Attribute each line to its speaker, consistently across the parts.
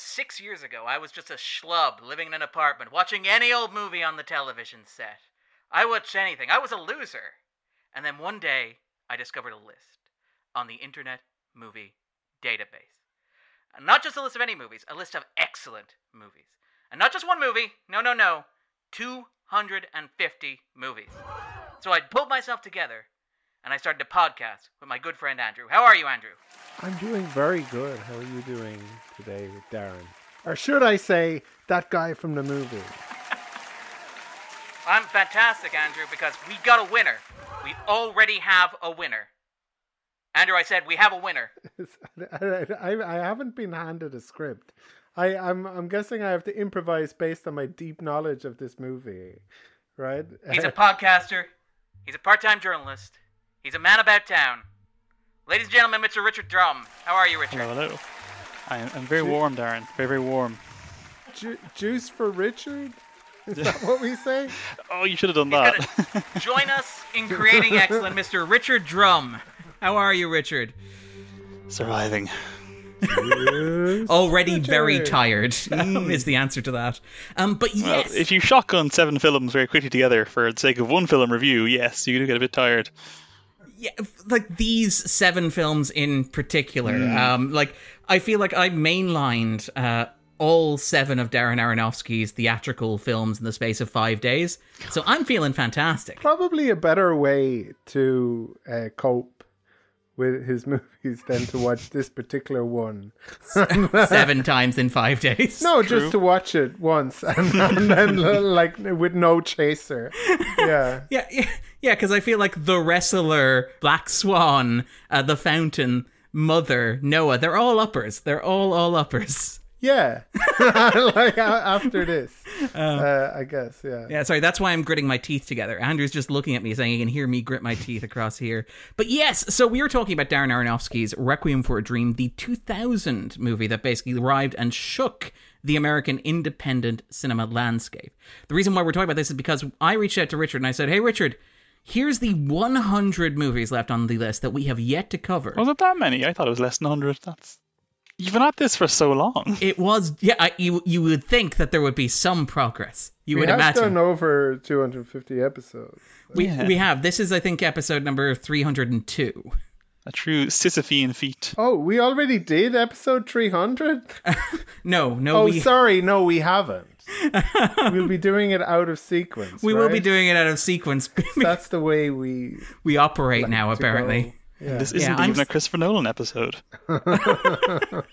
Speaker 1: six years ago I was just a schlub living in an apartment watching any old movie on the television set. I watched anything. I was a loser. And then one day I discovered a list on the Internet Movie Database. Not just a list of any movies, a list of excellent movies. And not just one movie, no, no, no, 250 movies. So I pulled myself together and I started a podcast with my good friend Andrew. How are you, Andrew?
Speaker 2: I'm doing very good. How are you doing today, Darren? Or should I say, that guy from the movie?
Speaker 1: I'm fantastic, Andrew, because we got a winner. We already have a winner. Andrew, I said we have a winner.
Speaker 2: I, I, I haven't been handed a script. I, I'm I'm guessing I have to improvise based on my deep knowledge of this movie, right?
Speaker 1: He's a podcaster. He's a part-time journalist. He's a man about town. Ladies and gentlemen, Mr. Richard Drumm. How are you, Richard?
Speaker 3: Hello, hello. I'm, I'm very warm, Darren. Very, very warm.
Speaker 2: Ju- juice for Richard. Is that what we say?
Speaker 3: Oh, you should have done
Speaker 1: He's
Speaker 3: that.
Speaker 1: join us in creating excellent, Mr. Richard Drumm. How are you, Richard?
Speaker 3: Surviving.
Speaker 2: Yes,
Speaker 1: Already very tired um, is the answer to that. Um, but
Speaker 3: Well,
Speaker 1: yes,
Speaker 3: if you shotgun seven films very quickly together for the sake of one film review, yes, you do get a bit tired.
Speaker 1: Yeah, like these seven films in particular, um, like I feel like I mainlined uh, all seven of Darren Aronofsky's theatrical films in the space of five days. So I'm feeling fantastic.
Speaker 2: Probably a better way to uh, cope with his movies than to watch this particular one.
Speaker 1: Seven times in five days.
Speaker 2: No,
Speaker 3: True.
Speaker 2: just to watch it once and, and then like with no chaser. Yeah.
Speaker 1: Yeah, yeah, yeah. Because I feel like the wrestler, Black Swan, uh, the Fountain, Mother, Noah—they're all uppers. They're all all uppers.
Speaker 2: Yeah. like after this. uh, I guess, yeah.
Speaker 1: Yeah, sorry, that's why I'm gritting my teeth together. Andrew's just looking at me saying he can hear me grit my teeth across here. But yes, so we were talking about Darren Aronofsky's Requiem for a Dream, the 2000 movie that basically arrived and shook the American independent cinema landscape. The reason why we're talking about this is because I reached out to Richard and I said, "Hey Richard, here's the 100 movies left on the list that we have yet to cover."
Speaker 3: Was it that many? I thought it was less than 100. That's You've been at this for so long.
Speaker 1: It was yeah, I, you you would think that there would be some progress. You would imagine.
Speaker 2: We
Speaker 1: would
Speaker 2: have
Speaker 1: imagine.
Speaker 2: done over 250 episodes.
Speaker 1: we
Speaker 3: Yeah.
Speaker 1: we have. This is I think episode number 302.
Speaker 3: A true Sisyphean feat.
Speaker 2: Oh, we already did episode 300?
Speaker 1: No, no,
Speaker 2: Oh,
Speaker 1: we
Speaker 2: sorry. No, we haven't. we'll be doing it out of sequence.
Speaker 1: we will be doing it out of sequence.
Speaker 2: That's the way we
Speaker 1: we operate now
Speaker 2: to
Speaker 1: apparently.
Speaker 2: Go. Yeah.
Speaker 3: This isn't
Speaker 1: I'm
Speaker 3: even a
Speaker 1: s-
Speaker 3: Christopher Nolan episode.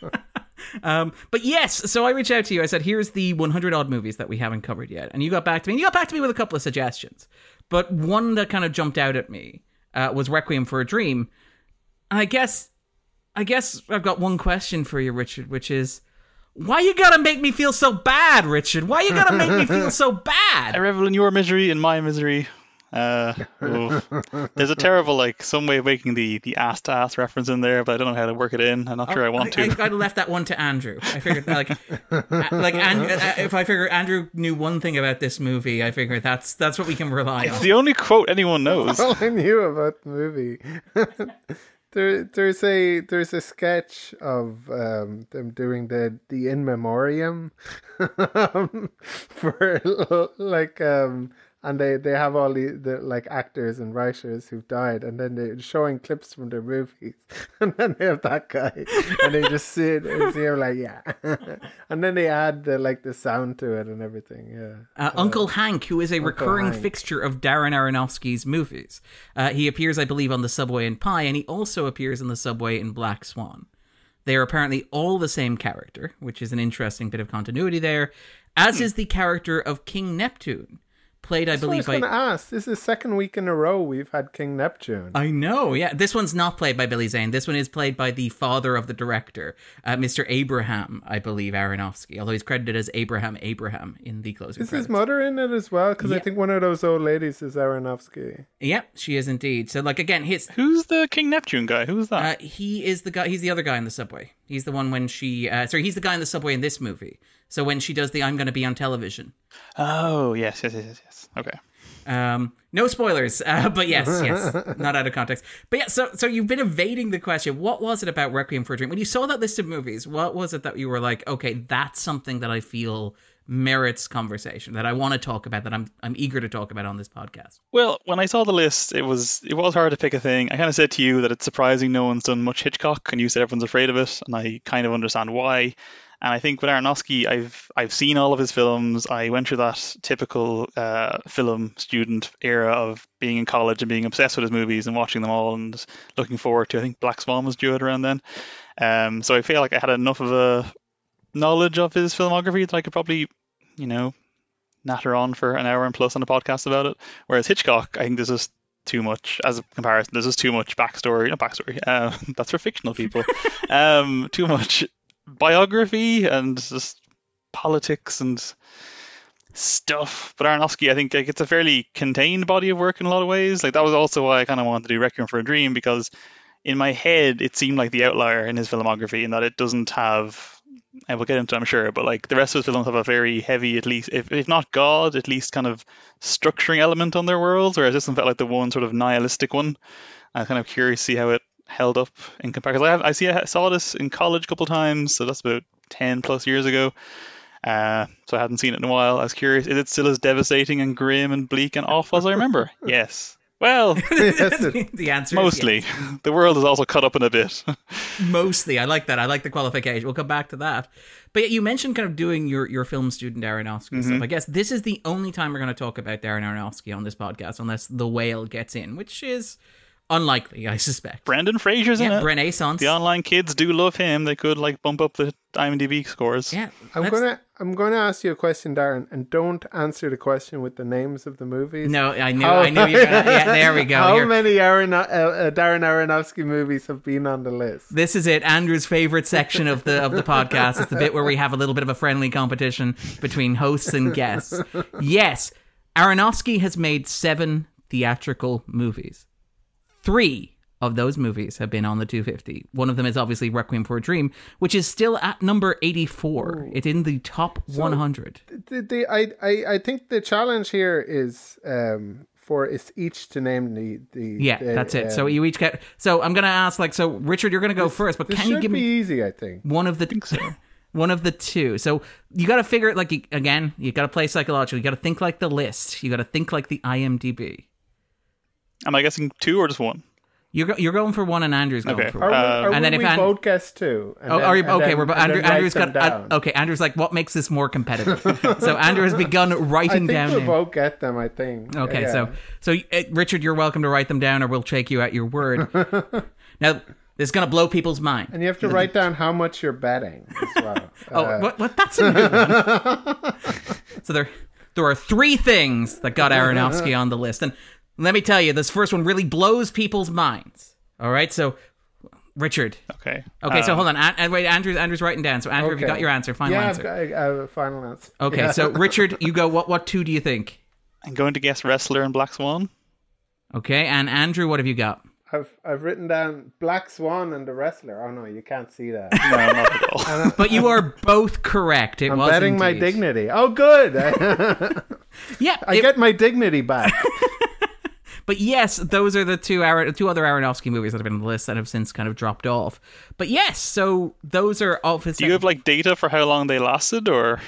Speaker 1: Um, but yes, so I reached out to you. I said, "Here's the 100 odd movies that we haven't covered yet," and you got back to me. And you got back to me with a couple of suggestions, but one that kind of jumped out at me uh, was Requiem for a Dream. And I guess, I guess I've got one question for you, Richard, which is, why you gotta make me feel so bad, Richard? Why you gotta make me feel so bad?
Speaker 3: I revel in your misery and my misery. Uh. There's a terrible, like, some way of making the, the ass to ass reference in there, but I don't know how to work it in. I'm not sure I want
Speaker 1: I, I,
Speaker 3: to.
Speaker 1: I'd left that one to Andrew. I figured, like, like, and, uh, if I figure Andrew knew one thing about this movie, I figure that's that's what we can rely
Speaker 3: It's
Speaker 1: on.
Speaker 3: the only quote anyone knows.
Speaker 2: all I knew about the movie. there, there's a there's a sketch of um, them doing the the in memoriam um, for like um, and they they have all the, the like actors and writers who've died, and then they're showing clips from their movies, and then they have that guy, and they just sit and see him like yeah, and then they add the like the sound to it and everything. Yeah,
Speaker 1: Uh, Uncle Hank, who is a recurring
Speaker 2: Hank.
Speaker 1: fixture of Darren Aronofsky's movies, uh, he appears, I believe, on the subway in Pi, and he also appears in the subway in Black Swan. They are apparently all the same character, which is an interesting bit of continuity there, as is the character of King Neptune, played, I
Speaker 2: I was
Speaker 1: believe,
Speaker 2: going
Speaker 1: by
Speaker 2: to ask. This is the second week in a row we've had King Neptune.
Speaker 1: I know, yeah. This one's not played by Billy Zane. This one is played by the father of the director, uh, Mr. Abraham, I believe, Aronofsky. Although he's credited as Abraham Abraham in the closing
Speaker 2: Is
Speaker 1: credits.
Speaker 2: his mother in it as well? Because I think one of those old ladies is Aronofsky.
Speaker 1: Yep, she is indeed. So, like again, his
Speaker 3: Who's the King Neptune guy? Who's that?
Speaker 1: uh, he is the guy. He's the other guy in the subway. He's the one when she. Uh, sorry, he's the guy in the subway in this movie. So when she does the "I'm going to be on television,"
Speaker 3: oh, yes, yes, yes, yes, yes. Okay.
Speaker 1: Um, no spoilers, uh, but yes, yes, not out of context. But yeah, so so you've been evading the question. What was it about Requiem for a Dream? When you saw that list of movies, what was it that you were like, okay, that's something that I feel merits conversation that I want to talk about that I'm I'm eager to talk about on this podcast.
Speaker 3: Well, when I saw the list, it was it was hard to pick a thing. I kind of said to you that it's surprising no one's done much Hitchcock, and you said everyone's afraid of it, and I kind of understand why. And I think with Aronofsky, I've I've seen all of his films. I went through that typical uh, film student era of being in college and being obsessed with his movies and watching them all and looking forward to. I think Black Swan was due out around then. Um, so I feel like I had enough of a knowledge of his filmography that I could probably, you know, natter on for an hour and plus on a podcast about it. Whereas Hitchcock, I think this is too much as a comparison. This is too much backstory, not backstory. Uh, that's for fictional people. um, too much biography and just politics and stuff. But Aronofsky, I think like, it's a fairly contained body of work in a lot of ways. Like that was also why I kind of wanted to do Requiem for a Dream because in my head it seemed like the outlier in his filmography in that it doesn't have. I will get into, it, I'm sure, but like the rest of his films have a very heavy, at least if, if not God, at least kind of structuring element on their worlds. Whereas this one felt like the one sort of nihilistic one. I'm kind of curious to see how it held up in comparison. I, have, I see I saw this in college a couple times, so that's about ten plus years ago. Uh, so I hadn't seen it in a while. I was curious, is it still as devastating and grim and bleak and awful as I remember? yes. Well,
Speaker 2: Yes,
Speaker 1: the answer
Speaker 3: mostly.
Speaker 1: is yes.
Speaker 3: The world is also cut up in a bit.
Speaker 1: Mostly, I like that. I like the qualification. We'll come back to that. But yeah, you mentioned kind of doing your, your film student Aronofsky stuff. Mm-hmm. I guess this is the only time we're going to talk about Darren Aronofsky on this podcast, unless the whale gets in, which is unlikely, I suspect.
Speaker 3: Brendan Fraser's in
Speaker 1: yeah,
Speaker 3: it.
Speaker 1: Renaissance.
Speaker 3: the online kids do love him. They could like bump up the IMDb scores.
Speaker 1: Yeah,
Speaker 2: I'm gonna I'm gonna ask you a question, Darren, and don't answer the question with the names of the movies.
Speaker 1: No, I knew.
Speaker 2: How-
Speaker 1: I knew you were gonna. Yeah, there we go.
Speaker 2: How
Speaker 1: Here.
Speaker 2: many Aaron, uh, uh, Darren Aronofsky movies have been on the list?
Speaker 1: This is it, Andrew's favorite section of the of the podcast. It's the bit where we have a little bit of a friendly competition between hosts and guests. Yes, Aronofsky has made seven theatrical movies. Three of those movies have been on the 250. One of them is obviously Requiem for a Dream, which is still at number 84. It's in the top 100.
Speaker 2: The, the, I, I, I think the challenge here is um, for us each to name the. the
Speaker 1: Yeah,
Speaker 2: the,
Speaker 1: that's it. so
Speaker 2: um,
Speaker 1: you each get. So I'm gonna ask, like, so Richard, you're gonna go first, but can you give
Speaker 2: be
Speaker 1: me
Speaker 2: easy, I think.
Speaker 1: one of the one of the two. So you got to figure it like you- again. You got to play psychological. You got to think like the list. You got to think like the IMDb.
Speaker 3: Am I guessing two or just one?
Speaker 1: You're go- you're going for one, and Andrew's going
Speaker 3: Okay.
Speaker 1: for
Speaker 2: Are we, are
Speaker 1: and
Speaker 2: we,
Speaker 1: then if
Speaker 2: we
Speaker 1: An-
Speaker 2: both guess two? And
Speaker 1: Oh,
Speaker 2: then-
Speaker 1: are you,
Speaker 2: and
Speaker 1: okay,
Speaker 2: then-
Speaker 1: we're, but
Speaker 2: and
Speaker 1: Andrew,
Speaker 2: then write
Speaker 1: Andrew's
Speaker 2: them
Speaker 1: got uh, okay. Andrew's like, what makes this more competitive? so Andrew has begun
Speaker 2: I
Speaker 1: writing
Speaker 2: think
Speaker 1: down.
Speaker 2: we'll
Speaker 1: names.
Speaker 2: both get them. I think.
Speaker 1: Okay,
Speaker 2: Yeah.
Speaker 1: so so uh, Richard, you're welcome to write them down, or we'll take you at your word. now this is gonna blow people's mind.
Speaker 2: and you have to write down how much you're betting as well.
Speaker 1: Oh,
Speaker 2: Uh,
Speaker 1: what? What? That's a new one. so there, there are three things that got Aronofsky on the list, and let me tell you, this first one really blows people's minds. All right, so Richard.
Speaker 3: Okay.
Speaker 1: Okay, so
Speaker 3: Um,
Speaker 1: hold on. An- and wait, Andrew's Andrew's writing down. So Andrew, have you got your answer? Final
Speaker 2: yeah,
Speaker 1: answer.
Speaker 2: I've got I have a final answer.
Speaker 1: okay,
Speaker 2: Yeah.
Speaker 1: so Richard, you go. What? What two do you think?
Speaker 3: I'm going to guess wrestler and Black Swan.
Speaker 1: Okay, and Andrew, what have you got?
Speaker 2: I've I've written down Black Swan and the wrestler. Oh no, you can't see that.
Speaker 3: No, not at all.
Speaker 1: But you are both correct. It
Speaker 2: I'm
Speaker 1: was
Speaker 2: betting my dignity. Oh, good.
Speaker 1: Yeah,
Speaker 2: I
Speaker 1: it-
Speaker 2: get my dignity back.
Speaker 1: But yes, those are the two Aaron, two other Aronofsky movies that have been on the list that have since kind of dropped off. But yes, so those are of his.
Speaker 3: Do you have like data for how long they lasted or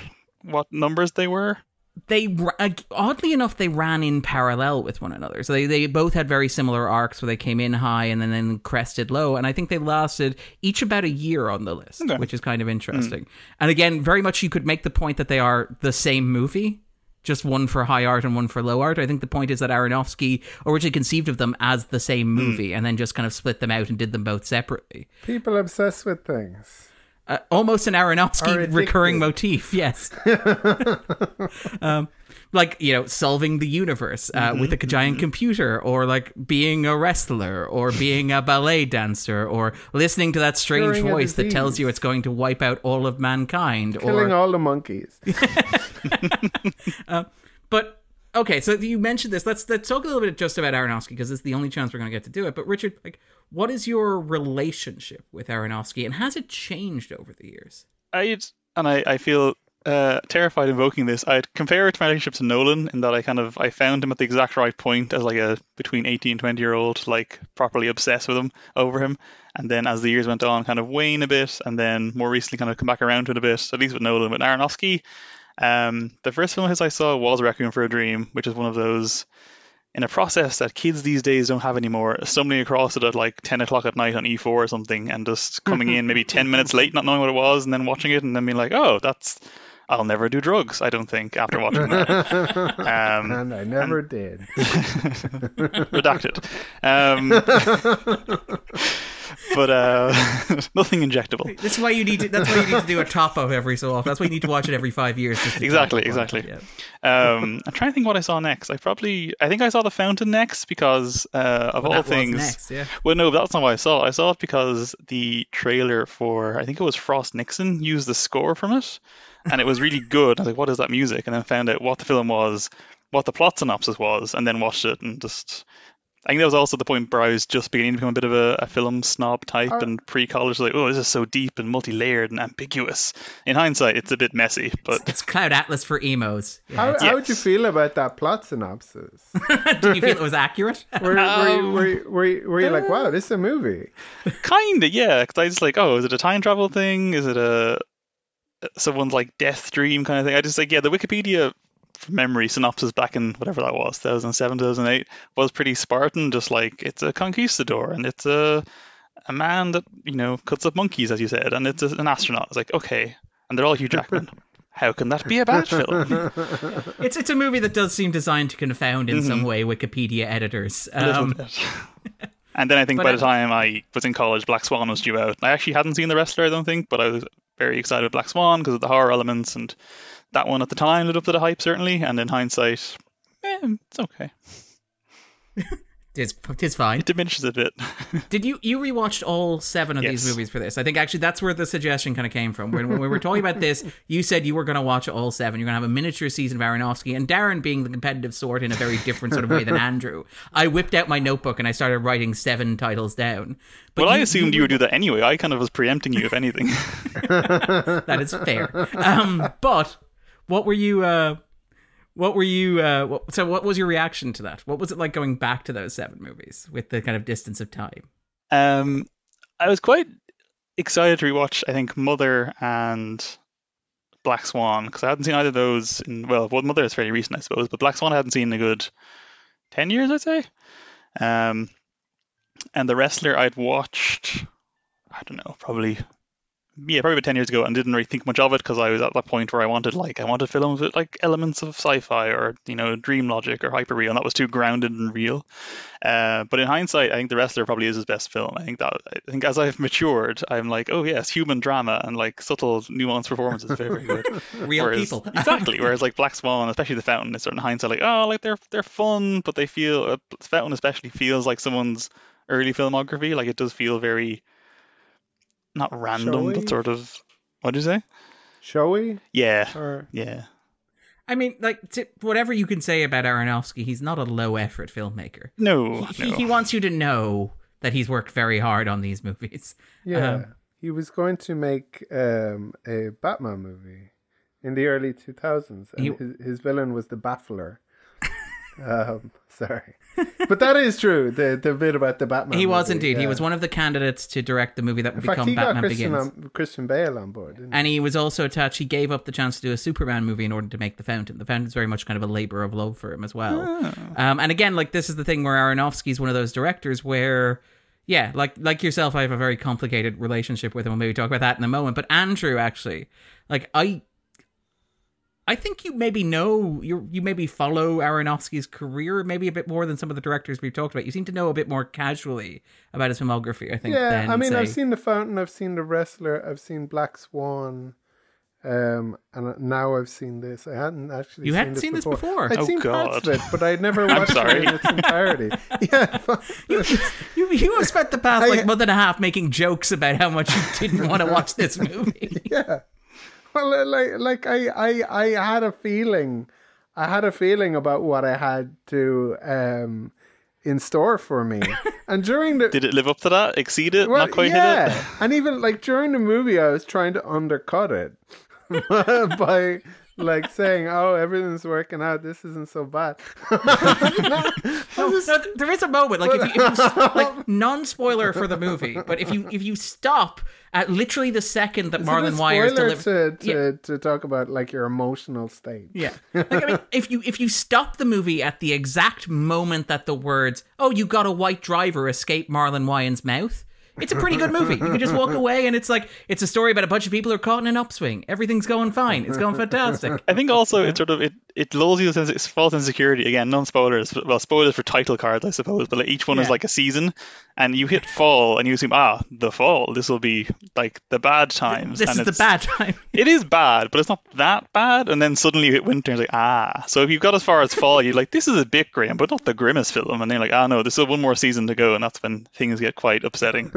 Speaker 3: what numbers they were?
Speaker 1: they uh, oddly enough they ran in parallel with one another. So they, they both had very similar arcs where they came in high and then, then crested low. And I think they lasted each about a year on the list,
Speaker 3: Okay.
Speaker 1: which is kind of interesting. And again, very much you could make the point that they are the same movie. Just one for high art and one for low art. I think the point is that Aronofsky originally conceived of them as the same movie and then just kind of split them out and did them both separately.
Speaker 2: People obsessed with things.
Speaker 1: Uh, almost an Aronofsky recurring motif, yes. um, like you know, solving the universe uh, mm-hmm, with a giant mm-hmm. computer, or like being a wrestler, or being a ballet dancer, or listening to that strange
Speaker 2: Curing
Speaker 1: voice that tells you it's going to wipe out all of mankind, or
Speaker 2: Killing
Speaker 1: or
Speaker 2: all the monkeys.
Speaker 1: Uh, but okay, so you mentioned this. Let's let's talk a little bit just about Aronofsky because it's the only chance we're going to get to do it. But Richard, like, what is your relationship with Aronofsky, and has it changed over the years?
Speaker 3: I and I, I feel uh, terrified invoking this. I'd compare it to my relationship to Nolan in that I kind of I found him at the exact right point as like a between 18 and 20 year old, like properly obsessed with him over him, and then as the years went on, kind of wane a bit, and then more recently kind of come back around to it a bit. At least with Nolan, with Aronofsky, um, the first film of his I saw was Requiem for a Dream, which is one of those in a process that kids these days don't have anymore, stumbling across it at like 10 o'clock at night on E4 or something and just coming in maybe 10 minutes late, not knowing what it was, and then watching it and then being like, oh, that's. I'll never do drugs, I don't think, after watching that. Um,
Speaker 2: and I never did.
Speaker 3: redacted. Um, but uh, nothing injectable.
Speaker 1: That's why you need to. That's why you need to do a top of every so often. That's why you need to watch it every five years. Just
Speaker 3: Exactly, exactly.
Speaker 1: it, yeah.
Speaker 3: Um, I'm trying to think what I saw next. I probably, I think I saw The Fountain next because uh, of
Speaker 1: Well,
Speaker 3: all
Speaker 1: that was
Speaker 3: things.
Speaker 1: next, yeah.
Speaker 3: Well, no, that's not why I saw it. I saw it because the trailer for, I think it was Frost Nixon, used the score from it, and it was really good. I was like, what is that music? And then found out what the film was, what the plot synopsis was, and then watched it and just. I think that was also the point where I was just beginning to become a bit of a, a film snob type
Speaker 2: Uh,
Speaker 3: and pre-college, like, oh, this is so deep and multi-layered and ambiguous. In hindsight, it's a bit messy, but
Speaker 1: It's Cloud Atlas for emos. Yeah,
Speaker 2: How,
Speaker 1: it's-
Speaker 2: how would you feel about that plot synopsis?
Speaker 1: Did you feel it was accurate?
Speaker 2: Were, were,
Speaker 3: Um,
Speaker 2: you, were, were, you- were you like, wow, this is a movie?
Speaker 3: Kinda, yeah. Because I was like, oh, is it a time travel thing? Is it a someone's like death dream kind of thing? I just like, yeah, the Wikipedia memory synopsis back in whatever that was, 2007, 2008, was pretty Spartan. Just like it's a conquistador and it's a a man that you know cuts up monkeys, as you said, and it's a, an astronaut. It's like okay, and they're all Hugh Jackman. How can that be a bad film?
Speaker 1: It's it's a movie that does seem designed to confound in some way Wikipedia editors.
Speaker 3: Mm-hmm. A little
Speaker 1: Um,
Speaker 3: bit. And then I think
Speaker 1: but
Speaker 3: by
Speaker 1: I-
Speaker 3: the time I was in college, Black Swan was due out. I actually hadn't seen The Wrestler, I don't think, but I was very excited with Black Swan because of the horror elements, and that one at the time lived up to the hype, certainly. And in hindsight, eh, it's okay.
Speaker 1: it's, it's fine.
Speaker 3: It diminishes a bit.
Speaker 1: Did you you rewatched all seven of these movies for this? I think actually that's where the suggestion kind of came from. When, when we were talking about this, you said you were going to watch all seven. You're going to have a miniature season of Aronofsky, and Darren being the competitive sort in a very different sort of way than Andrew. I whipped out my notebook and I started writing seven titles down. But
Speaker 3: well, I assumed you would do that anyway. I kind of was preempting you, if anything.
Speaker 1: that is fair. Um, but what were you? Uh, what were you? Uh, what, so, what was your reaction to that? What was it like going back to those seven movies with the kind of distance of time?
Speaker 3: Um, I was quite excited to rewatch. I think Mother and Black Swan because I hadn't seen either of those. In well, well, Mother is fairly recent, I suppose, but Black Swan I hadn't seen in a good ten years, I'd say. Um, and the Wrestler I'd watched. I don't know, probably. Yeah, probably about ten years ago, and didn't really think much of it because I was at that point where I wanted like I wanted films with like elements of sci-fi or you know dream logic or hyper real, and that was too grounded and real. Uh, but in hindsight, I think The Wrestler probably is his best film. I think that I think as I've matured, I'm like, oh yes, human drama and like subtle, nuanced performances, very very good.
Speaker 1: Real
Speaker 3: Whereas-
Speaker 1: people.
Speaker 3: exactly. Whereas like Black Swan, especially The Fountain, is sort of in hindsight like, oh, like they're they're fun, but they feel uh, Fountain especially feels like someone's early filmography. Like it does feel very not random,
Speaker 2: Showy?
Speaker 3: but sort of. What do you say?
Speaker 2: Showy?
Speaker 3: Yeah,
Speaker 2: Or
Speaker 3: yeah.
Speaker 1: I mean, like to, whatever you can say about Aronofsky, he's not a low effort filmmaker.
Speaker 3: No,
Speaker 1: He,
Speaker 3: no.
Speaker 1: he wants you to know that he's worked very hard on these movies.
Speaker 2: Yeah.
Speaker 1: Um,
Speaker 2: he was going to make um, a Batman movie in the early 2000s, and
Speaker 1: He-
Speaker 2: his, his villain was the Baffler. um, sorry. But that is true, the, the bit about the Batman
Speaker 1: he was
Speaker 2: movie,
Speaker 1: indeed. He was one of the candidates to direct the movie that would
Speaker 2: In fact,
Speaker 1: become
Speaker 2: he got
Speaker 1: Batman
Speaker 2: Christian,
Speaker 1: Begins.
Speaker 2: on, Christian Bale on board, didn't?
Speaker 1: And he was also attached. He gave up the chance to do a Superman movie in order to make The Fountain. The Fountain's very much kind of a labor of love for him as well.
Speaker 3: Ah.
Speaker 1: Um, and again, like this is the thing where Aronofsky's one of those directors where, yeah, like like yourself, I have a very complicated relationship with him. We'll maybe talk about that in a moment. But Andrew, actually, like I, I think you maybe know you you maybe follow Aronofsky's career maybe a bit more than some of the directors we've talked about. You seem to know a bit more casually about his filmography. I think.
Speaker 2: yeah,
Speaker 1: than,
Speaker 2: I mean, I've seen The Fountain, I've seen The Wrestler, I've seen Black Swan, um, and now I've seen this. I hadn't actually
Speaker 1: You
Speaker 2: seen
Speaker 1: hadn't
Speaker 2: this
Speaker 1: seen this
Speaker 2: before.
Speaker 1: before?
Speaker 2: I'd
Speaker 3: Oh,
Speaker 2: seen parts
Speaker 3: God.
Speaker 2: of it, but I'd never watched
Speaker 3: sorry.
Speaker 2: it in its entirety. yeah,
Speaker 1: You, you have spent the past
Speaker 2: I-
Speaker 1: like month and a half making jokes about how much you didn't want to watch this movie.
Speaker 2: yeah. Well, like, like I, I, I had a feeling, I had a feeling about what I had to um in store for me, and during the
Speaker 3: Did it live up to that? Exceed it?
Speaker 2: well,
Speaker 3: Not quite
Speaker 2: yeah,
Speaker 3: hit it?
Speaker 2: and even like during the movie, I was trying to undercut it. by like saying, "Oh, everything's working out. This isn't so bad."
Speaker 1: No, no, there is a moment like if you, if you like non-spoiler for the movie, but if you if you stop at literally the second that
Speaker 2: Is
Speaker 1: Marlon
Speaker 2: spoiler
Speaker 1: delivers,
Speaker 2: to to, to talk about like your emotional state.
Speaker 1: Yeah. Like, I mean, if you if you stop the movie at the exact moment that the words "Oh, you got a white driver" escape Marlon Wayans' mouth, it's a pretty good movie. You can just walk away, and it's like it's a story about a bunch of people who are caught in an upswing. Everything's going fine. It's going fantastic.
Speaker 3: I think also it sort of it, it lulls you into false insecurity again. Non spoilers, well spoilers for title cards, I suppose. But like each one is like a season, and you hit fall, and you assume ah the fall. This will be like the bad times.
Speaker 1: This
Speaker 3: and
Speaker 1: is the
Speaker 3: it's-
Speaker 1: bad time.
Speaker 3: It is bad, but it's not that bad. And then suddenly you hit winter, and it's like ah. So if you've got as far as fall, you're like this is a bit grim, but not the grimmest film. And then you're like ah no, there's still one more season to go, and that's when things get quite upsetting.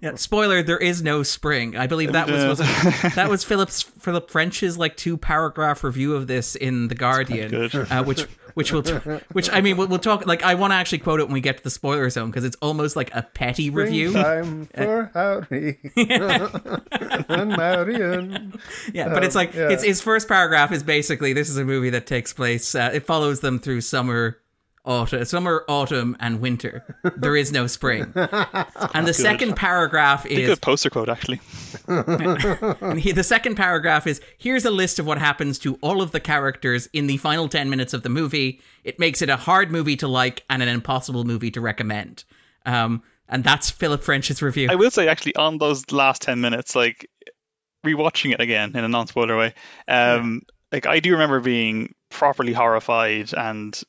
Speaker 1: Yeah, spoiler: there is no spring. I believe that was, was that was Philip's Philip French's like two paragraph review of this in the Guardian,
Speaker 3: good.
Speaker 1: uh, which which will which I mean we'll, we'll talk like I want to actually quote it when we get to the spoiler zone because it's almost like a petty review.
Speaker 2: Time for Howdy and Marion.
Speaker 1: Yeah, but it's
Speaker 2: Um,
Speaker 1: like
Speaker 2: yeah.
Speaker 1: it's his first paragraph is basically this is a movie that takes place. Uh, it follows them through summer, autumn, summer, autumn, and winter. There is no spring. And the second paragraph is
Speaker 3: Good poster quote actually.
Speaker 1: And he, the second paragraph is here's a list of what happens to all of the characters in the final 10 minutes of the movie. It makes it a hard movie to like and an impossible movie to recommend. Um, and that's Philip French's review.
Speaker 3: I will say actually on those last ten minutes, like rewatching it again in a non-spoiler way, um, like I do remember being properly horrified and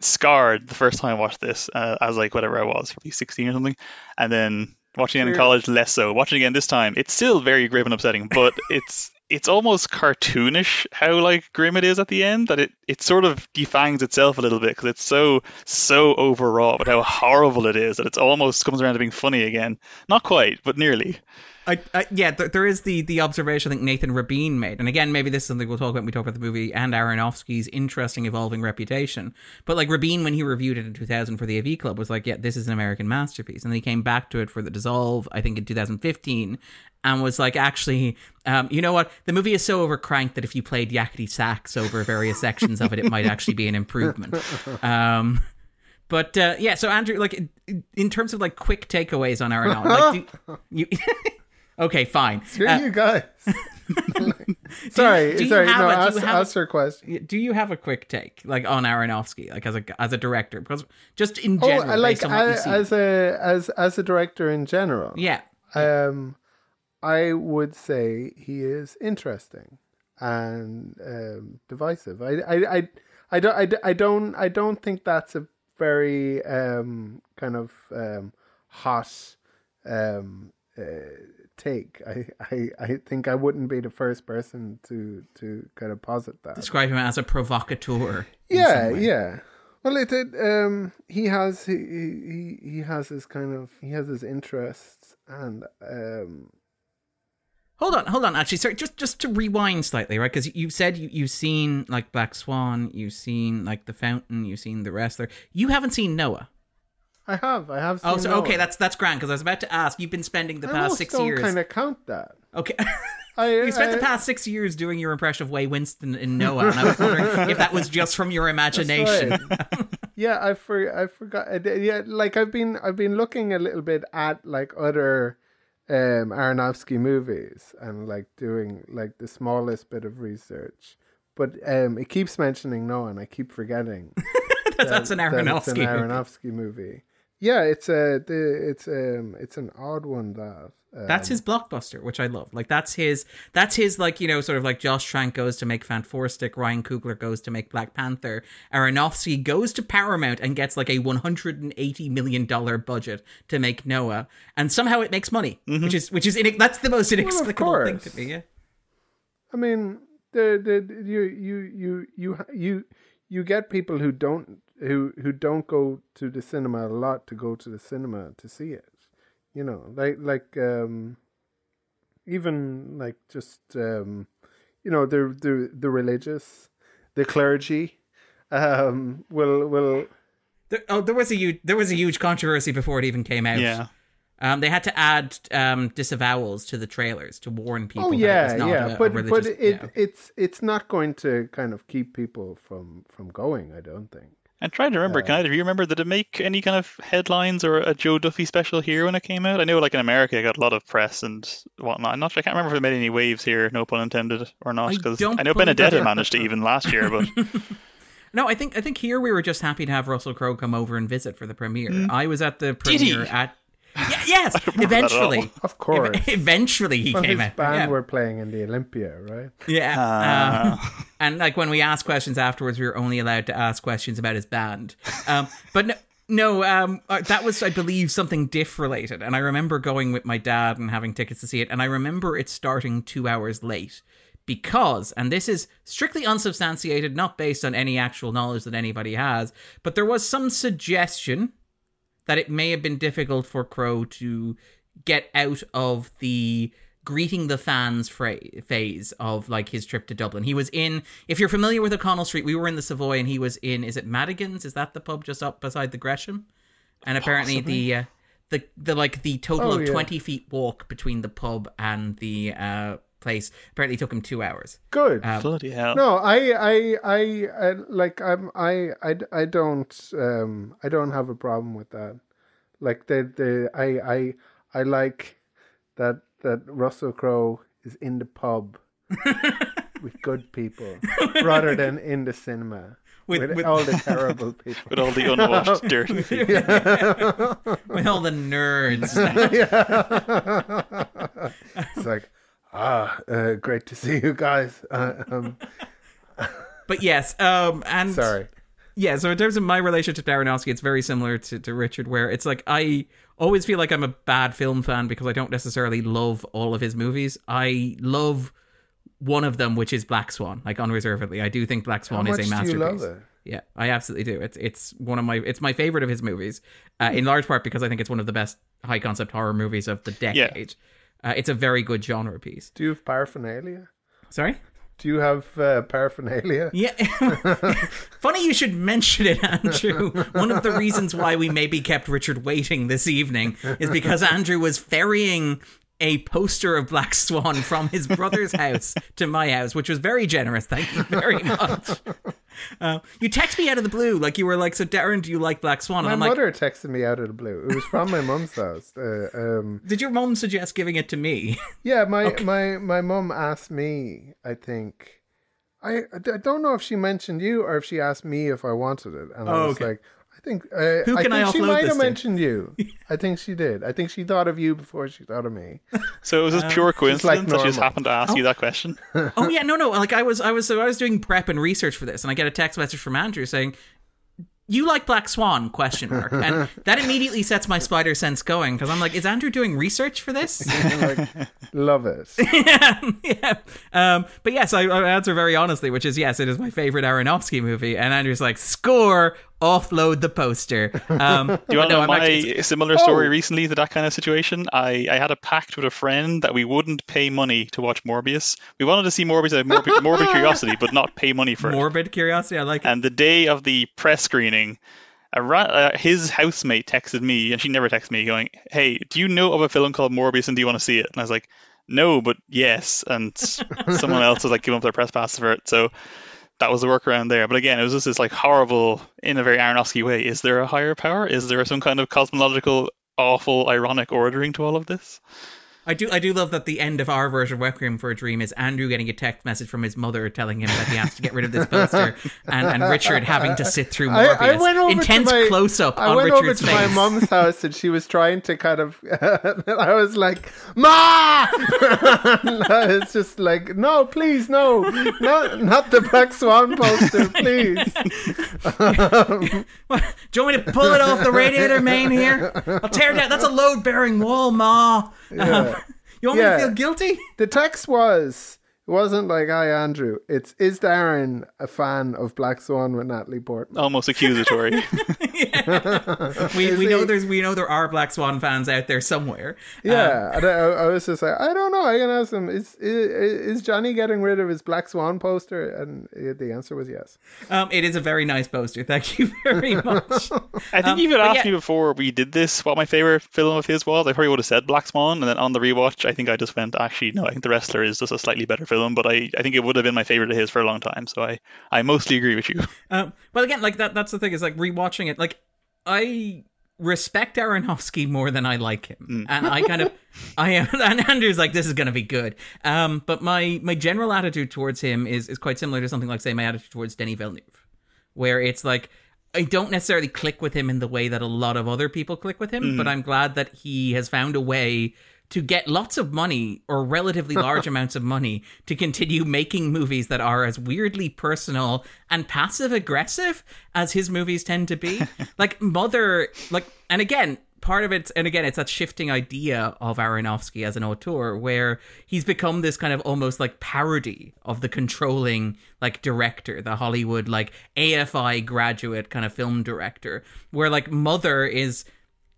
Speaker 3: scarred the first time I watched this, uh, as like whatever I was, probably sixteen or something, and then watching it in college less so. Watching it again this time, it's still very grim and upsetting, but it's it's almost cartoonish how like grim it is at the end that it it sort of defangs itself a little bit because it's so so overwrought with how horrible it is that it's almost comes around to being funny again. Not quite, but nearly.
Speaker 1: I, I, yeah, th- there is the the observation I think Nathan Rabin made, and again, maybe this is something we'll talk about when we talk about the movie and Aronofsky's interesting evolving reputation. But like Rabin, when he reviewed it in 2000 for the AV Club, was like, "Yeah, this is an American masterpiece," and then he came back to it for the Dissolve, I think in 2015, and was like, "Actually, um, you know what? The movie is so overcranked that if you played yakety sax over various sections of it, it might actually be an improvement." Um, but uh, yeah, so Andrew, like in- terms of like quick takeaways on Aronofsky, like, you. Okay, fine.
Speaker 2: Screw
Speaker 1: Uh,
Speaker 2: you guys. sorry,
Speaker 1: do you
Speaker 2: sorry. No,
Speaker 1: do you
Speaker 2: ask,
Speaker 1: have a-
Speaker 2: ask your question.
Speaker 1: do you have a quick take, like on Aronofsky, like as a as a director, because just in
Speaker 2: Oh,
Speaker 1: general,
Speaker 2: I like
Speaker 1: based on what you
Speaker 2: I-
Speaker 1: see.
Speaker 2: as a as as a director in general.
Speaker 1: yeah,
Speaker 2: Um, I would say he is interesting and um, divisive. I, I, I, I don't, I, I don't, I don't think that's a very um, kind of um, hot um, uh, take. I, I, I think I wouldn't be the first person to to kind of posit that.
Speaker 1: describe him as a provocateur.
Speaker 2: Yeah, yeah. Well, it, it um he has he, he he has his kind of he has his interests and um
Speaker 1: Hold on, hold on. Actually, sorry, just just to rewind slightly, right? Because you've said you, you've seen like Black Swan, you've seen like The Fountain, you've seen The Wrestler. You haven't seen Noah.
Speaker 2: I have I have. Seen
Speaker 1: Oh, so
Speaker 2: Noah.
Speaker 1: okay, that's that's grand. Because I was about to ask. You've been spending the
Speaker 2: I
Speaker 1: past six years.
Speaker 2: kind of count that.
Speaker 1: Okay.
Speaker 2: I
Speaker 1: You spent the past six years doing your impression of Ray Winstone in Noah, and I was wondering if that was just from your imagination.
Speaker 2: right. yeah, I for I forgot. Yeah, like I've been I've been looking a little bit at like other um Aronofsky movies and like doing like the smallest bit of research. But um it keeps mentioning Noah and I keep forgetting.
Speaker 1: That's an
Speaker 2: that
Speaker 1: Aronofsky.
Speaker 2: It's an
Speaker 1: movie.
Speaker 2: Aronofsky movie. Yeah, it's a it's um it's an odd one that um,
Speaker 1: That's his blockbuster, which I love. Like that's his that's his like, you know, sort of like Josh Trank goes to make Fan Four Stick, Ryan Coogler goes to make Black Panther, Aronofsky goes to Paramount and gets like a one hundred and eighty million dollar budget to make Noah, and somehow it makes money, which is which is inex- that's the most inexplicable thing to me. Yeah.
Speaker 2: I mean, the the you you you you you you get people who don't who who don't go to the cinema a lot to go to the cinema to see it. You know, like like um even like just um you know the the the religious, the clergy um will will
Speaker 1: There, oh, there was a huge there was a huge controversy before it even came out.
Speaker 3: Yeah.
Speaker 1: Um, they had to add um, disavowals to the trailers to warn people.
Speaker 2: Oh
Speaker 1: that it
Speaker 2: yeah,
Speaker 1: was not
Speaker 2: yeah,
Speaker 1: a, a
Speaker 2: but
Speaker 1: religious,
Speaker 2: but it
Speaker 1: yeah.
Speaker 2: it's it's not going to kind of keep people from from going. I don't think.
Speaker 3: I'm trying to remember. Can either of you remember? Did it make any kind of headlines or a Joe Duffy special here when it came out? I know, like in America, it got a lot of press and whatnot. I'm not sure. I can't remember if it made any waves here, no pun intended, or not. Because
Speaker 1: don't
Speaker 3: I know
Speaker 1: believe
Speaker 3: Benedetta managed to even last year, but
Speaker 1: No, I think I think here we were just happy to have Russell Crowe come over and visit for the premiere.
Speaker 2: Mm.
Speaker 1: I was at the premiere at. Yeah, yes,
Speaker 3: remember that at all.
Speaker 1: eventually.
Speaker 2: Of course.
Speaker 1: Ev- eventually he
Speaker 2: Well,
Speaker 1: came
Speaker 2: his
Speaker 1: out.
Speaker 2: band
Speaker 1: yeah.
Speaker 2: were playing in the Olympia, right?
Speaker 1: Yeah.
Speaker 3: Ah.
Speaker 1: um, and like when we asked questions afterwards, we were only allowed to ask questions about his band. Um, but no, no um, uh, that was, I believe, something diff related. And I remember going with my dad and having tickets to see it. And I remember it starting two hours late because, and this is strictly unsubstantiated, not based on any actual knowledge that anybody has, but there was some suggestion that it may have been difficult for Crowe to get out of the greeting the fans fra- phase of like his trip to Dublin. He was in, if you're familiar with O'Connell Street, we were in the Savoy and he was in, is it Madigan's? Is that the pub just up beside the Gresham? And apparently the, uh, the, the like the total
Speaker 2: Oh,
Speaker 1: of
Speaker 2: yeah.
Speaker 1: 20 feet walk between the pub and the uh, place apparently took him two hours.
Speaker 2: Good.
Speaker 1: Um,
Speaker 3: bloody hell.
Speaker 2: no, I, I, I, I, like, I'm, I, I, I don't, um, I don't have a problem with that. Like the, the, I, I, I like that that Russell Crowe is in the pub with good people rather than in the cinema
Speaker 1: With-
Speaker 2: with,
Speaker 1: with-
Speaker 2: all the terrible people.
Speaker 3: With all the unwashed, dirty people.
Speaker 1: With all the nerds.
Speaker 2: it's like, ah, uh, great to see you guys. Uh, um,
Speaker 1: but yes, um, and
Speaker 2: sorry.
Speaker 1: Yeah, so in terms of my relationship to Aronofsky, it's very similar to, to Richard, where it's like I always feel like I'm a bad film fan because I don't necessarily love all of his movies. I love one of them, which is Black Swan, like unreservedly. I do think Black
Speaker 2: How
Speaker 1: Swan
Speaker 2: much
Speaker 1: is a
Speaker 2: do you
Speaker 1: masterpiece.
Speaker 2: love it?
Speaker 1: Yeah, I absolutely do. It's it's one of my it's my favorite of his movies, uh, in large part because I think it's one of the best high concept horror movies of the decade. Uh, it's a very good genre piece.
Speaker 2: Do you have paraphernalia?
Speaker 1: Sorry.
Speaker 2: Do you have uh, paraphernalia?
Speaker 1: Yeah. Funny you should mention it, Andrew. One of the reasons why we maybe kept Richard waiting this evening is because Andrew was ferrying a poster of Black Swan from his brother's house to my house, which was very generous. Thank you very much. Uh, you text me out of the blue, like you were like, "So Darren, do you like Black Swan?" And
Speaker 2: My
Speaker 1: I'm like,
Speaker 2: mother texted me out of the blue. It was from my mum's house. Uh, um,
Speaker 1: "Did your mom suggest giving it to me?"
Speaker 2: yeah, my my my mum asked me. I think I I don't know if she mentioned you or if she asked me if I wanted it, and I
Speaker 1: Oh,
Speaker 2: was
Speaker 1: okay.
Speaker 2: like, I think uh,
Speaker 1: Who can I
Speaker 2: think she
Speaker 1: offload
Speaker 2: might have
Speaker 1: to?
Speaker 2: mentioned you. I think she did. I think she thought of you before she thought of me.
Speaker 3: So it was this pure coincidence that she just happened to ask you that question?
Speaker 1: oh yeah, no, no. Like I was, I was, so I was doing prep and research for this, and I get a text message from Andrew saying, "You like Black Swan?" Question mark, and that immediately sets my spider sense going because I'm like, "Is Andrew doing research for this?"
Speaker 2: like, love it.
Speaker 1: yeah, yeah. Um, but yes, I, I answer very honestly, which is yes, it is my favorite Aronofsky movie, and Andrew's like, "Score." Offload the poster. Um,
Speaker 3: Do you want to know my
Speaker 1: actually-
Speaker 3: similar story
Speaker 2: Oh.
Speaker 3: recently to that kind of situation? I, I had a pact with a friend that we wouldn't pay money to watch Morbius. We wanted to see Morbius out of morbid, morbid curiosity, but not pay money for it.
Speaker 1: morbid curiosity. I like it.
Speaker 3: And the day of the press screening, a ra- uh, his housemate texted me, and she never texted me, going, "Hey, do you know of a film called Morbius, and do you want to see it?" And I was like, "No, but yes." And someone else was like giving up their press passes for it, so that was the workaround there. But again, it was just this like horrible, in a very Aronofsky way. Is there a higher power? Is there some kind of cosmological, awful, ironic ordering to all of this?
Speaker 1: I do I do love that the end of our version of Requiem for a Dream is Andrew getting a text message from his mother telling him that he has to get rid of this poster and, and Richard having to sit through
Speaker 2: I,
Speaker 1: Morbius.
Speaker 2: I went over
Speaker 1: Intense
Speaker 2: my,
Speaker 1: close up
Speaker 2: I
Speaker 1: on
Speaker 2: went
Speaker 1: Richard's
Speaker 2: over to
Speaker 1: face.
Speaker 2: my mom's house and she was trying to kind of. I was like, "Ma!" it's just like, "No, please, no, not not the Black Swan poster, please."
Speaker 1: What? Do you want me to pull it off the radiator main here? I'll tear it down. That's a load bearing wall, Ma. Um, you want me to feel guilty?
Speaker 2: The text was It wasn't like, "Hi, Andrew." It's is Darren a fan of Black Swan with Natalie Portman?
Speaker 3: Almost accusatory.
Speaker 1: We we know there's we know there are Black Swan fans out there somewhere.
Speaker 2: Yeah, and I, I was just like, I don't know. I can ask him. Is, is is Johnny getting rid of his Black Swan poster? And the answer was yes.
Speaker 1: Um, it is a very nice poster. Thank you very much.
Speaker 3: I think
Speaker 1: Um,
Speaker 3: you had
Speaker 1: but
Speaker 3: asked
Speaker 1: yeah.
Speaker 3: me before we did this what my favorite film of his was. I probably would have said Black Swan, and then on the rewatch, I think I just went, actually, no, I think The Wrestler is just a slightly better film, but I, I think it would have been my favorite of his for a long time. So I, I mostly agree with you.
Speaker 1: Um, well, again, like that. That's the thing is like rewatching it. Like I respect Aronofsky more than I like him, and I kind of, I am. And Andrew's like, this is going to be good. Um, but my my general attitude towards him is is quite similar to something like say my attitude towards Denis Villeneuve, where it's like. I don't necessarily click with him in the way that a lot of other people click with him, but I'm glad that he has found a way to get lots of money or relatively large amounts of money to continue making movies that are as weirdly personal and passive aggressive as his movies tend to be. like Mother, like, and again, part of it, and again, it's that shifting idea of Aronofsky as an auteur where he's become this kind of almost like parody of the controlling like director, the Hollywood like AFI graduate kind of film director, where like Mother is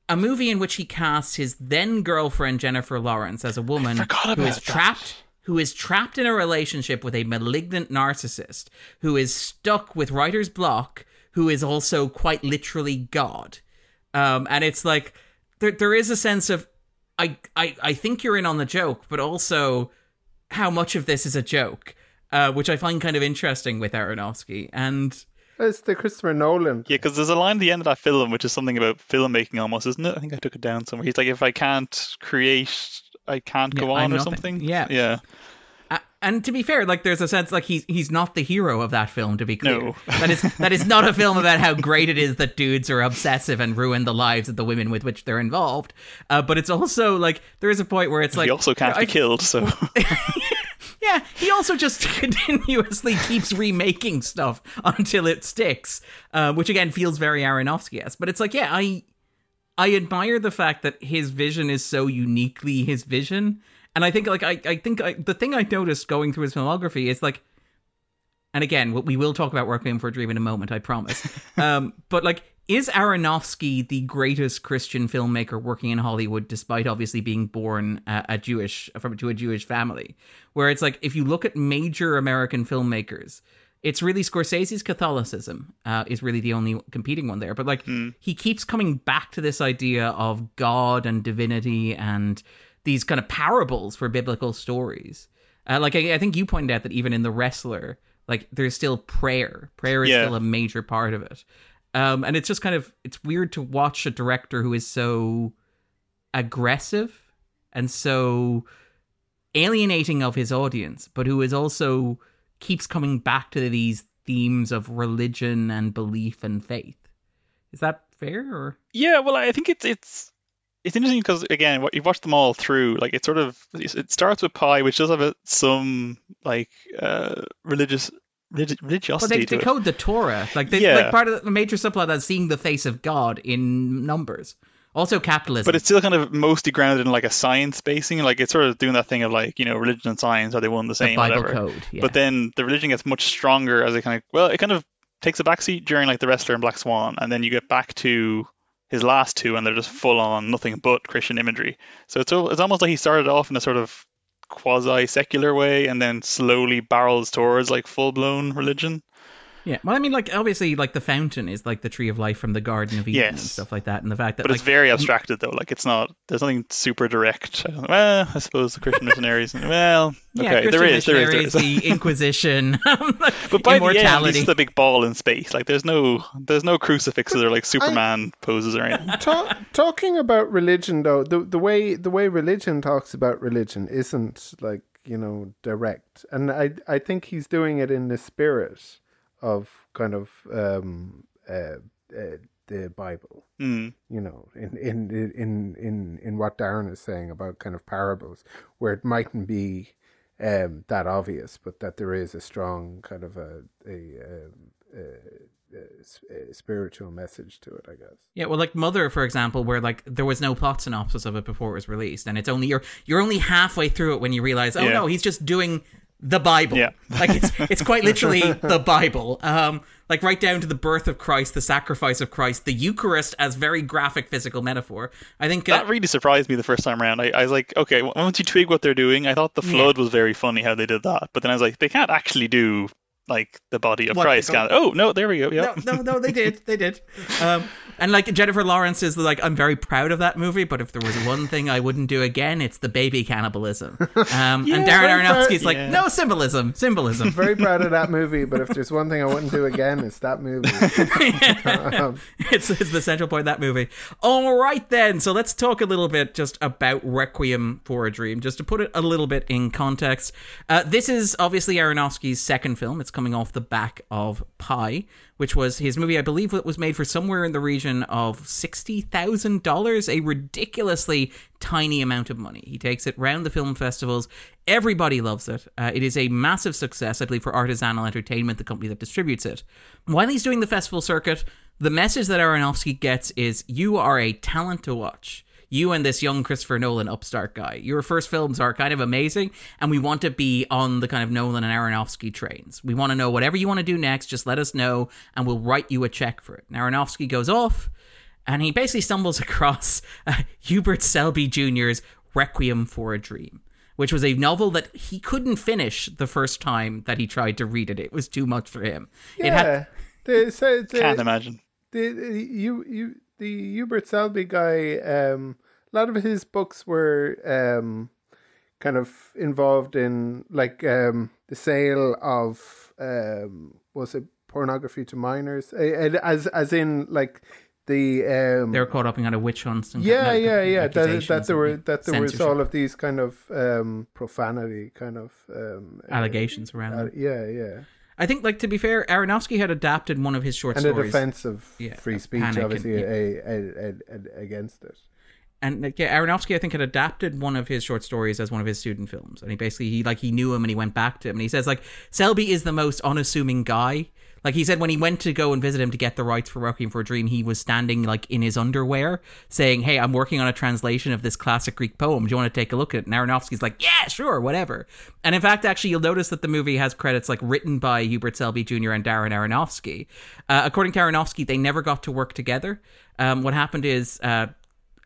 Speaker 1: a movie in which he casts his then girlfriend Jennifer Lawrence as a woman who is
Speaker 3: that.
Speaker 1: trapped who is trapped in a relationship with a malignant narcissist who is stuck with writer's block who is also quite literally god um, and it's like there there is a sense of I, I I think you're in on the joke but also how much of this is a joke uh, which I find kind of interesting with Aronofsky and
Speaker 2: It's the Christopher Nolan.
Speaker 3: Yeah, because there's a line at the end of that film which is something about filmmaking almost, isn't it? I think I took it down somewhere. He's like, if I can't create, I can't go
Speaker 1: Yeah,
Speaker 3: on
Speaker 1: I'm
Speaker 3: or
Speaker 1: nothing.
Speaker 3: something.
Speaker 1: Yeah.
Speaker 3: Yeah.
Speaker 1: Uh, and to be fair, like there's a sense like he's he's not the hero of that film. To be clear,
Speaker 3: No.
Speaker 1: that is that is not a film about how great it is that dudes are obsessive and ruin the lives of the women with which they're involved. Uh, but it's also like there is a point where it's like
Speaker 3: he also can't
Speaker 1: I-
Speaker 3: be killed, so
Speaker 1: Yeah, he also just continuously keeps remaking stuff until it sticks, uh, which again feels very Aronofsky-esque. But it's like, yeah, I I admire the fact that his vision is so uniquely his vision, and I think like I I think I, the thing I noticed going through his filmography is like, and again, we will talk about Working for a Dream in a moment, I promise. um, but like. Is Aronofsky the greatest Christian filmmaker working in Hollywood, despite obviously being born a, a Jewish from to a Jewish family? Where it's like, if you look at major American filmmakers, it's really Scorsese's Catholicism uh, is really the only competing one there. But like, he keeps coming back to this idea of God and divinity and these kind of parables for biblical stories. Uh, like, I, I think you pointed out that even in The Wrestler, like, there's still prayer. Prayer is
Speaker 3: Yeah.
Speaker 1: still a major part of it. Um, and it's just kind of it's weird to watch a director who is so aggressive and so alienating of his audience, but who is also keeps coming back to these themes of religion and belief and faith. Is that fair or
Speaker 3: Yeah, well, I think it's it's it's interesting because again, what you watch them all through, like it sort of it starts with Pi, which does have a, some like uh, religious relig-
Speaker 1: well,
Speaker 3: religiosity
Speaker 1: they decode the Torah. Like they
Speaker 3: Yeah.
Speaker 1: like part of the major subplot that's seeing the face of God in numbers. Also capitalism.
Speaker 3: But it's still kind of mostly grounded in like a science basing, like it's sort of doing that thing of like you know religion and science are they one and the
Speaker 1: the
Speaker 3: same,
Speaker 1: Bible
Speaker 3: whatever.
Speaker 1: code. Yeah.
Speaker 3: But then the religion gets much stronger as it kind of well, it kind of takes a backseat during like the wrestler and Black Swan, and then you get back to his last two, and they're just full on nothing but Christian imagery. So it's it's almost like he started off in a sort of quasi secular way, and then slowly barrels towards like full blown religion.
Speaker 1: Yeah, well, I mean, like obviously, like the fountain is like the tree of life from the Garden of Eden and stuff like that, and the fact that
Speaker 3: But
Speaker 1: like
Speaker 3: it's very abstracted though. Like it's not. There's nothing super direct. I Well, I suppose the Christian missionaries. Well,
Speaker 1: yeah,
Speaker 3: okay,
Speaker 1: Christian
Speaker 3: there is, there is, there
Speaker 1: missionaries,
Speaker 3: is.
Speaker 1: the Inquisition,
Speaker 3: But by the end,
Speaker 1: immortality.
Speaker 3: he's just a big ball in space. Like there's no, there's no crucifixes or like Superman poses or anything.
Speaker 2: Ta- talking about religion, though, the the way the way religion talks about religion isn't like you know direct, and I I think he's doing it in the spirit of kind of um uh, uh the Bible.
Speaker 3: Mm.
Speaker 2: you know, in in in in in what Darren is saying about kind of parables, where it mightn't be um, that obvious, but that there is a strong kind of a a, um, a, a, s- a spiritual message to it, I guess.
Speaker 1: Yeah, well, like Mother, for example, where like there was no plot synopsis of it before it was released, and it's only you're you're only halfway through it when you realize, oh
Speaker 3: Yeah.
Speaker 1: no, he's just doing the Bible.
Speaker 3: Yeah.
Speaker 1: like it's it's quite literally the Bible. Um, like right down to the birth of Christ, the sacrifice of Christ, the Eucharist as very graphic physical metaphor. I think uh,
Speaker 3: That really surprised me the first time around. I, I was like, okay, once you twig what they're doing, I thought the flood was very funny how they did that. But then I was like, they can't actually do like the body of
Speaker 1: What,
Speaker 3: Christ. Oh no, there we go. Yeah.
Speaker 1: no, no, no, they did, they did. Um, and like Jennifer Lawrence is like, I'm very proud of that movie, but if there was one thing I wouldn't do again, it's the baby cannibalism. Um, and Darren Aronofsky's
Speaker 2: proud-
Speaker 1: like,
Speaker 3: Yeah.
Speaker 1: no symbolism, symbolism.
Speaker 2: Very proud of that movie, but if there's one thing I wouldn't do again, it's that movie. Um,
Speaker 1: it's, it's the central point of that movie. All right, then. So let's talk a little bit just about Requiem for a Dream, just to put it a little bit in context. Uh, this is obviously Aronofsky's second film. It's coming off the back of Pi, which was his movie, I believe, that was made for somewhere in the region of $60,000, a ridiculously tiny amount of money. He takes it round the film festivals. Everybody loves it. Uh, it is a massive success, I believe, for Artisan Entertainment, the company that distributes it. While he's doing the festival circuit, the message that Aronofsky gets is you are a talent to watch. You and this young Christopher Nolan upstart guy. Your first films are kind of amazing, and we want to be on the kind of Nolan and Aronofsky trains. We want to know whatever you want to do next, just let us know, and we'll write you a check for it. And Aronofsky goes off, and he basically stumbles across uh, Hubert Selby Jr.'s Requiem for a Dream, which was a novel that he couldn't finish the first time that he tried to read it. It was too much for him. It had
Speaker 2: yeah, the, so the,
Speaker 3: Can't imagine.
Speaker 2: the, the you you the Hubert Selby guy. Um, a lot of his books were um, kind of involved in like um, the sale of um, was it pornography to minors, as as in like the um,
Speaker 1: they were caught up in kind of witch hunts and
Speaker 2: yeah,
Speaker 1: kind of
Speaker 2: yeah, yeah. That, that there were that there was all of these kind of um, profanity, kind of um,
Speaker 1: allegations around.
Speaker 2: uh, yeah, yeah,
Speaker 1: I think, like to be fair, Aronofsky had adapted one of his short stories.
Speaker 2: and a defense of
Speaker 1: Yeah,
Speaker 2: free speech,
Speaker 1: panic and-
Speaker 2: obviously,
Speaker 1: yeah.
Speaker 2: a, a, a, a, against it.
Speaker 1: and like, yeah, Aronofsky I think had adapted one of his short stories as one of his student films, and he basically he like he knew him and he went back to him, and he says like Selby is the most unassuming guy. Like he said when he went to go and visit him to get the rights for Requiem for a Dream, he was standing like in his underwear saying, Hey, I'm working on a translation of this classic Greek poem. Do you want to take a look at it? And Aronofsky's like, Yeah, sure, whatever. And in fact, actually, you'll notice that the movie has credits like written by Hubert Selby Jr. and Darren Aronofsky. Uh, according to Aronofsky, they never got to work together. Um, what happened is uh,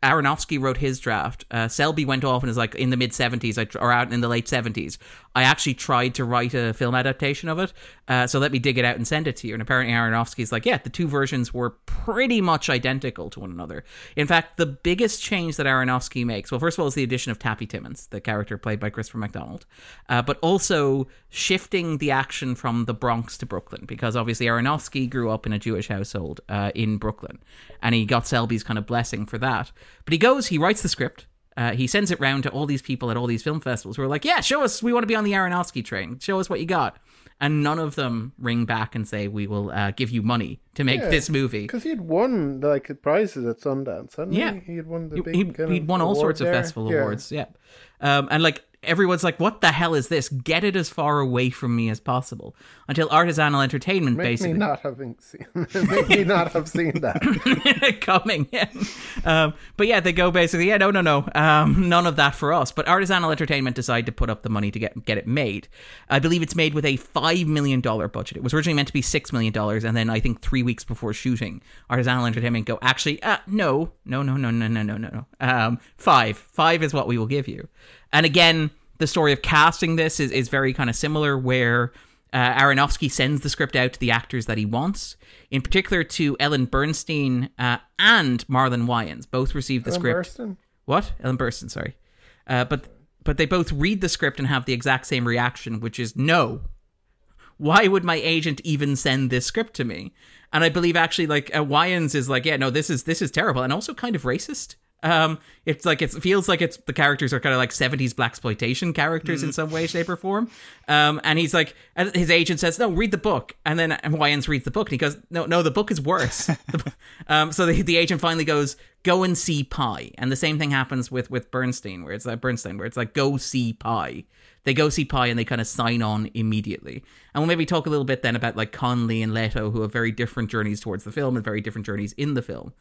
Speaker 1: Aronofsky wrote his draft. Uh, Selby went off and is like in the mid 70s or out in the late 70s. I actually tried to write a film adaptation of it. Uh, so let me dig it out and send it to you. And apparently Aronofsky's like, yeah, the two versions were pretty much identical to one another. In fact, the biggest change that Aronofsky makes, well, first of all, is the addition of Tappy Tibbons, the character played by Christopher McDonald, uh, but also shifting the action from the Bronx to Brooklyn, because obviously Aronofsky grew up in a Jewish household uh, in Brooklyn, and he got Selby's kind of blessing for that. But he goes, he writes the script, uh, he sends it round to all these people at all these film festivals who are like, yeah, show us, we want to be on the Aronofsky train. Show us what you got. And none of them ring back and say, we will uh, give you money to make
Speaker 2: Yeah,
Speaker 1: this movie.
Speaker 2: Because he'd won like prizes at Sundance, hadn't
Speaker 1: Yeah.
Speaker 2: he? He'd won the
Speaker 1: He,
Speaker 2: big
Speaker 1: he'd
Speaker 2: of
Speaker 1: won all sorts of festival
Speaker 2: Yeah.
Speaker 1: awards. Yeah. Um, and like, everyone's like, what the hell is this? Get it as far away from me as possible. Until Artisan Entertainment
Speaker 2: Make
Speaker 1: basically.
Speaker 2: me not having seen. make me not have seen that.
Speaker 1: coming in. Um, but yeah, they go basically, yeah, no, no, no, um, none of that for us. But Artisan Entertainment decide to put up the money to get get it made. I believe it's made with a five million dollar budget. It was originally meant to be six million dollars, and then I think three weeks before shooting, Artisan Entertainment go, actually, uh, no, no, no, no, no, no, no, no, no. Um, five, five is what we will give you. And again, the story of casting this is is very kind of similar, where uh, Aronofsky sends the script out to the actors that he wants, in particular to Ellen Bernstein uh, and Marlon Wayans. Both received the
Speaker 2: Ellen
Speaker 1: script.
Speaker 2: Burstyn?
Speaker 1: What? Ellen Burstyn, sorry. Uh, but but they both read the script and have the exact same reaction, which is no. Why would my agent even send this script to me? And I believe actually, like uh, Wayans is like, yeah, no, this is this is terrible, and also kind of racist. Um, it's like it feels like it's the characters are kind of like seventies black exploitation characters in some way, shape, or form. Um, and he's like, and his agent says, "No, read the book." And then Wayans reads the book, and he goes, "No, no, the book is worse." Um, so the, the agent finally goes, "Go and see Pi." And the same thing happens with with Bernstein, where it's like Bernstein, where it's like, "Go see Pi." They go see Pi and they kind of sign on immediately. And we'll maybe talk a little bit then about like Connelly and Leto, who have very different journeys towards the film and very different journeys in the film.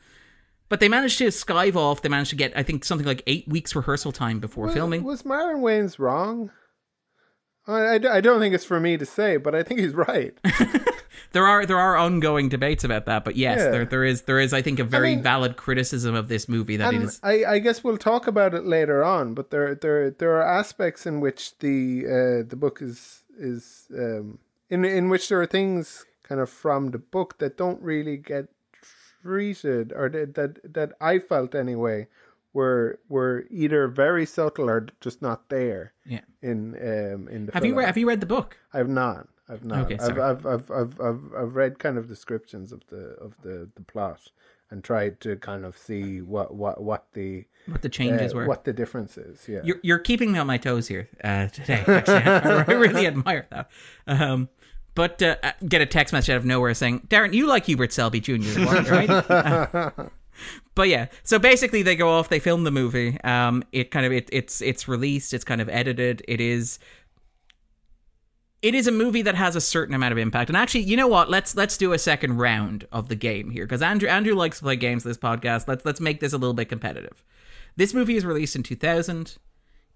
Speaker 1: But they managed to skive off. They managed to get, I think, something like eight weeks rehearsal time before filming.
Speaker 2: Was Marlon Wayans wrong? I, I, I don't think it's for me to say, but I think he's right.
Speaker 1: There are there are ongoing debates about that, but yes,
Speaker 2: Yeah.
Speaker 1: there there is there is I think a very
Speaker 2: mean-
Speaker 1: valid criticism of this movie that it
Speaker 2: and
Speaker 1: is
Speaker 2: I, I guess we'll talk about it later on, but there there there are aspects in which the uh, the book is is um, in in which there are things kind of from the book that don't really get treated or that that, that I felt anyway were were either very subtle or just not there
Speaker 1: yeah.
Speaker 2: in um in the
Speaker 1: Have you
Speaker 2: film.
Speaker 1: read have you read the book?
Speaker 2: I've not. I've not.
Speaker 1: Okay,
Speaker 2: I've. I've, I've, I've, I've, I've read kind of descriptions of the of the, the plot and tried to kind of see what what what the
Speaker 1: What the
Speaker 2: uh,
Speaker 1: changes were?
Speaker 2: what the difference is. Yeah.
Speaker 1: You're you're keeping me on my toes here uh, today. Actually, I really admire that. Um, but uh, uh, get a text message out of nowhere saying, "Darren, you like Hubert Selby Jr., right?" Uh, but yeah, so basically they go off, they film the movie. Um, it kind of it, it's it's released, it's kind of edited. It is it is a movie that has a certain amount of impact. And actually, you know what? Let's let's do a second round of the game here because Andrew Andrew likes to play games. This podcast. Let's let's make this a little bit competitive. This movie is released in 2000.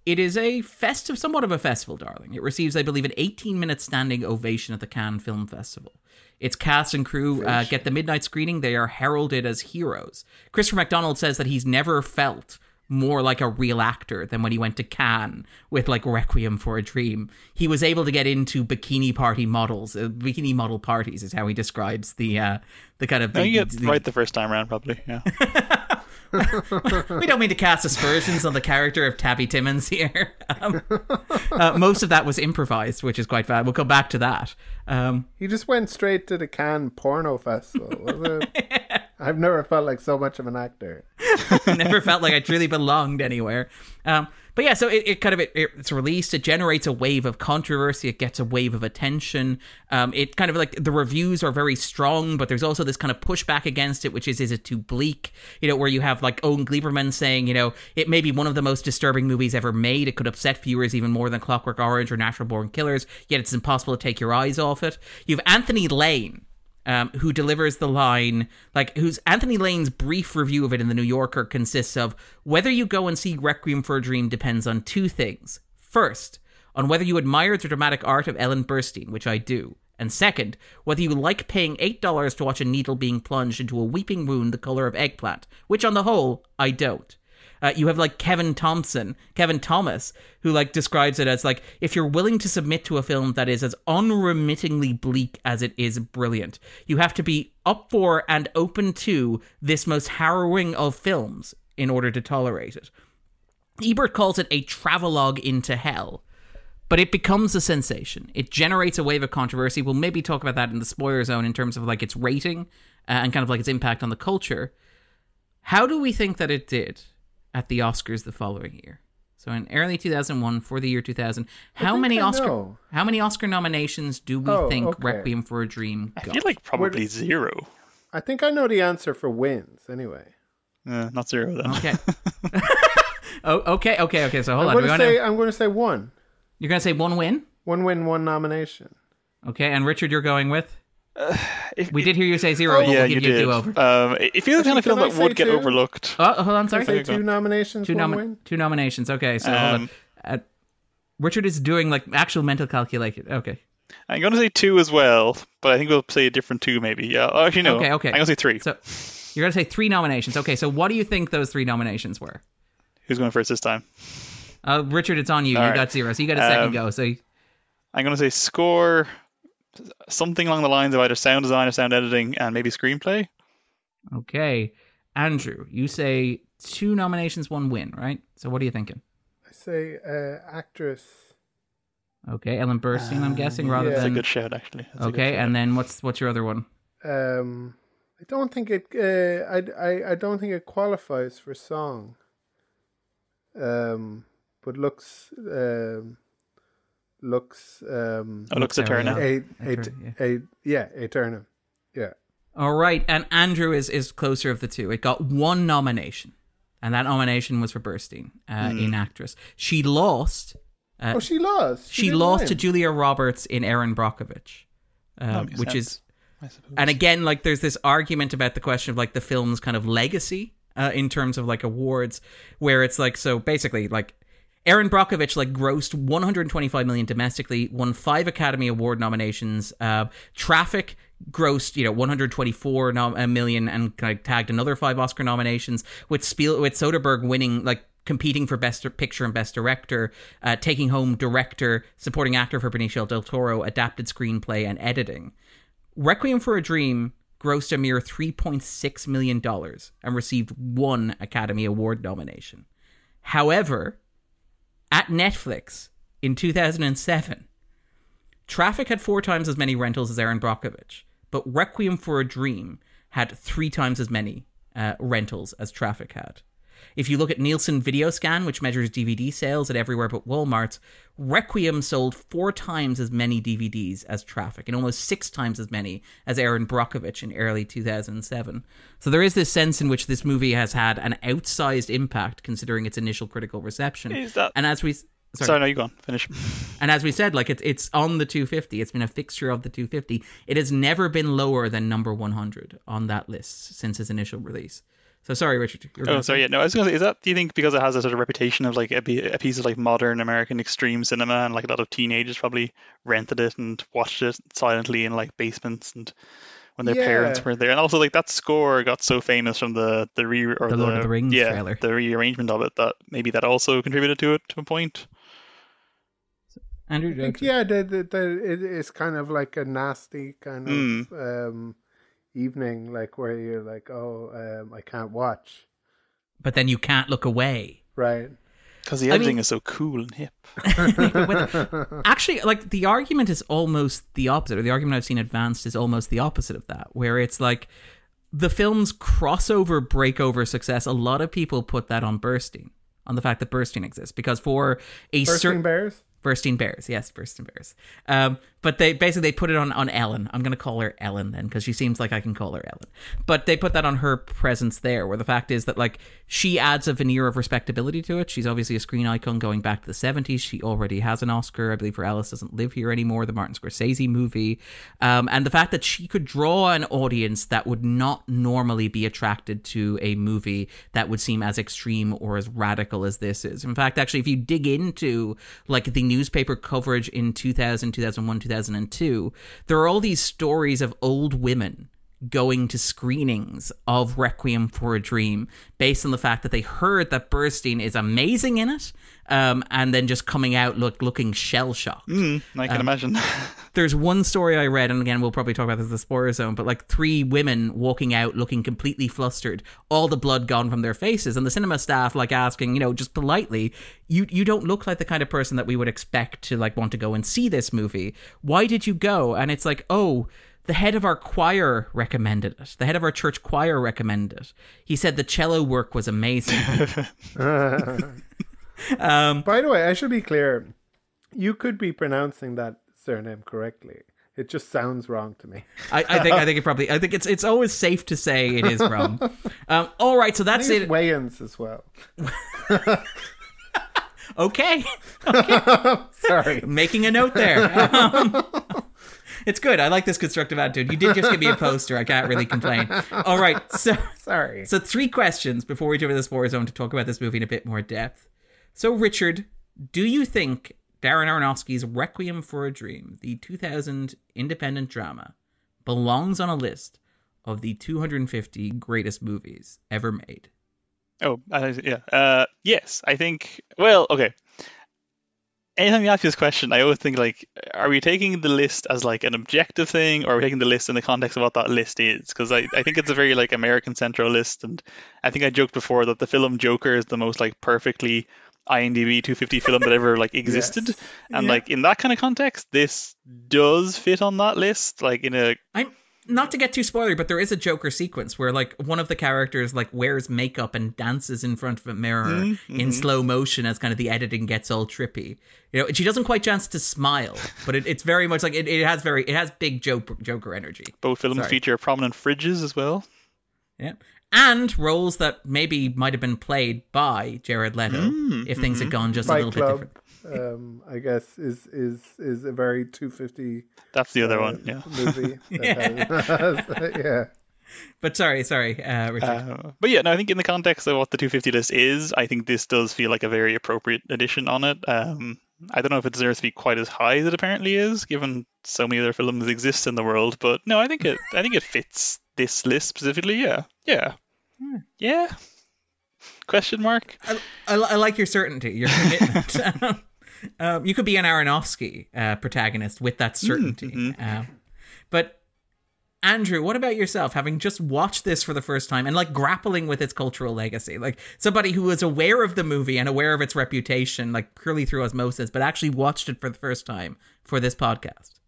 Speaker 1: It is a festive, somewhat of a festival, darling. It receives, I believe, an 18 minute standing ovation at the Cannes Film Festival. Its cast and crew uh, get the midnight screening. They are heralded as heroes. Christopher McDonald says that he's never felt more like a real actor than when he went to Cannes with like Requiem for a Dream. He was able to get into bikini party models. Uh, bikini model parties is how he describes the uh, the kind of.
Speaker 3: No,
Speaker 1: the-
Speaker 3: you get
Speaker 1: the-
Speaker 3: right the first time around, probably. Yeah.
Speaker 1: we don't mean to cast aspersions on the character of Tappy Tibbons here. Um, uh, most of that was improvised, which is quite bad. We'll come back to that. Um,
Speaker 2: he just went straight to the Cannes Porno Festival. Was it? I've never felt like so much of an actor.
Speaker 1: never felt like I truly belonged anywhere. Um, but yeah, so it, it kind of it, it's released. It generates a wave of controversy. It gets a wave of attention. Um, it kind of like the reviews are very strong, but there's also this kind of pushback against it, which is is it too bleak? You know, where you have like Owen Gleiberman saying, you know, it may be one of the most disturbing movies ever made. It could upset viewers even more than Clockwork Orange or Natural Born Killers. Yet it's impossible to take your eyes off it. You have Anthony Lane um, who delivers the line like who's Anthony Lane's brief review of it in the New Yorker consists of whether you go and see Requiem for a Dream depends on two things. First, on whether you admire the dramatic art of Ellen Burstyn, which I do. And second, whether you like paying $8 to watch a needle being plunged into a weeping wound the color of eggplant, which on the whole, I don't. Uh, you have like Kevin Thompson, Kevin Thomas, who like describes it as like if you're willing to submit to a film that is as unremittingly bleak as it is brilliant, you have to be up for and open to this most harrowing of films in order to tolerate it. Ebert calls it a travelogue into hell, but it becomes a sensation. It generates a wave of controversy. We'll maybe talk about that in the spoiler zone in terms of like its rating uh, and kind of like its impact on the culture. How do we think that it did at the Oscars the following year? So in early 2001 for the year 2000, how many
Speaker 2: I
Speaker 1: Oscar
Speaker 2: know.
Speaker 1: how many Oscar nominations do we
Speaker 2: Oh,
Speaker 1: think
Speaker 2: okay.
Speaker 1: Requiem for a Dream got?
Speaker 3: I feel like probably zero.
Speaker 2: I think I know the answer for wins anyway.
Speaker 3: Uh, not zero then.
Speaker 1: Okay. oh, okay, okay, okay. So hold
Speaker 2: I'm
Speaker 1: on.
Speaker 2: going
Speaker 1: We're
Speaker 2: to
Speaker 1: gonna,
Speaker 2: say I'm going to say one.
Speaker 1: you're going to say one win?
Speaker 2: One win, one nomination.
Speaker 1: Okay, and Richard, you're going with?
Speaker 3: If-
Speaker 1: We did hear you say zero, but
Speaker 3: yeah,
Speaker 1: we'll
Speaker 3: you
Speaker 1: give you a
Speaker 3: did.
Speaker 1: do-over.
Speaker 3: Um, it it feels kind of film that
Speaker 2: say
Speaker 3: would get
Speaker 2: two?
Speaker 3: overlooked.
Speaker 1: Oh, hold on, sorry.
Speaker 2: Say two nominations,
Speaker 1: two,
Speaker 2: one
Speaker 1: nomi-
Speaker 2: win.
Speaker 1: two nominations. Okay, so hold on.
Speaker 3: Um,
Speaker 1: Uh, Richard is doing like actual mental calculation. Okay.
Speaker 3: I'm going to say two as well, but I think we'll say a different two maybe. Yeah, oh, actually no.
Speaker 1: Okay, okay.
Speaker 3: I'm going to say three.
Speaker 1: So you're going to say three nominations. Okay, so what do you think those three nominations were?
Speaker 3: Who's going first this time?
Speaker 1: Uh, Richard, it's on you.
Speaker 3: All
Speaker 1: you
Speaker 3: right.
Speaker 1: got zero, so you got a second
Speaker 3: Um,
Speaker 1: go. So
Speaker 3: I'm going to say score, something along the lines of either sound design or sound editing, and maybe screenplay.
Speaker 1: okay, Andrew, you say two nominations, one win, right? So what are you thinking?
Speaker 2: I say uh, actress.
Speaker 1: Okay, Ellen Burstyn, I'm guessing, rather
Speaker 2: yeah.
Speaker 3: That's a good shout, actually. That's
Speaker 1: okay,
Speaker 3: shout.
Speaker 1: and then what's what's your other one?
Speaker 2: Um, I don't think it. Uh, I, I I don't think it qualifies for song. Um, but looks um, looks um,
Speaker 3: Oh, looks
Speaker 1: Lux
Speaker 3: Aeterna.
Speaker 1: Ariel.
Speaker 2: a, a, a, yeah, Eterna. Yeah.
Speaker 1: All right, and Andrew is is closer of the two. It got one nomination, and that nomination was for Burstyn uh,
Speaker 3: Hmm.
Speaker 1: in actress. She lost. Uh,
Speaker 2: Oh, she lost.
Speaker 1: she
Speaker 2: didn't
Speaker 1: lost
Speaker 2: win.
Speaker 1: to Julia Roberts in Erin Brockovich, uh, which
Speaker 3: sense,
Speaker 1: is
Speaker 3: I suppose.
Speaker 1: and again like there's this argument about the question of like the film's kind of legacy uh, in terms of like awards, where it's like so basically like Erin Brockovich like grossed 125 million domestically, won five Academy Award nominations. Uh, Traffic grossed you know 124 nom- million and kind of tagged another five Oscar nominations with Spiel with Soderbergh winning like competing for best picture and best director, uh, taking home director, supporting actor for Benicio del Toro, adapted screenplay and editing. Requiem for a Dream grossed a mere 3.6 million dollars and received one Academy Award nomination. However, at Netflix in 2007, Traffic had four times as many rentals as Erin Brockovich, but Requiem for a Dream had three times as many uh, rentals as Traffic had. If you look at Nielsen Video Scan, which measures DVD sales at everywhere but Walmart's, Requiem sold four times as many DVDs as Traffic and almost six times as many as Erin Brockovich in early 2007. So there is this sense in which this movie has had an outsized impact considering its initial critical reception.
Speaker 3: That-
Speaker 1: And as we
Speaker 3: Sorry, Sorry no, you go on. Finish.
Speaker 1: and as we said, like it's it's on the 250. It's been a fixture of the 250. It has never been lower than number 100 on that list since its initial release. So sorry, Richard.
Speaker 3: Oh, sorry.
Speaker 1: say-
Speaker 3: Yeah, no. I was going to say, is that do you think because it has a sort of reputation of like a, a piece of like modern American extreme cinema, and like a lot of teenagers probably rented it and watched it silently in like basements and when their parents
Speaker 2: Yeah.
Speaker 3: were there, and also like that score got so famous from the the re or
Speaker 1: The Lord of the Rings
Speaker 3: yeah,
Speaker 1: trailer.
Speaker 3: the rearrangement of it that maybe that also contributed to it to a point.
Speaker 1: Andrew,
Speaker 2: I think, yeah, the, the, the, it is kind of like a nasty kind of um, evening, like where you're like, oh, um, I can't watch.
Speaker 1: but then you can't look away.
Speaker 2: Right.
Speaker 3: Because the
Speaker 1: I mean-
Speaker 3: is so cool and hip.
Speaker 1: Actually, like the argument is almost the opposite, or the argument I've seen advanced is almost the opposite of that, where it's like the film's crossover breakover success. A lot of people put that on Burstein, on the fact that Burstein exists, because for a
Speaker 2: Bursting
Speaker 1: certain
Speaker 2: Bears?
Speaker 1: Burstein Bears, yes, Burstein Bears. Um, but they basically they put it on on Ellen. I'm gonna call her Ellen then because she seems like I can call her Ellen. But they put that on her presence there, where the fact is that like she adds a veneer of respectability to it. She's obviously a screen icon going back to the 70s. She already has an Oscar, I believe, for Alice doesn't live here anymore, the Martin Scorsese movie, um, and the fact that she could draw an audience that would not normally be attracted to a movie that would seem as extreme or as radical as this is. In fact, actually, if you dig into like the newspaper coverage in 2000, 2001, 2002, there are all these stories of old women going to screenings of Requiem for a Dream based on the fact that they heard that Burstein is amazing in it, um, and then just coming out look looking shell shocked.
Speaker 3: Mm, I can imagine.
Speaker 1: There's one story I read, and again, we'll probably talk about this in the spoiler zone, but like three women walking out looking completely flustered, all the blood gone from their faces, and the cinema staff like asking, you know, just politely, you you don't look like the kind of person that we would expect to like want to go and see this movie. Why did you go? And it's like, oh. The head of our choir recommended it. The head of our church choir recommended it. He said the cello work was amazing. um,
Speaker 2: By the way, I should be clear. You could be pronouncing that surname correctly. It just sounds wrong to me.
Speaker 1: I, I think I think it probably I think it's it's always safe to say it is wrong. Um, all right, so that's it.
Speaker 2: it's Wayans as well.
Speaker 1: Okay,
Speaker 2: Sorry.
Speaker 1: making a note there. Um, it's good. I like this constructive attitude. You did just give me a poster. I can't really complain. All right, so
Speaker 2: Sorry.
Speaker 1: so three questions before we jump into the spoiler zone to talk about this movie in a bit more depth. So, Richard, do you think Darren Aronofsky's Requiem for a Dream, the 2000 independent drama, belongs on a list of the 250 greatest movies ever made?
Speaker 3: Oh, uh, yeah. Uh, yes, I think. Well, okay. Anytime you ask this question, I always think like, are we taking the list as like an objective thing, or are we taking the list in the context of what that list is? Because I, I think it's a very like American central list, and I think I joked before that the film Joker is the most like perfectly IMDb 250 film that ever like existed,
Speaker 2: Yes.
Speaker 3: and
Speaker 2: Yeah.
Speaker 3: like in that kind of context, this does fit on that list. Like in a
Speaker 1: I'm not to get too spoilery, but there is a Joker sequence where like one of the characters like wears makeup and dances in front of a mirror
Speaker 3: Mm-hmm.
Speaker 1: in slow motion as kind of the editing gets all trippy. You know, she doesn't quite chance to smile, but it, it's very much like it, it has very it has big Joker, Joker energy.
Speaker 3: both films
Speaker 1: Sorry.
Speaker 3: feature prominent fridges as well.
Speaker 1: Yeah. And roles that maybe might have been played by Jared Leto
Speaker 3: Mm,
Speaker 1: if things had gone just a
Speaker 2: Fight
Speaker 1: little bit different.
Speaker 2: Um, I guess, is is is a very 250
Speaker 3: That's the other
Speaker 2: uh,
Speaker 3: one. Yeah.
Speaker 2: movie. that has- yeah.
Speaker 1: but sorry, sorry, uh, Richard.
Speaker 3: Uh, but yeah, no, I think in the context of what the 250 list is, I think this does feel like a very appropriate addition on it. Um, I don't know if it deserves to be quite as high as it apparently is, given so many other films exist in the world. But no, I think it, I think it fits this list specifically. Yeah, yeah,
Speaker 1: Hmm.
Speaker 3: yeah. Question mark.
Speaker 1: I, I, I like your certainty, your commitment. Um, you could be an Aronofsky uh, protagonist with that certainty.
Speaker 3: mhm.
Speaker 1: Um, but Andrew, what about yourself? Having just watched this for the first time and like grappling with its cultural legacy, like somebody who was aware of the movie and aware of its reputation, like purely through osmosis, but actually watched it for the first time for this podcast.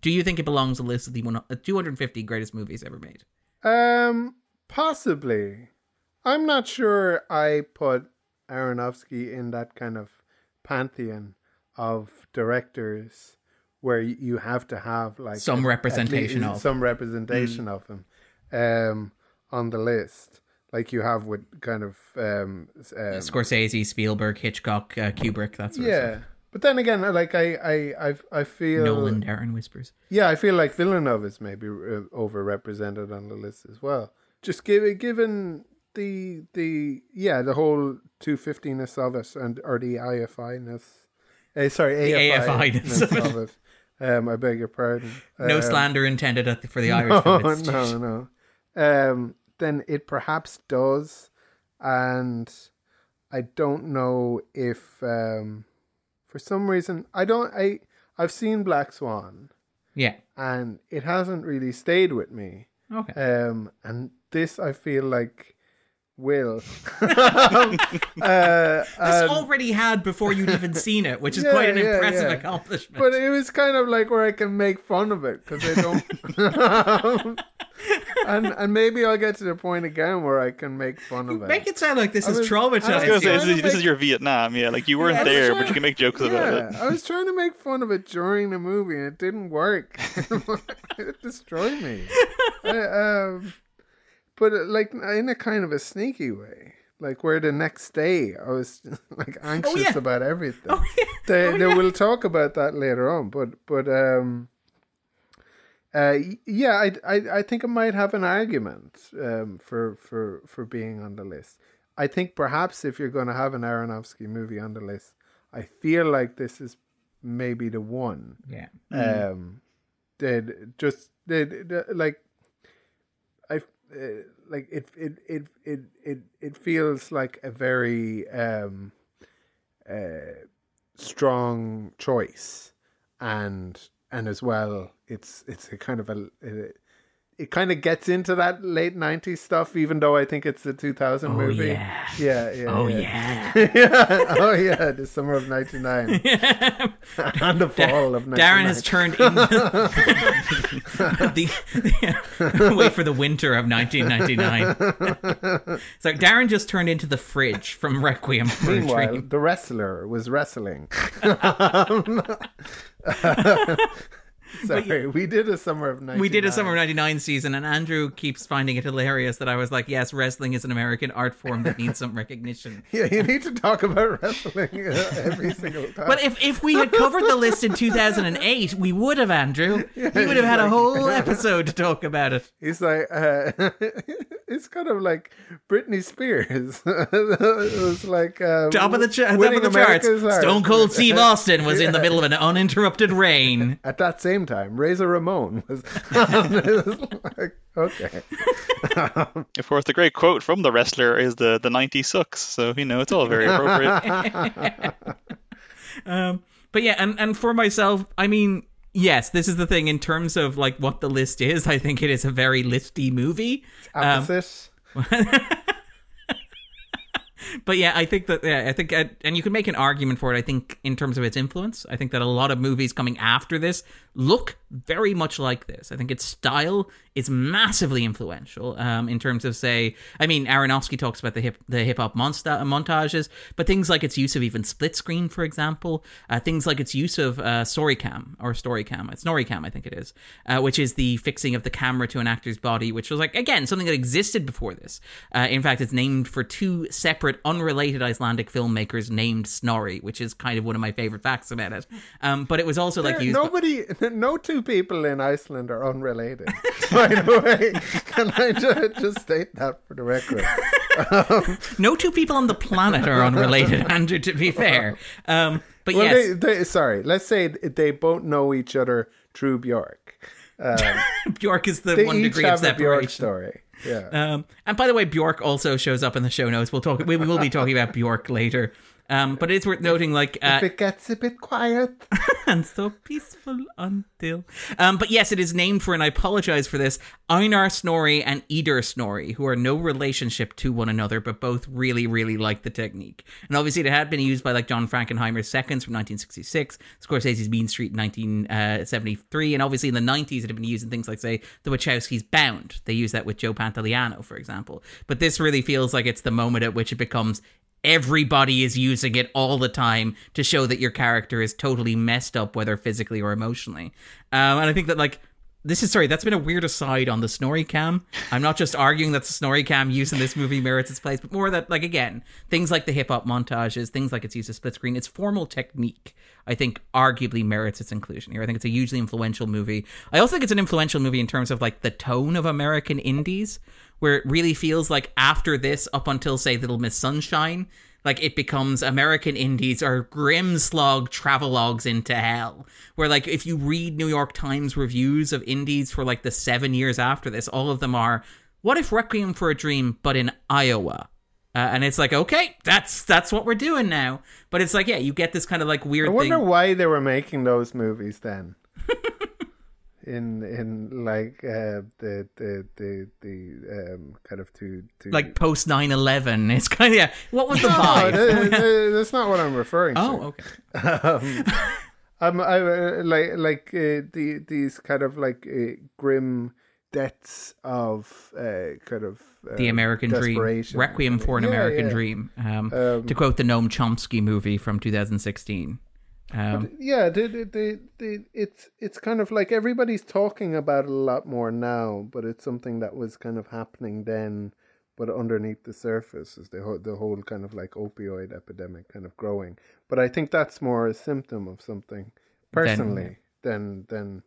Speaker 1: Do you think it belongs on the list of the uh, 250 greatest movies ever made?
Speaker 2: Um, possibly. I'm not sure I put Aronofsky in that kind of pantheon of directors where you have to have like
Speaker 1: Some
Speaker 2: at- at
Speaker 1: representation of.
Speaker 2: some representation of him um on the list like you have with kind of um, um
Speaker 1: Scorsese, Spielberg, Hitchcock, uh, Kubrick, that sort of
Speaker 2: yeah
Speaker 1: stuff.
Speaker 2: but then again like I I I, I feel
Speaker 1: Nolan, Darren whispers.
Speaker 2: Yeah, I feel like Villeneuve is maybe uh, overrepresented on the list as well. Just given given the the yeah the whole two fiftiness of it and or the IFI ness, uh, sorry
Speaker 1: The
Speaker 2: AFI
Speaker 1: AFI-ness of
Speaker 2: it. Um, I beg your pardon.
Speaker 1: No
Speaker 2: Um,
Speaker 1: slander intended at the, for the Irish
Speaker 2: no, no, no. Um, then it perhaps does, and I don't know if um, for some reason I don't I I've seen Black Swan
Speaker 1: Yeah.
Speaker 2: and it hasn't really stayed with me.
Speaker 1: Okay.
Speaker 2: Um, and this I feel like will. um, uh,
Speaker 1: this already had before you'd even seen it, which is
Speaker 2: Yeah,
Speaker 1: quite an
Speaker 2: yeah,
Speaker 1: impressive
Speaker 2: yeah.
Speaker 1: accomplishment.
Speaker 2: but it was kind of like where I can make fun of it because I don't. and and maybe I'll get to the point again where I can make fun of it.
Speaker 1: Make it sound like this
Speaker 2: I
Speaker 1: is
Speaker 2: was- I
Speaker 3: I was
Speaker 2: was
Speaker 3: gonna say, this,
Speaker 2: to
Speaker 3: is, this is your Vietnam, yeah. Like you weren't
Speaker 2: I was
Speaker 3: there,
Speaker 2: trying-
Speaker 3: but you can make jokes about it.
Speaker 2: Yeah, I was trying to make fun of it during the movie and it didn't work. it destroyed me. I, um, but uh, like in a kind of a sneaky way, like where the next day I was like anxious
Speaker 1: yeah.
Speaker 2: about everything.
Speaker 1: Oh, yeah.
Speaker 2: They,
Speaker 1: Oh,
Speaker 2: they
Speaker 1: yeah.
Speaker 2: will talk about that later on, but but um, uh, yeah, I, I I think it might have an argument um for for for being on the list. I think perhaps if you're going to have an Aronofsky movie on the list, I feel like this is maybe the one.
Speaker 1: Yeah.
Speaker 2: Um, that just that like I uh, like it it it it it it feels like a very um uh strong choice. And and as well it's it's a kind of a, it, it kind of gets into that late 90s stuff even though i think it's the 2000
Speaker 1: Oh,
Speaker 2: movie
Speaker 1: yeah.
Speaker 2: yeah yeah
Speaker 1: Oh,
Speaker 2: yeah.
Speaker 1: yeah.
Speaker 2: yeah oh yeah the summer of 99 and the fall of 99
Speaker 1: Darren has turned into the wait for the winter of 1999. so Darren just turned into the fridge from Requiem for a
Speaker 2: Meanwhile,
Speaker 1: Dream.
Speaker 2: the wrestler was wrestling. Sorry, we did a summer of 99.
Speaker 1: We did a summer of 99 season, and Andrew keeps finding it hilarious that I was like, yes, wrestling is an American art form that needs some recognition.
Speaker 2: Yeah, you need to talk about wrestling uh, every single time.
Speaker 1: But if, if we had covered the list in 2008, we would have, Andrew. we would have had a whole episode to talk about it.
Speaker 2: He's like, uh, it's kind of like Britney Spears. it was like um,
Speaker 1: Top of the, cha- top of the charts. Stone Cold Steve Austin was in the middle of an uninterrupted reign.
Speaker 2: At that same time, Razor Ramon was. it was like, okay.
Speaker 3: Of course, the great quote from the wrestler is the the 90 sucks. So you know it's all very appropriate.
Speaker 1: Um, but yeah, and, and for myself, I mean, yes, this is the thing in terms of like what the list is. I think it is a very listy movie. Um, but yeah, I think that yeah, I think uh, and you can make an argument for it. I think in terms of its influence, I think that a lot of movies coming after this look very much like this. I think its style is massively influential um, in terms of say, I mean, Aronofsky talks about the hip the hip hop monsta- montages, but things like its use of even split screen, for example, uh, things like its use of uh, Snorricam or Snorricam, it's Snorricam, I think it is, uh, which is the fixing of the camera to an actor's body, which was like again something that existed before this. Uh, in fact, it's named for two separate unrelated Icelandic filmmakers named Snorri, which is kind of one of my favorite facts about it. Um, but it was also like
Speaker 2: There-
Speaker 1: used.
Speaker 2: nobody, no two people in Iceland are unrelated. By the way, can I just, just state that for the record?
Speaker 1: No two people on the planet are unrelated, Andrew. To be fair, um, but
Speaker 2: Well,
Speaker 1: yes,
Speaker 2: they, they, sorry. Let's say they both know each other through Bjork.
Speaker 1: Bjork is the one degree of
Speaker 2: have a Bjork
Speaker 1: separation.
Speaker 2: story. Yeah.
Speaker 1: Um, and by the way, Bjork also shows up in the show notes. We'll talk. We will be talking about Bjork later. Um, but it's worth noting, like, uh,
Speaker 2: if it gets a bit quiet,
Speaker 1: and so peaceful until. Um, but yes, it is named for, and I apologize for this, Einar Snorri and Eder Snorri, who are no relationship to one another, but both really, really like the technique. And obviously, it had been used by like John Frankenheimer's Seconds from 1966, Scorsese's Mean Street in 1973, and obviously in the 90s, it had been used in things like, say, The Wachowskis Bound. They use that with Joe Pantoliano, for example. But this really feels like it's the moment at which it becomes everybody is using it all the time to show that your character is totally messed up, whether physically or emotionally. Um, and I think that like this is sorry, that's been a weird aside on the Snorri cam. I'm not just arguing that the Snorri cam use in this movie merits its place, but more that like again, things like the hip hop montages, things like its use of split screen, its formal technique, I think arguably merits its inclusion here. I think it's a hugely influential movie. I also think it's an influential movie in terms of like the tone of American indies where it really feels like after this, up until say Little Miss Sunshine, like it becomes American indies or grim slog travelogues into hell. Where like if you read New York Times reviews of indies for like the seven years after this, all of them are what if Requiem for a Dream but in Iowa? Uh, and it's like okay, that's that's what we're doing now. But it's like yeah, you get this kind of like weird
Speaker 2: I wonder
Speaker 1: thing.
Speaker 2: why they were making those movies then. in in like uh, the the the the um, kind of to to
Speaker 1: like post 9-11 it's kind of yeah what was the
Speaker 2: no,
Speaker 1: vibe
Speaker 2: that- that- that's not what I'm referring to.
Speaker 1: oh okay
Speaker 2: um, I'm I uh, like like uh, the these kind of like uh, grim deaths of uh, kind of uh,
Speaker 1: the American Dream. Requiem for an
Speaker 2: Yeah,
Speaker 1: American
Speaker 2: yeah.
Speaker 1: Dream, um,
Speaker 2: Um,
Speaker 1: to quote the Noam Chomsky movie from 2016. Um,
Speaker 2: yeah, the, the, the, the, it's it's kind of like everybody's talking about it a lot more now, but it's something that was kind of happening then, but underneath the surface is the whole, the whole kind of like opioid epidemic kind of growing. But I think that's more a symptom of something personally than than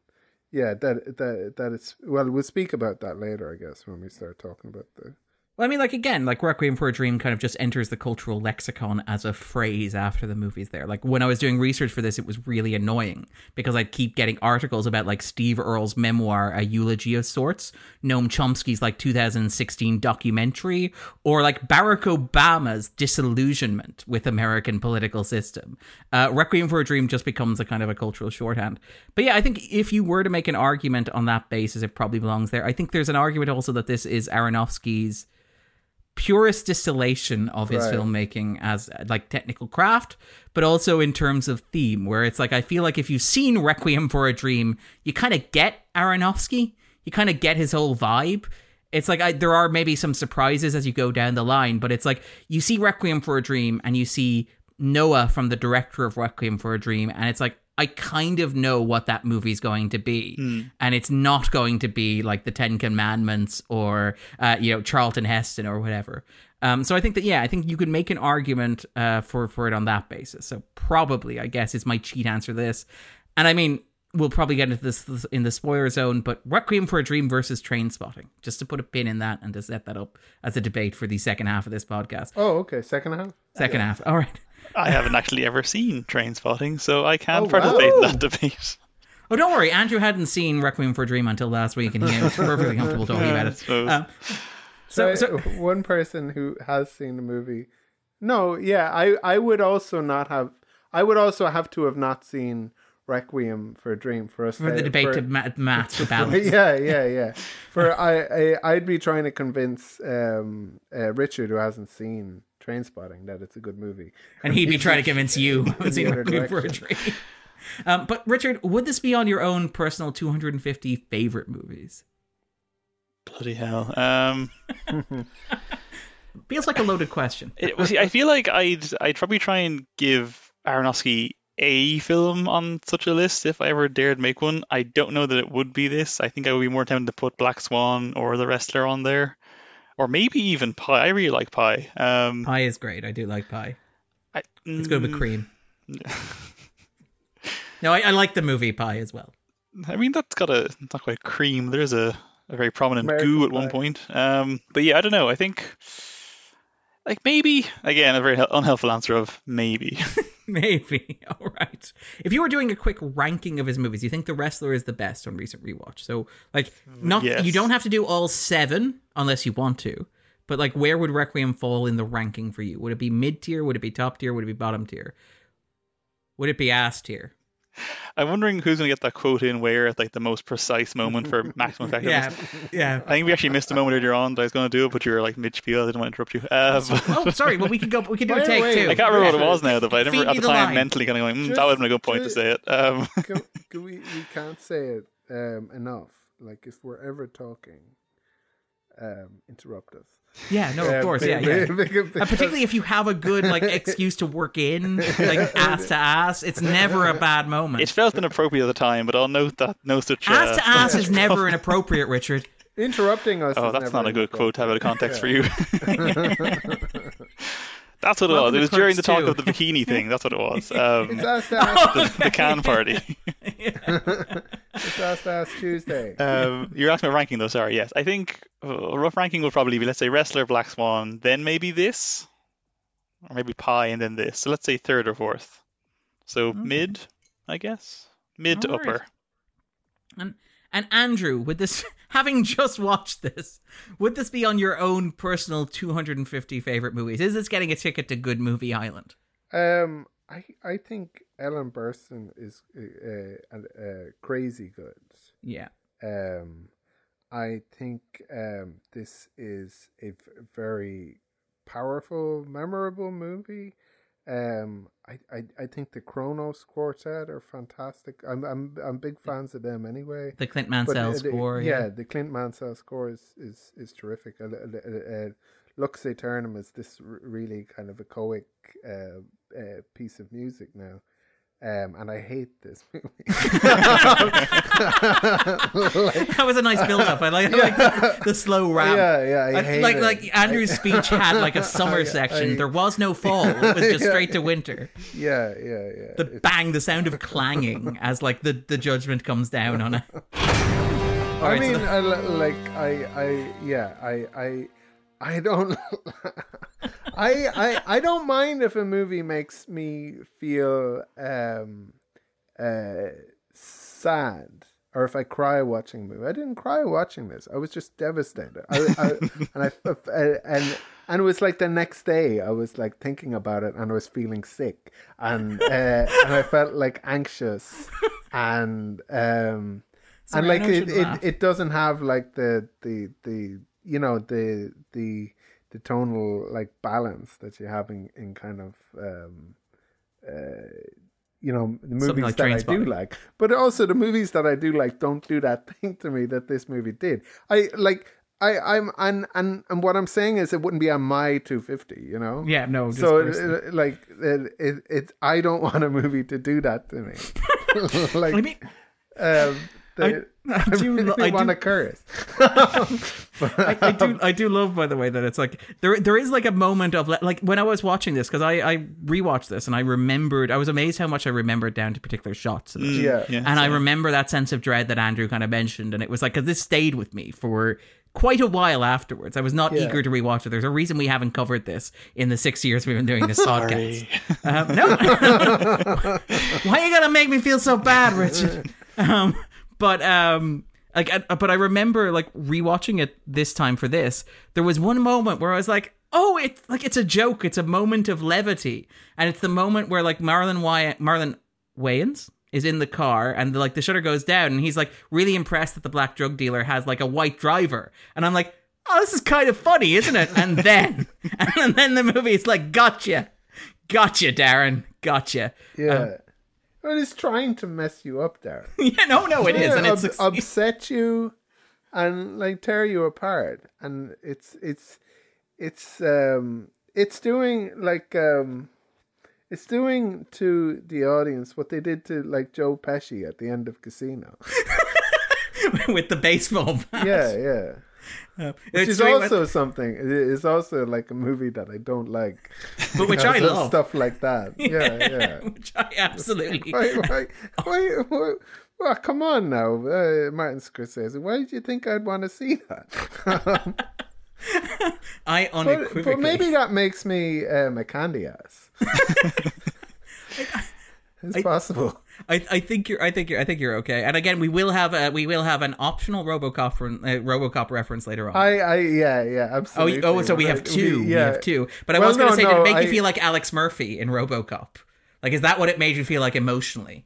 Speaker 2: yeah that that that it's well we'll speak about that later I guess when we start talking about the
Speaker 1: well, I mean, like again, like Requiem for a Dream kind of just enters the cultural lexicon as a phrase after the movie's there. Like when I was doing research for this, it was really annoying because I'd keep getting articles about like Steve Earle's memoir, A Eulogy of Sorts, Noam Chomsky's like 2016 documentary, or like Barack Obama's disillusionment with American political system. Uh, Requiem for a Dream just becomes a kind of a cultural shorthand. But yeah, I think if you were to make an argument on that basis, it probably belongs there. I think there's an argument also that this is Aronofsky's purest distillation of his
Speaker 2: Right.
Speaker 1: filmmaking as like technical craft, but also in terms of theme, where it's like I feel like if you've seen Requiem for a Dream, you kind of get Aronofsky, you kind of get his whole vibe. It's like I, there are maybe some surprises as you go down the line, but it's like you see Requiem for a Dream and you see Noah from the director of Requiem for a Dream, and it's like I kind of know what that movie's going to be, and it's not going to be like the Ten Commandments or uh, you know Charlton Heston or whatever. Um, so I think that yeah, I think you could make an argument uh, for for it on that basis. So probably, I guess, is my cheat answer to this. And I mean, we'll probably get into this in the spoiler zone, but Requiem for a Dream versus Train Spotting, just to put a pin in that and to set that up as a debate for the second half of this podcast.
Speaker 2: oh okay second half
Speaker 1: Second half, all right.
Speaker 3: I haven't actually ever seen Train Spotting, so I can't
Speaker 2: Oh,
Speaker 3: participate
Speaker 2: wow.
Speaker 3: in that debate.
Speaker 1: Oh, don't worry. Andrew hadn't seen Requiem for a Dream until last week, and he was perfectly comfortable talking about it.
Speaker 3: suppose.
Speaker 1: Um, so,
Speaker 2: So,
Speaker 1: so
Speaker 2: one person who has seen the movie. No, yeah, I I would also not have. I would also have to have not seen Requiem for a Dream for us
Speaker 1: for the debate
Speaker 2: for-
Speaker 1: to ma- match the balance.
Speaker 2: yeah, yeah, yeah. For I, I, I'd be trying to convince um, uh, Richard, who hasn't seen Train Spotting, that it's a good movie.
Speaker 1: and he'd be trying to convince you who was
Speaker 2: the
Speaker 1: in
Speaker 2: other
Speaker 1: Requiem for a Dream. Um, but Richard, would this be on your own personal 250 favorite movies?
Speaker 3: Bloody hell. Um,
Speaker 1: Feels like a loaded question.
Speaker 3: it, well, see, I feel like I'd I'd probably try and give Aronofsky a film on such a list if I ever dared make one. I don't know that it would be this. I think I would be more tempted to put Black Swan or The Wrestler on there. Or maybe even pie. I really like pie. Um,
Speaker 1: Pie is great. I do like pie.
Speaker 3: I,
Speaker 1: It's good with
Speaker 3: mm,
Speaker 1: cream. no, I, I like the movie Pi as well.
Speaker 3: I mean, that's got a not quite cream. There's a, a very prominent
Speaker 2: American
Speaker 3: goo at one point. Um, but yeah, I don't know. I think like maybe again a very unhelpful answer of maybe.
Speaker 1: Maybe. All right. If you were doing a quick ranking of his movies, you think The Wrestler is the best on recent rewatch. So, like, not
Speaker 3: Yes.
Speaker 1: you don't have to do all seven unless you want to. But like, where would Requiem fall in the ranking for you? Would it be mid tier? Would it be top tier? Would it be bottom tier? Would it be ass tier?
Speaker 3: I'm wondering who's going to get that quote in where at like the most precise moment for maximum effectiveness.
Speaker 1: Yeah, yeah.
Speaker 3: I think we actually missed a moment earlier on that I was going to do it, but you were like mid spiel. I didn't want to interrupt you. Uh, but-
Speaker 1: Oh, sorry. Well, we can go. We can do a take
Speaker 2: wait.
Speaker 1: two.
Speaker 3: I can't remember what it was now, though. But I
Speaker 1: Feed
Speaker 3: remember at the
Speaker 1: the
Speaker 3: time
Speaker 1: line.
Speaker 3: mentally kind of going, mm,
Speaker 2: Just-
Speaker 3: that would have been a good point to say it. Um,
Speaker 2: can, can we we can't say it um, enough. Like if we're ever talking, um, interrupt us.
Speaker 1: Yeah, no, of
Speaker 2: Um,
Speaker 1: course, yeah, yeah.
Speaker 2: be- be-
Speaker 1: And particularly if you have a good like excuse to work in, like ass to ass, it's never a bad moment.
Speaker 3: it felt inappropriate at the time, but I'll note that no such.
Speaker 1: ass
Speaker 3: uh,
Speaker 1: to ass is never inappropriate, Richard.
Speaker 2: interrupting us.
Speaker 3: Oh,
Speaker 2: is
Speaker 3: that's
Speaker 2: never
Speaker 3: not a good quote to have out of context for you. That's what it
Speaker 1: Welcome
Speaker 3: was. It was during the talk
Speaker 1: 2.
Speaker 3: of the bikini thing. That's what it was. Um,
Speaker 2: It's asked to
Speaker 3: the, the can party.
Speaker 2: it's asked to ask Tuesday.
Speaker 3: Um, you're asking about ranking though. Sorry. Yes, I think uh, a rough ranking would probably be let's say wrestler, Black Swan, then maybe this, or maybe Pi, and then this. So let's say third or fourth. So mid, I guess. Mid to
Speaker 1: All right.
Speaker 3: upper.
Speaker 1: And and Andrew, would this having just watched this, would this be on your own personal 250 favorite movies? Is this getting a ticket to Good Movie Island?
Speaker 2: Um, I I think Ellen Burstyn is uh, uh, uh, crazy good.
Speaker 1: Yeah.
Speaker 2: Um, I think um, this is a very powerful, memorable movie. Um, I, I, I think the Kronos Quartet are fantastic. I'm I'm I'm big fans of them anyway.
Speaker 1: The Clint
Speaker 2: But,
Speaker 1: Mansell
Speaker 2: uh, the-
Speaker 1: score.
Speaker 2: yeah,
Speaker 1: Yeah.
Speaker 2: the Clint Mansell score is is, is terrific. Uh, uh, uh, uh, Lux Aeternum is this really kind of echoic uh, uh, piece of music now. Um, and I hate this movie. Like,
Speaker 1: That was a nice build up. I like, I like the, the slow rap.
Speaker 2: yeah, yeah, I
Speaker 1: I- like
Speaker 2: it.
Speaker 1: like Andrew's speech had like a summer
Speaker 2: I-
Speaker 1: section. There was no fall. It was just
Speaker 2: Yeah.
Speaker 1: straight to winter.
Speaker 2: yeah, yeah, yeah.
Speaker 1: The
Speaker 2: It's-
Speaker 1: bang, the sound of clanging as like the, the judgment comes down on it.
Speaker 2: I mean, I, like I, I, yeah, I, I, I don't, I, I, I don't mind if a movie makes me feel um, uh, sad or if I cry watching a movie. I didn't cry watching this. I was just devastated. I, I, and I, uh, and and it was like the next day I was like thinking about it and I was feeling sick and uh, and I felt like anxious and um
Speaker 1: Sorry,
Speaker 2: and like it, it, it doesn't have like the the the you know the the the tonal like balance that you have in, in kind of um uh you know the movies
Speaker 1: like
Speaker 2: that I do like but also the movies that I do like don't do that thing to me that this movie did I like I I'm and and and what I'm saying is it wouldn't be on my 250 you know
Speaker 1: yeah, no.
Speaker 2: So
Speaker 1: personally.
Speaker 2: uh, like it, it, it I don't want a movie to do that to me like
Speaker 1: I mean,
Speaker 2: um, they,
Speaker 1: I do lo- I
Speaker 2: want
Speaker 1: do-
Speaker 2: to curse.
Speaker 1: I, I do I do love by the way that it's like there there is like a moment of like, like when I was watching this because I I rewatched this and I remembered I was amazed how much I remembered down to particular shots in it.
Speaker 2: yeah.
Speaker 3: Yeah.
Speaker 1: and I remember that sense of dread that Andrew kind of mentioned, and it was like because this stayed with me for quite a while afterwards. I was not
Speaker 2: Yeah.
Speaker 1: eager to rewatch it. There's a reason we haven't covered this in the six years we've been doing this podcast.
Speaker 3: Sorry.
Speaker 1: Um, no, why you gonna make me feel so bad, Richard? Um, but um, like, I, but I remember like rewatching it this time for this. There was one moment where I was like, "Oh, it's like it's a joke. It's a moment of levity," and it's the moment where like Marlon Wyatt, Marlon Wayans is in the car and like the shutter goes down and he's like really impressed that the black drug dealer has like a white driver and i'm like oh this is kind of funny isn't it and then and then the movie is like gotcha gotcha darren gotcha
Speaker 2: Yeah. Well, it's trying to mess you up there.
Speaker 1: yeah no no it is and
Speaker 2: Yeah,
Speaker 1: it's
Speaker 2: up- upset you and like tear you apart. And it's it's it's um it's doing like um it's doing to the audience what they did to like Joe Pesci at the end of Casino.
Speaker 1: with the baseball bat.
Speaker 2: Yeah, yeah.
Speaker 1: Uh,
Speaker 2: Which
Speaker 1: it's
Speaker 2: is also something. It's also like a movie that I don't like.
Speaker 1: but which I love.
Speaker 2: Stuff like that. Yeah, yeah.
Speaker 1: which I absolutely.
Speaker 2: why, why, why, why, well, come on now, uh, Martin Scorsese. Why did you think I'd want to see that? Um,
Speaker 1: I
Speaker 2: but,
Speaker 1: unequivocally.
Speaker 2: but maybe that makes me um, a candy ass. it's possible.
Speaker 1: I, I think you're I think you're I think you're okay. And again, we will have a we will have an optional RoboCop uh, RoboCop reference later on.
Speaker 2: I, I, yeah, yeah,
Speaker 1: Oh,
Speaker 2: absolutely.
Speaker 1: you- oh, so we have two. We,
Speaker 2: yeah.
Speaker 1: have two. But I
Speaker 2: Well,
Speaker 1: was going to
Speaker 2: no,
Speaker 1: say, did it make
Speaker 2: I-
Speaker 1: you feel like Alex Murphy in RoboCop? Like, is that what it made you feel like emotionally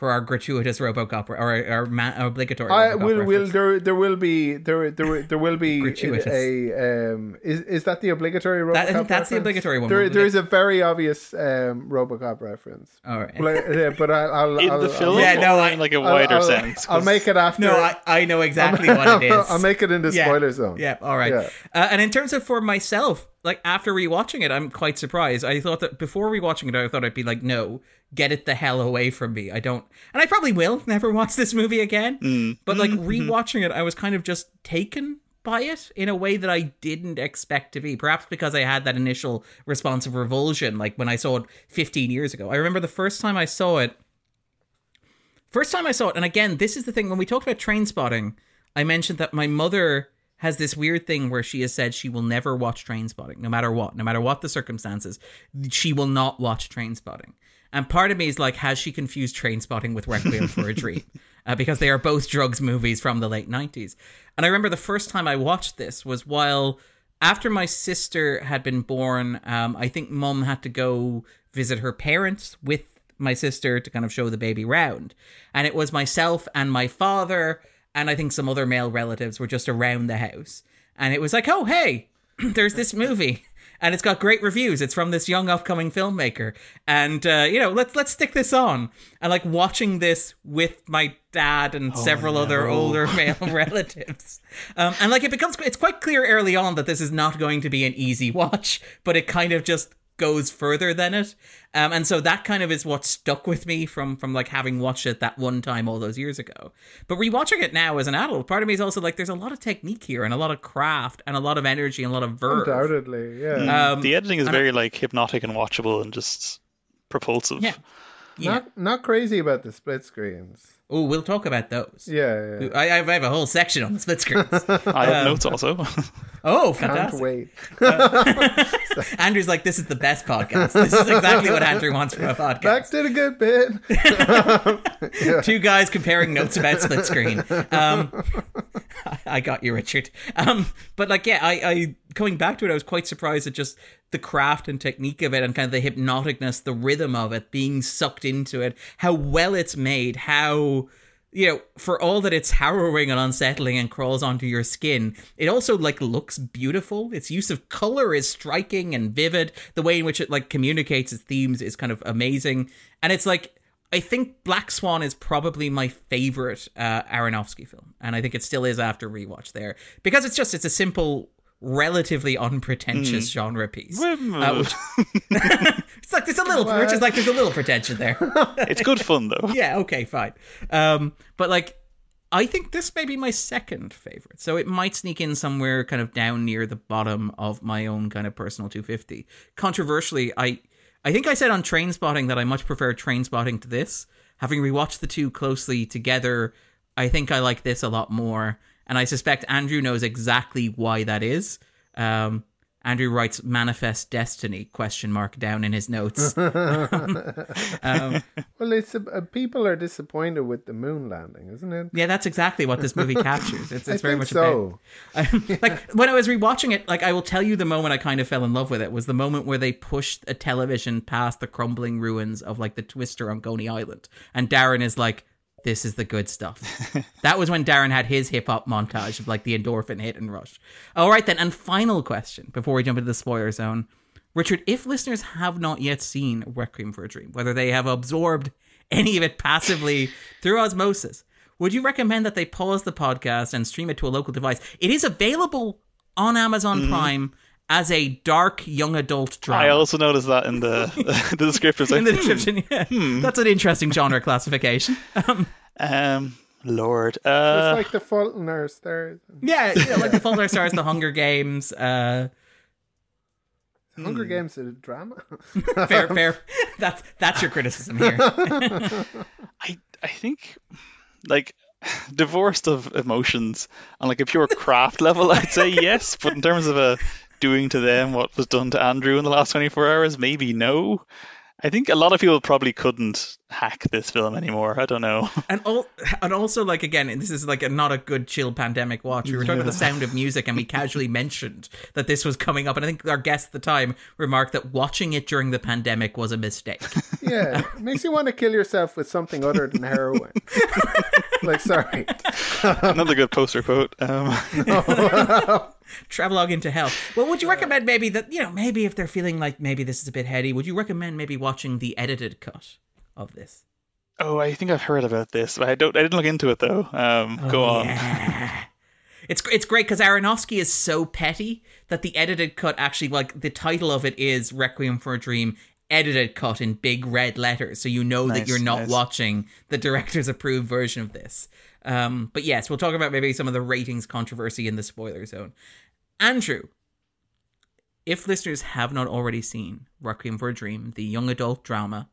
Speaker 1: for our gratuitous RoboCop or our, our ma- obligatory?
Speaker 2: I
Speaker 1: RoboCop
Speaker 2: will will
Speaker 1: reference?
Speaker 2: there there will be there there will- there will be
Speaker 1: Gratuitous.
Speaker 2: a um is is that the obligatory RoboCop
Speaker 1: That- I think that's the obligatory one.
Speaker 2: There there is a very obvious um RoboCop reference.
Speaker 1: All right.
Speaker 2: Well, I- yeah, but I, I'll
Speaker 3: In
Speaker 2: I'll,
Speaker 3: the film,
Speaker 1: Yeah, no, I-
Speaker 3: in like a
Speaker 2: I'll,
Speaker 3: wider
Speaker 2: I'll,
Speaker 3: sense.
Speaker 2: I'll
Speaker 3: 'Cause
Speaker 2: make it after.
Speaker 1: no, I, I know exactly what it is.
Speaker 2: I'll make it in the
Speaker 1: Yeah.
Speaker 2: spoiler zone.
Speaker 1: Yeah, all right.
Speaker 2: Yeah.
Speaker 1: Uh, and in terms of for myself, like after rewatching it, I'm quite surprised. I thought that before rewatching it, I thought I'd be like, no, get it the hell away from me. I don't, and I probably will never watch this movie again.
Speaker 3: Mm.
Speaker 1: But like
Speaker 3: Mm-hmm.
Speaker 1: rewatching it, I was kind of just taken by it in a way that I didn't expect to be. Perhaps because I had that initial response of revulsion, like when I saw it 15 years ago. I remember the first time I saw it. First time I saw it, and again, this is the thing when we talked about Trainspotting, I mentioned that my mother has this weird thing where she has said she will never watch Trainspotting, no matter what, no matter what the circumstances. She will not watch Trainspotting. And part of me is like, has she confused Trainspotting with Requiem for a Dream? Uh, because they are both drugs movies from the late 90s. And I remember the first time I watched this was while after my sister had been born, um, I think mum had to go visit her parents with my sister to kind of show the baby round. And it was myself and my father, and I think some other male relatives were just around the house. And it was like, oh, hey, there's this movie. And it's got great reviews. It's from this young upcoming filmmaker, and uh, you know, let's let's stick this on. And like watching this with my dad and several other older male relatives, um, and like it becomes it's quite clear early on that this is not going to be an easy watch, but it kind of just goes further than it um, and so that kind of is what stuck with me from from like having watched it that one time all those years ago but rewatching it now as an adult part of me is also like there's a lot of technique here and a lot of craft and a lot of energy and a lot of verve
Speaker 2: Undoubtedly, yeah.
Speaker 1: Um,
Speaker 3: the editing is
Speaker 1: and I-
Speaker 3: very like hypnotic and watchable and just propulsive.
Speaker 1: yeah yeah
Speaker 2: Not not crazy about the split screens.
Speaker 1: Oh we'll talk about those
Speaker 2: Yeah, yeah.
Speaker 1: I, I have I have a whole section on the split screens
Speaker 3: I have notes also.
Speaker 1: oh fantastic!
Speaker 2: Can't
Speaker 1: fantastic
Speaker 2: wait.
Speaker 1: andrew's like this is the best podcast this is exactly what andrew wants from a podcast
Speaker 2: Max did a good bit.
Speaker 1: two guys comparing notes about split screen. Um, I got you, Richard. Um, but like, yeah, I, I coming back to it, I was quite surprised at just the craft and technique of it, and kind of the hypnoticness, the rhythm of it, being sucked into it, how well it's made, how you know, for all that it's harrowing and unsettling and crawls onto your skin, it also like looks beautiful. Its use of color is striking and vivid. The way in which it like communicates its themes is kind of amazing. And it's like I think Black Swan is probably my favorite uh, Aronofsky film, and I think it still is after rewatch there because it's just it's a simple, relatively unpretentious genre piece. Uh, which- it's like there's a little, which is like there's a little pretension there.
Speaker 3: it's good fun though.
Speaker 1: yeah, okay, fine. Um, but like, I think this may be my second favorite, so it might sneak in somewhere kind of down near the bottom of my own kind of personal 250. Controversially, I I think I said on Trainspotting that I much prefer Trainspotting to this. Having rewatched the two closely together, I think I like this a lot more, and I suspect Andrew knows exactly why that is. Um, Andrew writes "manifest destiny?" question mark down in his notes. um,
Speaker 2: Well, it's a, uh, people are disappointed with the moon landing, isn't it?
Speaker 1: Yeah, that's exactly what this movie captures. It's, it's very much
Speaker 2: so.
Speaker 1: like when I was rewatching it, like I will tell you, the moment I kind of fell in love with it was the moment where they pushed a television past the crumbling ruins of like the Twister on Coney Island, and Darren is like, "This is the good stuff." that was when Darren had his hip hop montage of like the endorphin hit and rush. All right then, and final question before we jump into the spoiler zone. Richard, if listeners have not yet seen Requiem for a Dream, whether they have absorbed any of it passively through osmosis, would you recommend that they pause the podcast and stream it to a local device? It is available on Amazon mm-hmm. Prime as a dark young adult drama.
Speaker 3: I also noticed that in the the descriptors.
Speaker 1: in the
Speaker 3: Like,
Speaker 1: description, yeah. That's an interesting genre classification. Um,
Speaker 3: um, Lord.
Speaker 2: It's
Speaker 3: Uh,
Speaker 2: like the Fault in Our Stars.
Speaker 1: Yeah, yeah like the Fault in Our Stars, the Hunger Games. Uh,
Speaker 2: Hunger Games is a drama.
Speaker 1: fair, fair. That's that's your criticism here.
Speaker 3: I I think like divorced of emotions on like a pure craft level, I'd say yes. But in terms of a doing to them what was done to Andrew in the last 24 hours, maybe no. I think a lot of people probably couldn't hack this film anymore. I don't know.
Speaker 1: and all, and also like again, this is like a, not a good chill pandemic watch. We were talking about the sound of music, and we casually mentioned that this was coming up, and I think our guest at the time remarked that watching it during the pandemic was a mistake.
Speaker 2: yeah, it makes you want to kill yourself with something other than heroin. like, sorry.
Speaker 3: Another good poster quote. Um,
Speaker 1: Travelogue into hell. Well, would you recommend maybe that you know maybe if they're feeling like maybe this is a bit heady, would you recommend maybe watching the edited cut of this?
Speaker 3: oh, I think I've heard about this. but I don't. I didn't look into it though. Um, go on.
Speaker 1: Yeah. It's it's great because Aronofsky is so petty that the edited cut actually like the title of it is Requiem for a Dream edited cut in big red letters, so you know that you're not
Speaker 3: nice.
Speaker 1: watching the director's approved version of this. Um, but yes, we'll talk about maybe some of the ratings controversy in the spoiler zone. Andrew, if listeners have not already seen Requiem for a Dream, the young adult drama,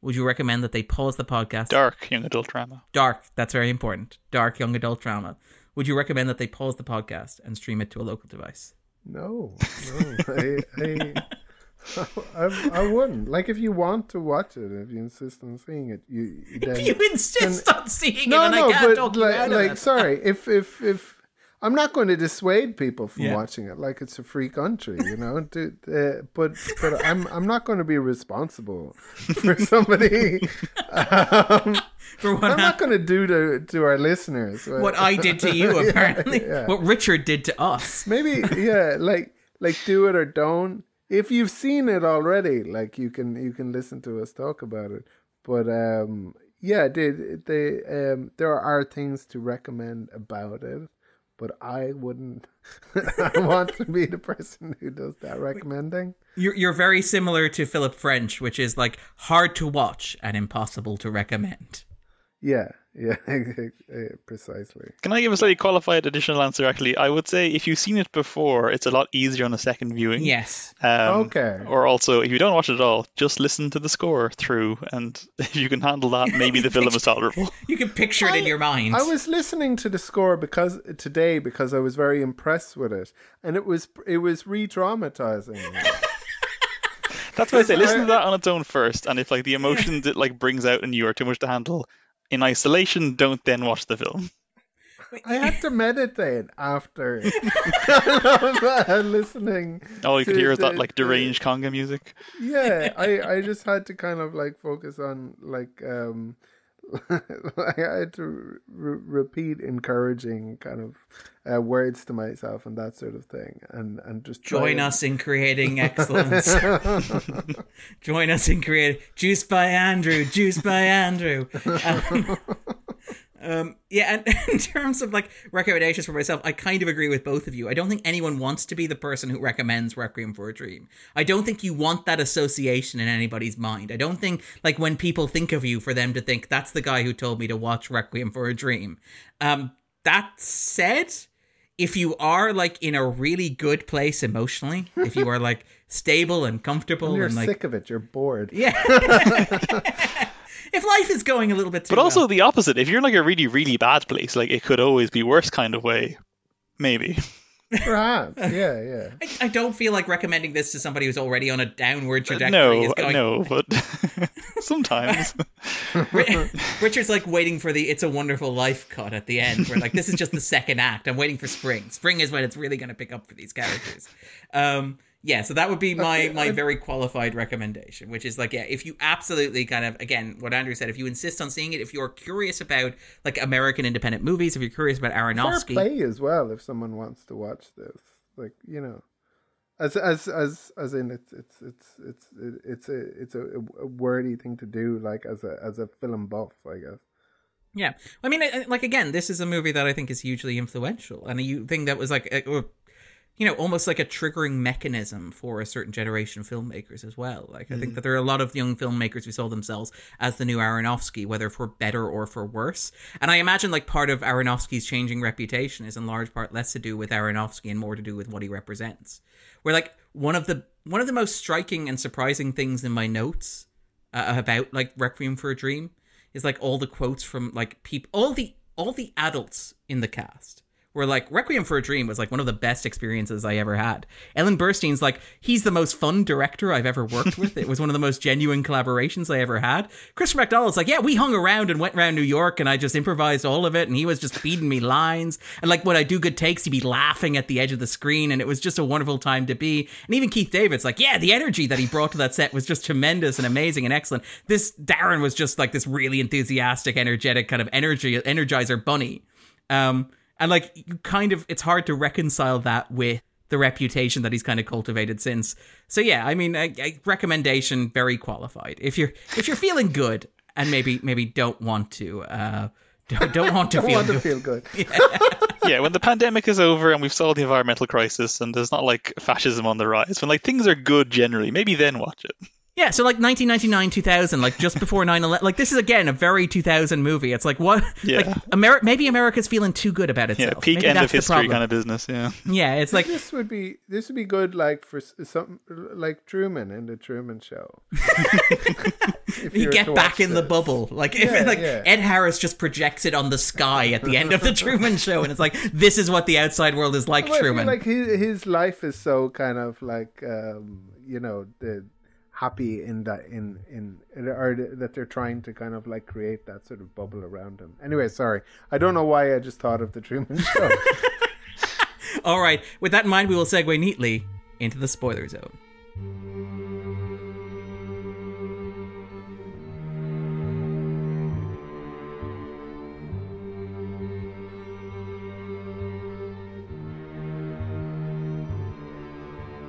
Speaker 1: would you recommend that they pause the podcast?
Speaker 3: Dark young adult drama.
Speaker 1: Dark. That's very important. Dark young adult drama. Would you recommend that they pause the podcast and stream it to a local device?
Speaker 2: No, no. I, I, I, I wouldn't. Like, if you want to watch it, if you insist on seeing it, you, you then.
Speaker 1: If you insist on seeing
Speaker 2: no,
Speaker 1: it, and
Speaker 2: no,
Speaker 1: I can't
Speaker 2: but
Speaker 1: talk you
Speaker 2: like,
Speaker 1: out of
Speaker 2: like,
Speaker 1: it.
Speaker 2: sorry, if if if I'm not going to dissuade people from
Speaker 1: Yeah.
Speaker 2: watching it, like it's a free country, you know. Do, uh, but but I'm I'm not going to be responsible for somebody. um,
Speaker 1: For what,
Speaker 2: I'm not going to do to to our listeners
Speaker 1: what I did to you,
Speaker 2: Yeah,
Speaker 1: apparently.
Speaker 2: yeah.
Speaker 1: What Richard did to us.
Speaker 2: maybe yeah like like do it or don't if you've seen it already like you can you can listen to us talk about it. But um yeah they, they um there are things to recommend about it but i wouldn't i want to be the person who does that recommending.
Speaker 1: You're, you're very similar to Philip French, which is like hard to watch and impossible to recommend.
Speaker 2: Yeah yeah precisely
Speaker 3: Can I give a slightly qualified additional answer? Actually, I would say if you've seen it before, it's a lot easier on a second viewing.
Speaker 1: Yes.
Speaker 3: Um,
Speaker 2: Okay.
Speaker 3: Or also, if you don't watch it at all, just listen to the score through, and if you can handle that, maybe the film is tolerable.
Speaker 1: You can picture it in your mind.
Speaker 2: I was listening to the score because today because I was very impressed with it, and it was it was re-dramatizing.
Speaker 3: That's why I say listen to that on its own first, and if like the emotions it like brings out in you are too much to handle in isolation, don't then watch the film.
Speaker 2: I had to meditate after listening.
Speaker 3: All you could hear is that
Speaker 2: the-
Speaker 3: like
Speaker 2: the-
Speaker 3: deranged conga music.
Speaker 2: Yeah, I I just had to kind of like focus on like um. I had to re- repeat encouraging kind of uh, words to myself and that sort of thing, and and just
Speaker 1: Join
Speaker 2: and-
Speaker 1: us in creating excellence. Join us in creating Juice by Andrew. Juice by Andrew. Um, um, yeah, and in terms of like recommendations for myself, I kind of agree with both of you. I don't think anyone wants to be the person who recommends Requiem for a Dream. I don't think you want that association in anybody's mind. I don't think like when people think of you for them to think that's the guy who told me to watch Requiem for a Dream. Um, that said, if you are like in a really good place emotionally, if you are like stable and comfortable
Speaker 2: You're
Speaker 1: and like
Speaker 2: sick of it. You're bored.
Speaker 1: yeah. if life is going a little bit too
Speaker 3: But also
Speaker 1: well.
Speaker 3: the opposite. If you're in like a really, really bad place, like it could always be worse kind of way. Maybe.
Speaker 2: Perhaps. Yeah, yeah.
Speaker 1: I, I don't feel like recommending this to somebody who's already on a downward trajectory.
Speaker 3: no,
Speaker 1: is going,
Speaker 3: no, but sometimes.
Speaker 1: Richard's like waiting for the "It's a Wonderful Life" cut at the end, where like this is just the second act. I'm waiting for spring. Spring is when it's really going to pick up for these characters. Um, yeah, so that would be my
Speaker 2: Okay,
Speaker 1: my
Speaker 2: I-
Speaker 1: very qualified recommendation, which is like, yeah, if you absolutely kind of again what Andrew said, if you insist on seeing it, if you're curious about like American independent movies, if you're curious about
Speaker 2: Fair
Speaker 1: Aronofsky,
Speaker 2: play as well if someone wants to watch this. Like you know, as as as as in it's it's it's it's it's a it's a, a wordy thing to do. Like as a as a film buff, I guess.
Speaker 1: Yeah, I mean, like again, this is a movie that I think is hugely influential, and a thing that was like, uh, you know, almost like a triggering mechanism for a certain generation of filmmakers as well. Like, I
Speaker 2: Mm.
Speaker 1: think that there are a lot of young filmmakers who saw themselves as the new Aronofsky, whether for better or for worse. And I imagine, like, part of Aronofsky's changing reputation is in large part less to do with Aronofsky and more to do with what he represents. Where, like, one of the one of the most striking and surprising things in my notes uh, about like Requiem for a Dream is like all the quotes from like people, all the all the adults in the cast were like Requiem for a Dream was like one of the best experiences I ever had. Ellen Burstyn's like he's the most fun director I've ever worked with. it was one of the most genuine collaborations I ever had. Christopher McDonald's like yeah, we hung around and went around New York and I just improvised all of it and he was just feeding me lines and like when I do good takes he'd be laughing at the edge of the screen and it was just a wonderful time to be. And even Keith David's like yeah, the energy that he brought to that set was just tremendous and amazing and excellent. This Darren was just like this really enthusiastic, energetic kind of energy energizer bunny. Um, and like you kind of, it's hard to reconcile that with the reputation that he's kind of cultivated since. So yeah, I mean, a, a recommendation very qualified. If you're if you're feeling good and maybe maybe don't want to uh don't, don't want to
Speaker 2: I
Speaker 1: feel
Speaker 2: want to
Speaker 1: good.
Speaker 2: feel good.
Speaker 3: yeah, when the pandemic is over and we've solved the environmental crisis and there's not like fascism on the rise, when like things are good generally, maybe then watch it.
Speaker 1: Yeah, so like 1999, 2000, like just before 9/11. Like this is again a very 2000 movie. It's like what?
Speaker 3: Yeah.
Speaker 1: Like America, maybe America's feeling too good about itself.
Speaker 3: Yeah, peak
Speaker 1: maybe
Speaker 3: end of history kind of business. Yeah.
Speaker 1: Yeah, it's like
Speaker 2: this would be this would be good like for some, like Truman in the Truman Show. If
Speaker 1: you get back
Speaker 2: watch
Speaker 1: in the bubble. Like if
Speaker 2: Yeah,
Speaker 1: like
Speaker 2: yeah.
Speaker 1: Ed Harris just projects it on the sky at the end of the Truman Show, and it's like this is what the outside world is like,
Speaker 2: Well, I feel
Speaker 1: Truman.
Speaker 2: like his his life is so kind of like um, you know the happy in that in in or that they're trying to kind of like create that sort of bubble around him. Anyway, sorry, I don't know why I just thought of the Truman Show.
Speaker 1: All right, with that in mind, we will segue neatly into the spoiler zone.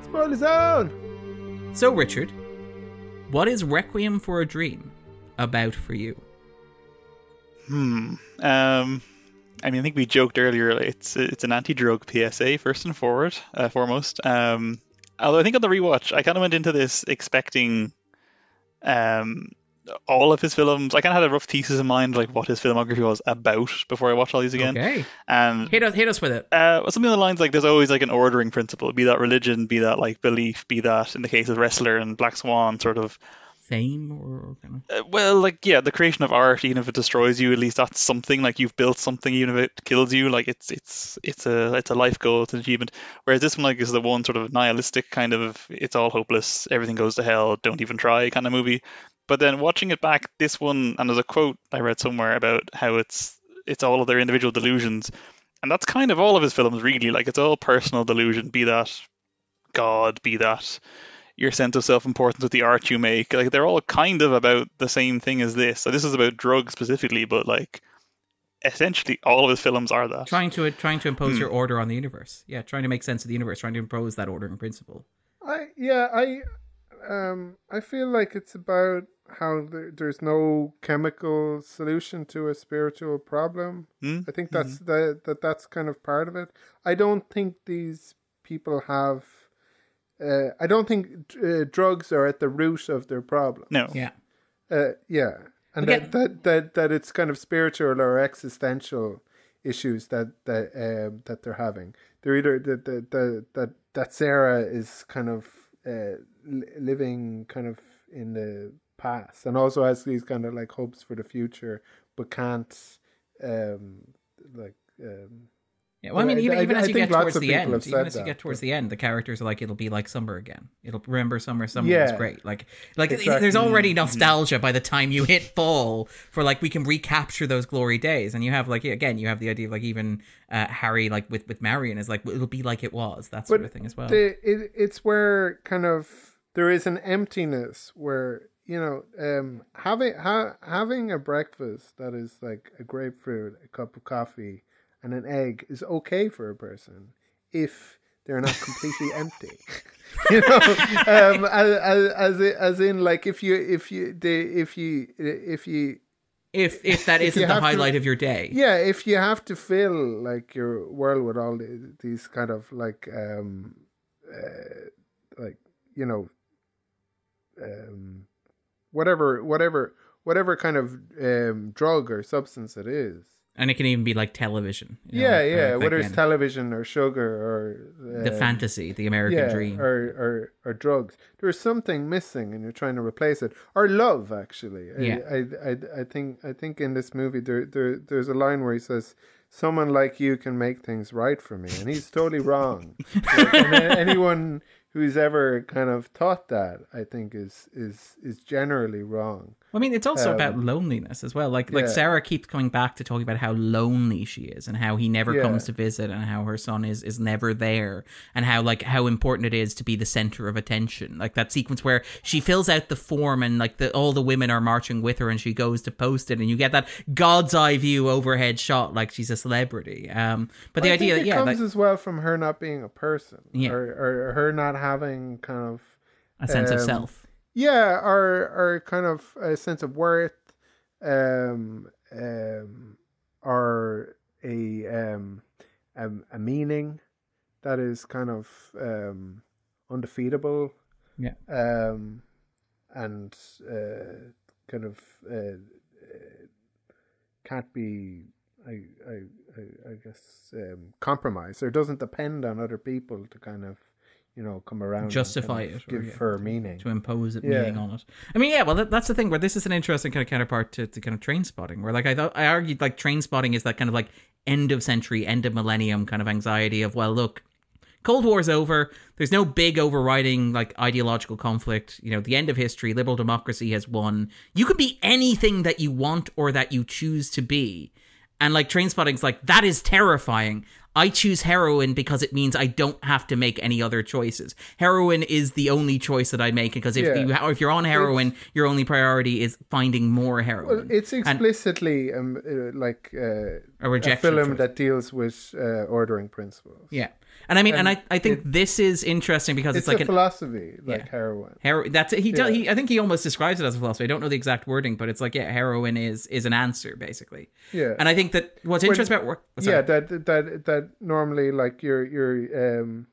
Speaker 2: Spoiler zone.
Speaker 1: So, Richard, what is Requiem for a Dream about for you?
Speaker 3: Hmm. Um. I mean, I think we joked earlier. It's it's an anti-drug PSA first and forward, uh, foremost. Um. Although I think on the rewatch, I kind of went into this expecting, um, all of his films. I kind of had a rough thesis in mind, like what his filmography was about before I watched all these again.
Speaker 1: Okay,
Speaker 3: And
Speaker 1: hit us, hit us with it.
Speaker 3: uh, something along the lines like there's always like an ordering principle, be that religion, be that like belief, be that in the case of Wrestler and Black Swan, sort of
Speaker 1: Fame or kind of
Speaker 3: uh, well, like yeah, the creation of art, even if it destroys you, at least that's something. Like you've built something, even if it kills you, like it's it's it's a it's a life goal, it's an achievement. Whereas this one, like, is the one sort of nihilistic kind of it's all hopeless, everything goes to hell, don't even try kind of movie. But then watching it back, this one, and there's a quote I read somewhere about how it's it's all of their individual delusions, and that's kind of all of his films, really. Like it's all personal delusion, be that God, be that your sense of self-importance with the art you make. Like they're all kind of about the same thing as this. So this is about drugs specifically, but like essentially all of his films are that.
Speaker 1: trying to trying to impose
Speaker 3: Hmm.
Speaker 1: your order on the universe. Yeah, trying to make sense of the universe, trying to impose that ordering principle.
Speaker 2: I yeah I um I feel like it's about how there, there's no chemical solution to a spiritual problem.
Speaker 3: Hmm?
Speaker 2: I think that's that that that's kind of part of it. I don't think these people have. Uh, I don't think uh, drugs are at the root of their problem.
Speaker 3: No.
Speaker 1: Yeah.
Speaker 2: Uh, yeah, and
Speaker 1: Again-
Speaker 2: that, that that that it's kind of spiritual or existential issues that that um, that they're having. They're either that that that that, that Sarah is kind of uh, li- living kind of in the past, and also has these kind of like hopes for the future, but can't um like um
Speaker 1: Yeah, well, I mean,
Speaker 2: I-
Speaker 1: even,
Speaker 2: I-
Speaker 1: even as you get towards the end, even as you
Speaker 2: that,
Speaker 1: get towards
Speaker 2: but-
Speaker 1: the end, the characters are like, "It'll be like summer again. It'll remember summer. Summer was great." Like, like
Speaker 2: Exactly.
Speaker 1: there's already nostalgia by the time you hit fall for like we can recapture those glory days, and you have like again, you have the idea of like even uh, Harry like with with Marion is like it'll be like it was that sort
Speaker 2: But
Speaker 1: of thing as well.
Speaker 2: the, it, it's where kind of there is an emptiness where you know um having ha, having a breakfast that is like a grapefruit a cup of coffee and an egg is okay for a person if they're not completely empty you know um as, as, as, in like if you if you the if you if you
Speaker 1: if if that isn't
Speaker 2: you
Speaker 1: the
Speaker 2: have to-
Speaker 1: highlight of your day.
Speaker 2: Yeah, if you have to fill like your world with all the, these kind of like um uh, like you know um whatever whatever whatever kind of um drug or substance it is.
Speaker 1: And it can even be like television. you know,
Speaker 2: yeah, yeah, whether it's television or sugar or
Speaker 1: the
Speaker 2: um,
Speaker 1: fantasy, the American
Speaker 2: yeah,
Speaker 1: dream.
Speaker 2: or, or or drugs. There's something missing, and you're trying to replace it. Or love, actually. I-
Speaker 1: Yeah.
Speaker 2: I, I, I think I think in this movie there, there there's a line where he says, "Someone like you can make things right for me," and he's totally wrong. Like, and anyone who's ever kind of thought that, I think, is is is generally wrong.
Speaker 1: I mean, it's also
Speaker 2: Um,
Speaker 1: about loneliness as well. Like, like
Speaker 2: yeah.
Speaker 1: Sarah keeps coming back to talking about how lonely she is, and how he never
Speaker 2: Yeah.
Speaker 1: comes to visit, and how her son is is never there, and how like how important it is to be the center of attention. Like that sequence where she fills out the form, and like the all the women are marching with her, and she goes to post it, and you get that God's eye view overhead shot, like she's a celebrity. Um, but the
Speaker 2: I
Speaker 1: idea,
Speaker 2: think it
Speaker 1: yeah,
Speaker 2: comes
Speaker 1: like,
Speaker 2: as well from her not being a person,
Speaker 1: Yeah.
Speaker 2: or, or her not having kind of
Speaker 1: a sense of
Speaker 2: um,
Speaker 1: self.
Speaker 2: Yeah our or kind of a sense of worth um um or a um a, a meaning that is kind of um undefeatable
Speaker 1: Yeah.
Speaker 2: um and uh kind of uh, uh can't be I, I I I guess um compromised or doesn't depend on other people to kind of you know come around
Speaker 1: Justify it
Speaker 2: give
Speaker 1: yeah,
Speaker 2: her meaning
Speaker 1: to impose it
Speaker 2: Yeah.
Speaker 1: meaning on it. I mean, yeah, well, that, that's the thing where this is an interesting kind of counterpart to, to kind of Trainspotting, where like I thought I argued like Trainspotting is that kind of like end of century, end of millennium kind of anxiety of well, look, Cold War's over. There's no big overriding like ideological conflict. You know, the end of history, liberal democracy has won. You can be anything that you want or that you choose to be. And like Trainspotting's like, that is terrifying. I choose heroin because it means I don't have to make any other choices. Heroin is the only choice that I make because if
Speaker 2: Yeah.
Speaker 1: you if you're on heroin, your only priority is finding more
Speaker 2: Well,
Speaker 1: heroin.
Speaker 2: it's
Speaker 1: And-
Speaker 2: explicitly um, uh, like uh,
Speaker 1: a
Speaker 2: a film
Speaker 1: choice.
Speaker 2: that deals with uh, ordering principles.
Speaker 1: yeah. And I mean, and,
Speaker 2: and
Speaker 1: I, I think this is interesting because
Speaker 2: It's,
Speaker 1: it's, like
Speaker 2: a
Speaker 1: an
Speaker 2: philosophy, like
Speaker 1: Yeah.
Speaker 2: heroin.
Speaker 1: Hero- that's he,
Speaker 2: Yeah.
Speaker 1: does he I think he almost describes it as a philosophy. I don't know the exact wording, but it's like yeah, heroin is is an answer basically.
Speaker 2: Yeah,
Speaker 1: And I think that what's interesting about work. sorry.
Speaker 2: yeah, that that that normally like you're you're um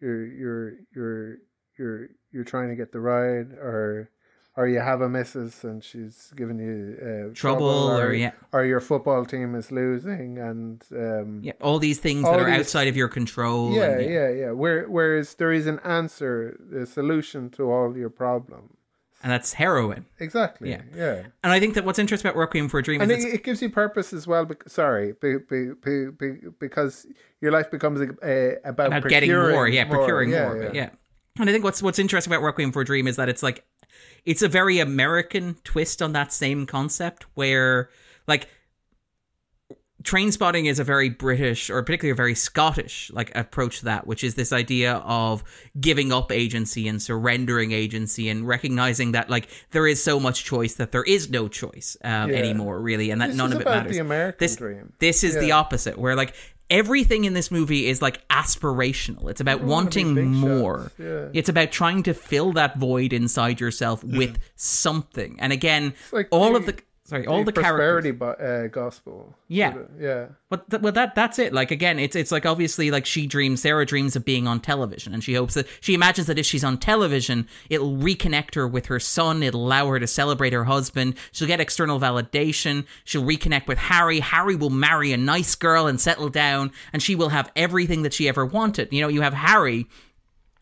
Speaker 2: you're you're you're you're you're trying to get the ride or or you have a missus and she's giving you uh,
Speaker 1: Trouble or, yeah.
Speaker 2: or your football team is losing and um
Speaker 1: yeah, all these things
Speaker 2: All
Speaker 1: that are
Speaker 2: these-
Speaker 1: outside of your control.
Speaker 2: yeah,
Speaker 1: and,
Speaker 2: yeah, yeah. Where, whereas there is an answer, a solution to all your problems.
Speaker 1: and that's heroin.
Speaker 2: Exactly.
Speaker 1: Yeah.
Speaker 2: Yeah.
Speaker 1: And I think that what's interesting about Requiem for a Dream
Speaker 2: And
Speaker 1: is
Speaker 2: it, it gives you purpose as well. Bec- sorry, be, be, be, be, because your life becomes uh, about,
Speaker 1: about getting more, yeah, procuring
Speaker 2: Yeah,
Speaker 1: more.
Speaker 2: yeah.
Speaker 1: Yeah. And I think what's what's interesting about Requiem for a Dream is that it's like it's a very American twist on that same concept where like Trainspotting is a very British or particularly a very Scottish like approach to that, which is this idea of giving up agency and surrendering agency and recognizing that like there is so much choice that there is no choice um,
Speaker 2: Yeah.
Speaker 1: anymore really and that
Speaker 2: This
Speaker 1: none of it matters.
Speaker 2: the American
Speaker 1: this,
Speaker 2: dream.
Speaker 1: This is the opposite where like everything in this movie is like aspirational. It's about wanting more.
Speaker 2: yeah.
Speaker 1: It's about trying to fill that void inside yourself with something. And again,
Speaker 2: like
Speaker 1: all
Speaker 2: the-
Speaker 1: of the sorry, all the, characters
Speaker 2: prosperity bo- uh, gospel.
Speaker 1: Yeah.
Speaker 2: Sort of, yeah.
Speaker 1: but th- well, that that's it. Like again, it's it's like obviously like she dreams. Sarah dreams of being on television, and she hopes that she imagines that if she's on television, it'll reconnect her with her son. It'll allow her to celebrate her husband. She'll get external validation. She'll reconnect with Harry. Harry will marry a nice girl and settle down, and she will have everything that she ever wanted. You know, you have Harry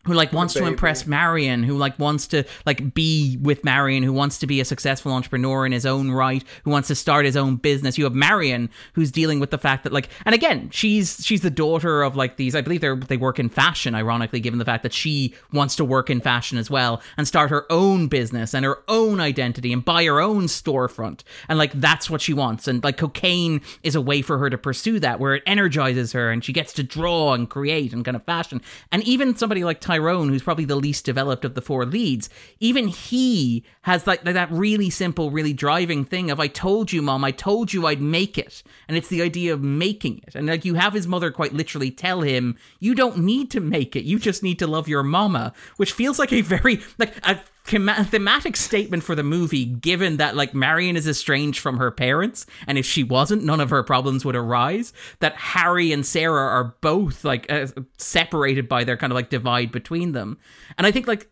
Speaker 1: who like wants to impress Marion, who like wants to like be with Marion, who wants to be a successful entrepreneur in his own right, who wants to start his own business. You have Marion who's dealing with the fact that like and again, she's she's the daughter of like these I believe they they work in fashion ironically given the fact that she wants to work in fashion as well and start her own business and her own identity and buy her own storefront. And like that's what she wants and like cocaine is a way for her to pursue that where it energizes her and she gets to draw and create and kind of fashion. And even somebody like Tyrone, who's probably the least developed of the four leads, even he has like that really simple, really driving thing of I told you, mom, I told you I'd make it. And it's the idea of making it. And like you have his mother quite literally tell him, you don't need to make it. You just need to love your mama, which feels like a very like a thematic statement for the movie, given that like Marion is estranged from her parents, and if she wasn't, none of her problems would arise. That Harry and Sarah are both like uh, separated by their kind of like divide between them, and I think like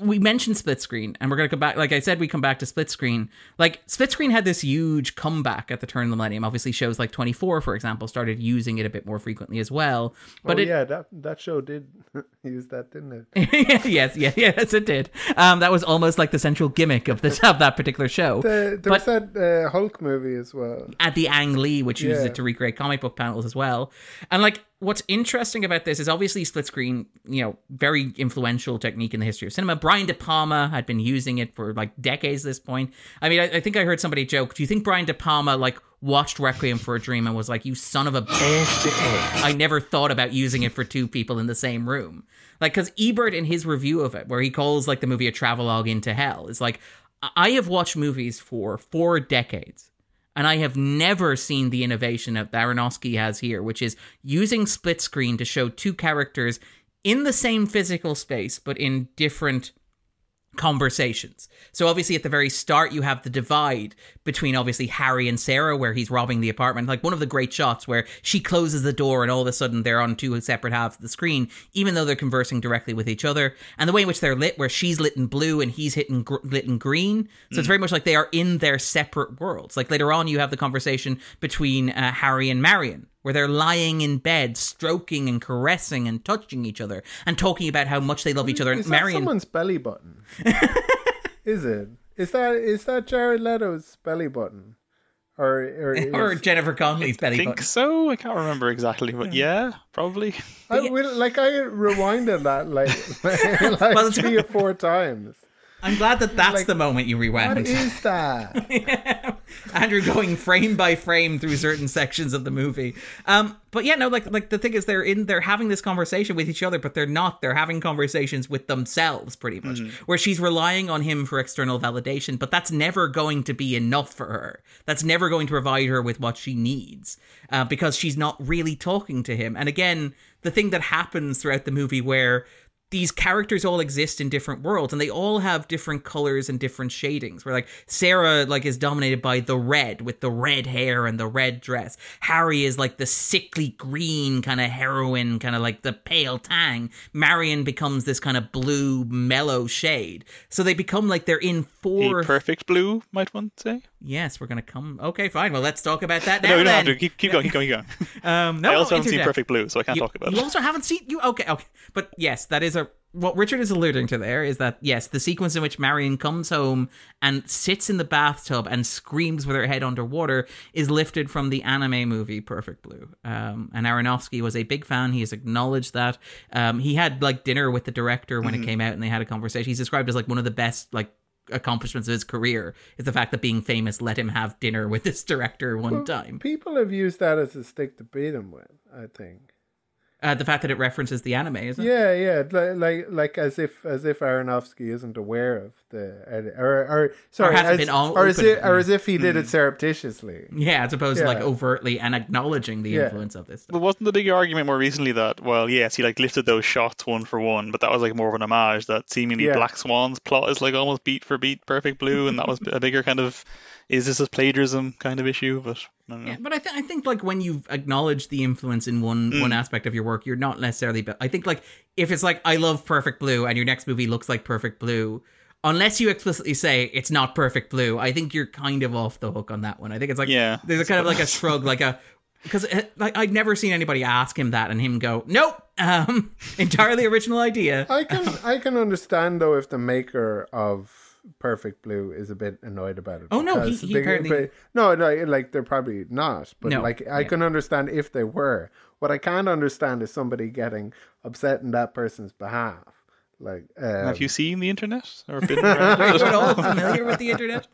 Speaker 1: we mentioned split screen and we're going to come back like i said we come back to split screen like split screen had this huge comeback at the turn of the millennium obviously shows like 24 for example started using it a bit more frequently as well but
Speaker 2: oh,
Speaker 1: it,
Speaker 2: yeah, that that show did use that, didn't it?
Speaker 1: yes yes yes it did um that was almost like the central gimmick of this of that particular show
Speaker 2: The, there was that uh, Hulk movie as well.
Speaker 1: at the Ang Lee, which uses
Speaker 2: Yeah.
Speaker 1: it to recreate comic book panels as well. And like, what's interesting about this is obviously split screen, you know, very influential technique in the history of cinema. Brian De Palma had been using it for like decades at this point. I mean, I, I think I heard somebody joke. Do you think Brian De Palma like watched Requiem for a Dream and was like, "You son of a bitch"? I never thought about using it for two people in the same room. Like, because Ebert in his review of it, where he calls like the movie a travelogue into hell, is like, I have watched movies for four decades and I have never seen the innovation that Aronofsky has here, which is using split screen to show two characters in the same physical space, but in different conversations. So obviously at the very start you have the divide between obviously Harry and Sarah where he's robbing the apartment. Like one of the great shots where she closes the door and all of a sudden they're on two separate halves of the screen even though they're conversing directly with each other. And the way in which they're lit where she's lit in blue and he's hitting gr- lit in green. So it's very much like they are in their separate worlds. Like later on you have the conversation between uh, Harry and Marion where they're lying in bed, stroking and caressing and touching each other, and talking about how much they love each other. And
Speaker 2: Is that
Speaker 1: Marion,
Speaker 2: someone's belly button? is it? Is that is that Jared Leto's belly button? Or or,
Speaker 1: or Jennifer Connelly's belly button?
Speaker 3: I think so. I can't remember exactly, but yeah, probably.
Speaker 2: I will like I rewinded that like like
Speaker 1: Well, it's-
Speaker 2: three or four times.
Speaker 1: I'm glad that that's
Speaker 2: Like,
Speaker 1: the moment you
Speaker 2: What
Speaker 1: rewound.
Speaker 2: is that?
Speaker 1: Andrew going frame by frame through certain sections of the movie. Um, but yeah, no, like like the thing is, they're in, they're having this conversation with each other, but they're not. They're having conversations with themselves, pretty much. Where she's relying on him for external validation, but that's never going to be enough for her. That's never going to provide her with what she needs, uh, because she's not really talking to him. And again, the thing that happens throughout the movie where these characters all exist in different worlds and they all have different colors and different shadings. Where like sarah like is dominated by the red with the red hair and the red dress. Harry is like the sickly green kind of heroine kind of like the pale tang. Marion becomes this kind of blue mellow shade. So they become like they're in
Speaker 3: A
Speaker 1: four
Speaker 3: perfect blue, might one say?
Speaker 1: Yes we're gonna come okay fine well let's talk about that now
Speaker 3: no, we don't have to. Keep, keep going, keep going, keep going.
Speaker 1: um no
Speaker 3: I also haven't seen. Perfect Blue, so I can't
Speaker 1: you,
Speaker 3: talk about
Speaker 1: you
Speaker 3: it.
Speaker 1: You also haven't seen you okay okay but yes that is a what richard is alluding to there is that yes the sequence in which marion comes home and sits in the bathtub and screams with her head underwater is lifted from the anime movie perfect blue um, and aronofsky was a big fan he has acknowledged that um, he had like dinner with the director when
Speaker 3: Mm-hmm.
Speaker 1: it came out and they had a conversation he's described as like one of the best like accomplishments of his career is the fact that being famous let him have dinner with this director one time
Speaker 2: People have used that as a stick to beat him with. I think.
Speaker 1: uh, the fact that it references the anime isn't it
Speaker 2: Yeah, yeah, like like, like as if as if Aronofsky isn't aware of the edit, or or sorry,
Speaker 1: hasn't
Speaker 2: as,
Speaker 1: been all
Speaker 2: or as if, or as if he did it surreptitiously.
Speaker 1: Yeah, as opposed to like overtly and acknowledging the
Speaker 2: Yeah.
Speaker 1: influence of this. Stuff.
Speaker 3: But wasn't the big argument more recently that, well, yes, he like lifted those shots one for one, but that was like more of an homage that seemingly
Speaker 2: Yeah.
Speaker 3: Black Swan's plot is like almost beat for beat Perfect Blue, and that was a bigger kind of is this a plagiarism kind of issue? But I don't know.
Speaker 1: Yeah, but I, th- I think like when you've acknowledged the influence in one
Speaker 3: Mm.
Speaker 1: one aspect of your work, you're not necessarily. But I think like if it's like I love Perfect Blue and your next movie looks like Perfect Blue, unless you explicitly say it's not Perfect Blue, I think you're kind of off the hook on that one. I think it's like
Speaker 3: Yeah,
Speaker 1: there's a kind of like a shrug, like a because like I'd never seen anybody ask him that and him go nope, um, entirely original idea.
Speaker 2: I can I can understand though if the maker of Perfect Blue is a bit annoyed about it.
Speaker 1: Oh, no, he- he
Speaker 2: they-
Speaker 1: apparently-
Speaker 2: but- no, no, like they're probably not. But
Speaker 1: No,
Speaker 2: like I
Speaker 1: yeah.
Speaker 2: can understand if they were. What I can't understand is somebody getting upset in that person's behalf. Like, um,
Speaker 3: Have you seen the internet or been around
Speaker 1: Are
Speaker 3: it?
Speaker 1: at all familiar with the internet?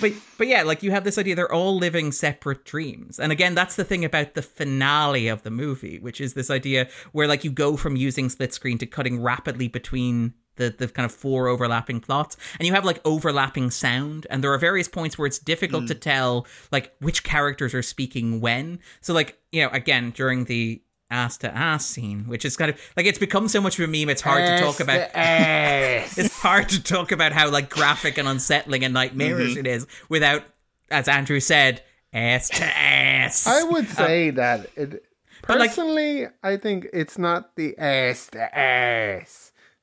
Speaker 1: But but yeah, like you have this idea they're all living separate dreams. And again, that's the thing about the finale of the movie, which is this idea where like you go from using split screen to cutting rapidly between the, the kind of four overlapping plots and you have like overlapping sound and there are various points where it's difficult
Speaker 3: Hmm.
Speaker 1: to tell like which characters are speaking when so like you know again during the ass to ass scene, which is kind of like it's become so much of a meme. It's hard to talk about.
Speaker 2: ass.
Speaker 1: It's hard to talk about how like graphic and unsettling and nightmarish
Speaker 3: Mm-hmm.
Speaker 1: it is without, as Andrew said, ass to ass.
Speaker 2: I would say that it
Speaker 1: But, like-
Speaker 2: personally, I think it's not the ass the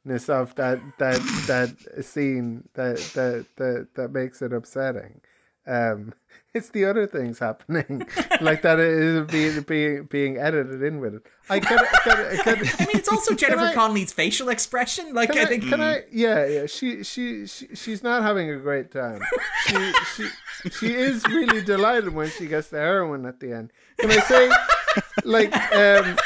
Speaker 2: assness of that that that scene that that that that makes it upsetting. Um, it's the other things happening, like that is being being being edited in with it. I could, could, could,
Speaker 1: I mean, it's also Jennifer
Speaker 2: I-
Speaker 1: Connelly's facial expression. Like,
Speaker 2: Can
Speaker 1: I
Speaker 2: I,
Speaker 1: think
Speaker 2: can I? Yeah, yeah. She, she, she, she's not having a great time. She, she, she is really delighted when she gets the heroin at the end. Can I say, like, um,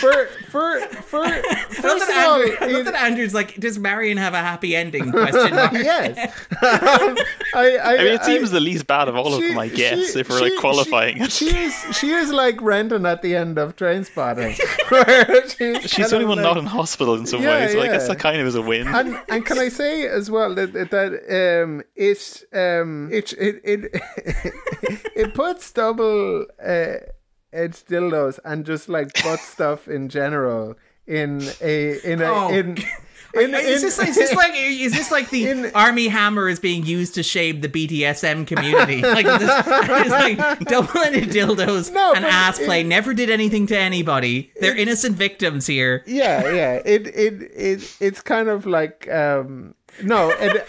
Speaker 2: for, for, for,
Speaker 1: I love,
Speaker 2: first of
Speaker 1: that
Speaker 2: all,
Speaker 1: Andrew, I love
Speaker 2: in-
Speaker 1: that Andrew's like, does Marion have a happy ending? Question mark.
Speaker 2: yes. Um, I, I,
Speaker 3: I mean, it
Speaker 2: I-
Speaker 3: seems the least bad of all of
Speaker 2: she-
Speaker 3: them, I guess,
Speaker 2: she-
Speaker 3: if we're like qualifying
Speaker 2: she. She is, she is like Renton at the end of Trainspotting. she's
Speaker 3: She's the only one
Speaker 2: like-
Speaker 3: not in hospital in some
Speaker 2: Yeah,
Speaker 3: ways, so I guess that kind of is a win.
Speaker 2: and and can I say as well that that um it um it it it it puts double uh, edged dildos and just like butt stuff in general in a in a
Speaker 1: Oh.
Speaker 2: in. In,
Speaker 1: Is
Speaker 2: in-
Speaker 1: this, is this like is this like the
Speaker 2: In-
Speaker 1: Armie Hammer is being used to shame the BDSM community? Like this, it's like double-ended dildos
Speaker 2: No,
Speaker 1: and ass
Speaker 2: it-
Speaker 1: play never did anything to anybody. They're innocent victims here.
Speaker 2: yeah yeah it it it it's kind of like um no it,